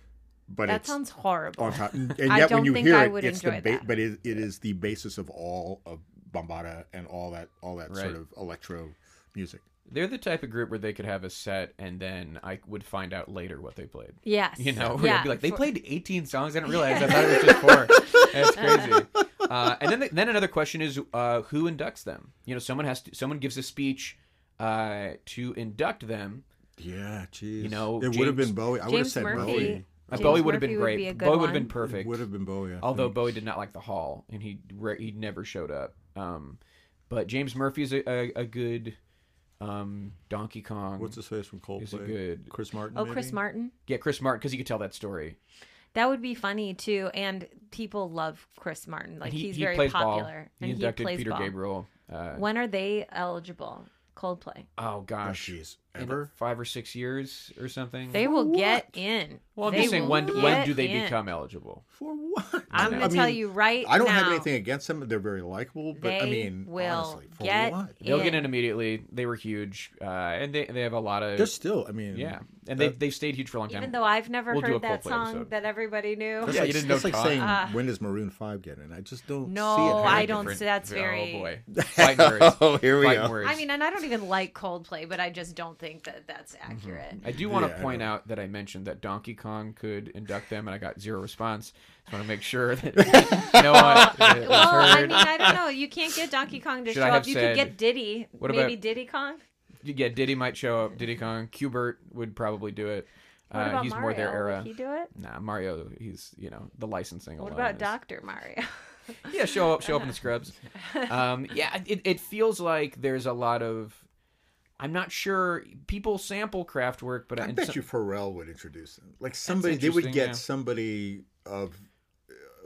[SPEAKER 3] But
[SPEAKER 2] That sounds horrible.
[SPEAKER 3] on top, <laughs> and yet
[SPEAKER 2] I
[SPEAKER 3] when
[SPEAKER 2] don't
[SPEAKER 3] you
[SPEAKER 2] think
[SPEAKER 3] hear
[SPEAKER 2] I
[SPEAKER 3] it,
[SPEAKER 2] would
[SPEAKER 3] it's the
[SPEAKER 2] enjoy
[SPEAKER 3] ba- but it, it is the basis of all of Bambaataa and all that all that sort of electro music.
[SPEAKER 1] They're the type of group where they could have a set and then I would find out later what they played.
[SPEAKER 2] Yes.
[SPEAKER 1] You know, where <laughs>
[SPEAKER 2] yeah.
[SPEAKER 1] I'd be like, they played 18 songs. I didn't realize. I thought it was just <laughs> four. That's crazy. Uh, and then, the, then another question is, uh, who inducts them? You know, someone has to. Someone gives a speech uh, to induct them.
[SPEAKER 3] Yeah, jeez.
[SPEAKER 1] You know,
[SPEAKER 3] it would have been Bowie. I would have
[SPEAKER 2] James
[SPEAKER 3] said
[SPEAKER 2] Murphy.
[SPEAKER 3] Bowie.
[SPEAKER 1] Uh,
[SPEAKER 2] James
[SPEAKER 1] Bowie would have
[SPEAKER 2] Murphy
[SPEAKER 1] been
[SPEAKER 2] would
[SPEAKER 1] great.
[SPEAKER 2] be a good
[SPEAKER 1] Bowie would have been perfect.
[SPEAKER 3] Would have been Bowie. I
[SPEAKER 1] Although
[SPEAKER 3] think.
[SPEAKER 1] Bowie did not like the hall, and he re- he never showed up. Um, but James Murphy's a, a, a good um, Donkey Kong.
[SPEAKER 3] what's his face from Coldplay?
[SPEAKER 1] He's a good-
[SPEAKER 3] Chris Martin.
[SPEAKER 2] Oh, Chris? Martin.
[SPEAKER 1] Yeah, Chris Martin, because you could tell that story.
[SPEAKER 2] That would be funny too, and people love Chris Martin. Like
[SPEAKER 1] he,
[SPEAKER 2] he's
[SPEAKER 1] he
[SPEAKER 2] very
[SPEAKER 1] plays
[SPEAKER 2] popular,
[SPEAKER 1] ball.
[SPEAKER 2] and
[SPEAKER 1] He
[SPEAKER 2] plays
[SPEAKER 1] Peter
[SPEAKER 2] ball.
[SPEAKER 1] Gabriel. Uh,
[SPEAKER 2] When are they eligible? Coldplay.
[SPEAKER 1] oh
[SPEAKER 3] Oh,
[SPEAKER 1] gosh,
[SPEAKER 3] jeez.
[SPEAKER 1] in
[SPEAKER 3] Ever?
[SPEAKER 1] five or six years or something.
[SPEAKER 2] They will get in.
[SPEAKER 1] well, I'm
[SPEAKER 2] They
[SPEAKER 1] just saying, when when do they
[SPEAKER 2] in.
[SPEAKER 1] become eligible?
[SPEAKER 3] For what?
[SPEAKER 2] I'm going to tell
[SPEAKER 3] mean,
[SPEAKER 2] you right now.
[SPEAKER 3] I don't
[SPEAKER 2] now.
[SPEAKER 3] have anything against them. They're very likable, but
[SPEAKER 2] They
[SPEAKER 3] I mean,
[SPEAKER 2] will
[SPEAKER 3] honestly, for
[SPEAKER 2] get
[SPEAKER 3] what?
[SPEAKER 1] They'll get
[SPEAKER 2] in.
[SPEAKER 1] in immediately. They were huge, uh, and they they have a lot of
[SPEAKER 3] They're still. I mean,
[SPEAKER 1] yeah, and they they've stayed huge for a long time.
[SPEAKER 2] Even though I've never
[SPEAKER 1] We'll do a
[SPEAKER 2] heard that
[SPEAKER 1] Coldplay
[SPEAKER 2] song
[SPEAKER 1] episode.
[SPEAKER 2] that everybody knew.
[SPEAKER 3] That's
[SPEAKER 1] Yeah,
[SPEAKER 3] like,
[SPEAKER 1] you didn't know
[SPEAKER 3] that's like
[SPEAKER 1] Todd.
[SPEAKER 3] saying
[SPEAKER 2] Ah.
[SPEAKER 3] when does Maroon Five get in? I just don't
[SPEAKER 2] No,
[SPEAKER 3] see it.
[SPEAKER 2] I
[SPEAKER 3] happening.
[SPEAKER 2] don't.
[SPEAKER 1] Different-
[SPEAKER 2] That's very.
[SPEAKER 1] Oh boy, <laughs> fighting words.
[SPEAKER 3] Oh, here we
[SPEAKER 1] Fighting
[SPEAKER 3] go.
[SPEAKER 1] words.
[SPEAKER 2] I mean, and I don't even like Coldplay, but I just don't think that that's accurate.
[SPEAKER 1] I do want
[SPEAKER 3] Yeah,
[SPEAKER 1] to
[SPEAKER 3] I
[SPEAKER 1] point out that I mentioned that Donkey Kong could induct them, and I got zero response. Just want to make sure that <laughs> <laughs> no one it was
[SPEAKER 2] Well, I
[SPEAKER 1] heard.
[SPEAKER 2] mean, I don't know. You can't get Donkey Kong to
[SPEAKER 1] Should
[SPEAKER 2] show
[SPEAKER 1] I
[SPEAKER 2] up.
[SPEAKER 1] have
[SPEAKER 2] You
[SPEAKER 1] said-
[SPEAKER 2] could get Diddy.
[SPEAKER 1] What
[SPEAKER 2] Maybe
[SPEAKER 1] about-
[SPEAKER 2] Diddy Kong.
[SPEAKER 1] Yeah, Diddy might show up. Diddy Kong, Qbert would probably do it.
[SPEAKER 2] What
[SPEAKER 1] Uh,
[SPEAKER 2] about
[SPEAKER 1] he's
[SPEAKER 2] Mario?
[SPEAKER 1] more their era.
[SPEAKER 2] Would he do it?
[SPEAKER 1] Nah, Mario. He's you know the licensing.
[SPEAKER 2] What
[SPEAKER 1] alone
[SPEAKER 2] about Doctor Mario? <laughs>
[SPEAKER 1] Yeah, show up, show up in the scrubs. Um, yeah, it, it feels like there's a lot of. I'm not sure people sample Kraftwerk, but
[SPEAKER 3] I
[SPEAKER 1] and
[SPEAKER 3] bet
[SPEAKER 1] so-
[SPEAKER 3] you Pharrell would introduce them. Like somebody, they would get
[SPEAKER 1] yeah.
[SPEAKER 3] somebody of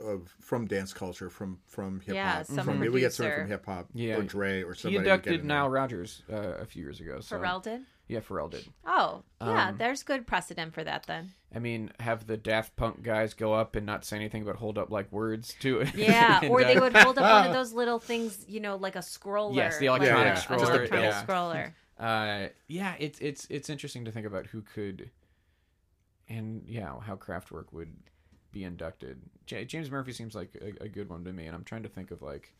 [SPEAKER 3] of from dance culture, from from hip
[SPEAKER 2] Yeah,
[SPEAKER 3] hop.
[SPEAKER 2] some
[SPEAKER 3] from maybe we get someone from hip hop,
[SPEAKER 1] Yeah.
[SPEAKER 3] or Dre, or
[SPEAKER 1] he
[SPEAKER 3] somebody. would get
[SPEAKER 1] inducted. Nile Rodgers uh, a few years ago. So
[SPEAKER 2] Pharrell did.
[SPEAKER 1] yeah, Pharrell did.
[SPEAKER 2] Oh, yeah.
[SPEAKER 1] Um,
[SPEAKER 2] there's good precedent for that then.
[SPEAKER 1] I mean, have the Daft Punk guys go up and not say anything, but hold up like words to it.
[SPEAKER 2] Yeah, <laughs>
[SPEAKER 1] And,
[SPEAKER 2] or they
[SPEAKER 1] uh,
[SPEAKER 2] would hold up one of <laughs> those little things, you know, like a scroller.
[SPEAKER 1] Yes, the
[SPEAKER 2] like
[SPEAKER 1] electronic
[SPEAKER 2] a-
[SPEAKER 3] scroller,
[SPEAKER 2] An electronic
[SPEAKER 1] yeah.
[SPEAKER 2] scroller. <laughs>
[SPEAKER 1] Uh, yeah, it's it's it's interesting to think about who could, and yeah, how Kraftwerk would be inducted. J- James Murphy seems like a, a good one to me, and I'm trying to think of like,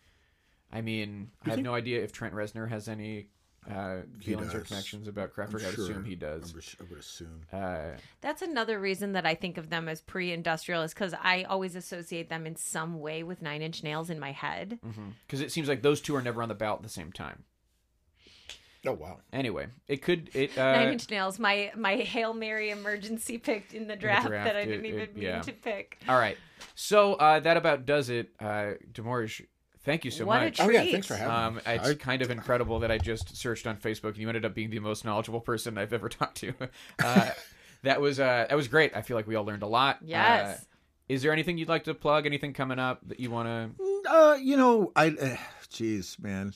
[SPEAKER 1] I mean, I have no idea if Trent Reznor has any uh, feelings or connections about
[SPEAKER 3] I'm
[SPEAKER 1] Kraftwerk. I'd assume he does.
[SPEAKER 3] I would- I would assume.
[SPEAKER 1] Uh,
[SPEAKER 2] That's another reason that I think of them as pre-industrial is because I always associate them in some way with Nine Inch Nails in my head.
[SPEAKER 1] because it seems like those two are never on the ballot at the same time.
[SPEAKER 3] Oh wow!
[SPEAKER 1] Anyway, it could it
[SPEAKER 2] Nine
[SPEAKER 1] uh,
[SPEAKER 2] Inch Nails, my my hail mary emergency pick in the draft,
[SPEAKER 1] draft,
[SPEAKER 2] that I didn't
[SPEAKER 1] it-
[SPEAKER 2] even mean
[SPEAKER 1] yeah.
[SPEAKER 2] to pick.
[SPEAKER 1] all right. So uh, that about does it. Uh, Demorge, thank you so
[SPEAKER 2] What a
[SPEAKER 1] much.
[SPEAKER 3] Oh yeah, thanks for having
[SPEAKER 1] Um,
[SPEAKER 3] me.
[SPEAKER 1] it's
[SPEAKER 3] I-
[SPEAKER 1] kind of incredible that I just searched on Facebook and you ended up being the most knowledgeable person I've ever <laughs> talked to. Uh, that was uh, that was great. I feel like we all learned a lot.
[SPEAKER 2] Yes.
[SPEAKER 1] Uh, is there anything you'd like to plug? Anything coming up that you want to?
[SPEAKER 3] Uh, you know, I, uh, jeez, man.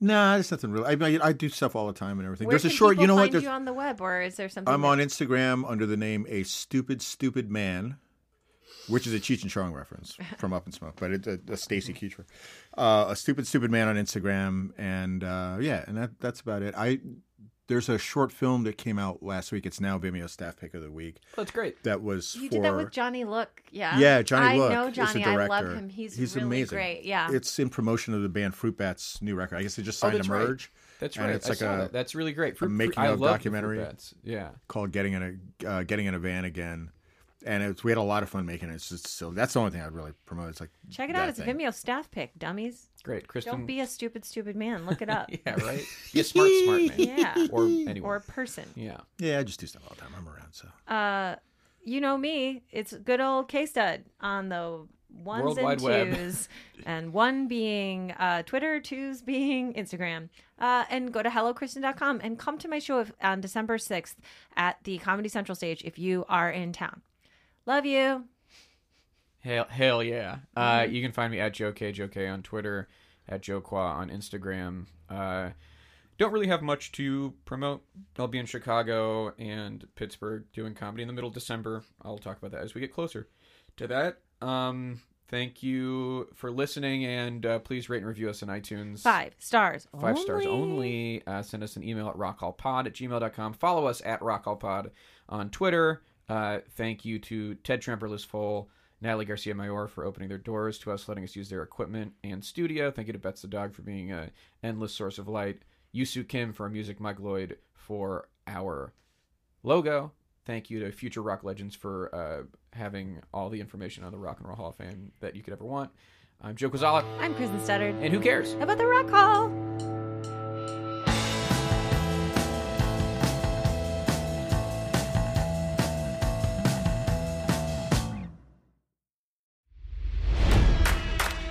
[SPEAKER 3] Nah, there's nothing really. I, I, I do stuff all the time and everything.
[SPEAKER 2] Where
[SPEAKER 3] there's a short. You know what? There's,
[SPEAKER 2] you on the web, or is there something?
[SPEAKER 3] I'm
[SPEAKER 2] that-
[SPEAKER 3] on Instagram under the name a stupid stupid man, which is a Cheech and Chong reference <laughs> from Up in Smoke, but it's a, a Stacy Keach. Uh, a stupid stupid man on Instagram, and uh, yeah, and that that's about it. I there's a short film that came out last week. It's now Vimeo staff pick of the week.
[SPEAKER 1] Oh, that's great.
[SPEAKER 3] That was
[SPEAKER 2] You
[SPEAKER 3] for
[SPEAKER 2] did that with Johnny Look, yeah.
[SPEAKER 3] yeah, Johnny
[SPEAKER 2] I
[SPEAKER 3] Look I
[SPEAKER 2] know
[SPEAKER 3] is
[SPEAKER 2] Johnny.
[SPEAKER 3] the
[SPEAKER 2] I love him. He's, really
[SPEAKER 3] amazing.
[SPEAKER 2] great. Yeah.
[SPEAKER 3] It's in promotion of the band Fruit Bats' new record. I guess they just
[SPEAKER 1] Oh,
[SPEAKER 3] signed
[SPEAKER 1] that's
[SPEAKER 3] a
[SPEAKER 1] right.
[SPEAKER 3] merge.
[SPEAKER 1] That's
[SPEAKER 3] And
[SPEAKER 1] right.
[SPEAKER 3] it's
[SPEAKER 1] I
[SPEAKER 3] like
[SPEAKER 1] saw
[SPEAKER 3] a-
[SPEAKER 1] that. That's really great. Fruit-
[SPEAKER 3] making
[SPEAKER 1] fruit- I
[SPEAKER 3] of
[SPEAKER 1] love
[SPEAKER 3] documentary.
[SPEAKER 1] Fruit Bats. Yeah.
[SPEAKER 3] called "Getting in a uh, Getting in a Van Again," and it's, we had a lot of fun making it. It's just so that's the only thing I'd really promote. It's like
[SPEAKER 2] Check it out. It's a. Vimeo staff pick, dummies.
[SPEAKER 1] Great. Kristen.
[SPEAKER 2] Don't be a stupid, stupid man. Look it up. <laughs>
[SPEAKER 1] yeah. Right. Be a smart, smart man. <laughs>
[SPEAKER 2] Yeah.
[SPEAKER 1] Or anyone.
[SPEAKER 2] Or a person.
[SPEAKER 1] yeah.
[SPEAKER 3] Yeah, I just do stuff all the time. I'm around, so
[SPEAKER 2] Uh, you know me. It's good old K stud on the ones
[SPEAKER 1] World
[SPEAKER 2] and
[SPEAKER 1] Wide Web.
[SPEAKER 2] twos, and one being uh, Twitter, twos being Instagram. Uh, and go to hellokristen.com and come to my show if, on December sixth at the Comedy Central stage if you are in town. Love you.
[SPEAKER 1] Hell, hell yeah. Uh, you can find me at Joe K, Joe K on Twitter. at Joe Qua on Instagram. Uh, don't really have much to promote. I'll be in Chicago and Pittsburgh doing comedy in the middle of December. I'll talk about that as we get closer to that. Um, thank you for listening, and uh, please rate and review us on iTunes.
[SPEAKER 2] Five stars.
[SPEAKER 1] Five stars only. Uh, send us an email at rockallpod at gmail.com. Follow us at rockallpod on Twitter. Uh, thank you to Ted Tremperless Full, Natalie Garcia Mayor for opening their doors to us, letting us use their equipment and studio. Thank you to Bets the Dog for being an endless source of light. Yusu Kim for our music, Mike Lloyd for our logo. Thank you to Future Rock Legends for uh, having all the information on the Rock and Roll Hall of Fame that you could ever want. I'm Joe Kwaczala,
[SPEAKER 2] I'm Kristen Studard.
[SPEAKER 1] and who cares?
[SPEAKER 2] About the Rock Hall?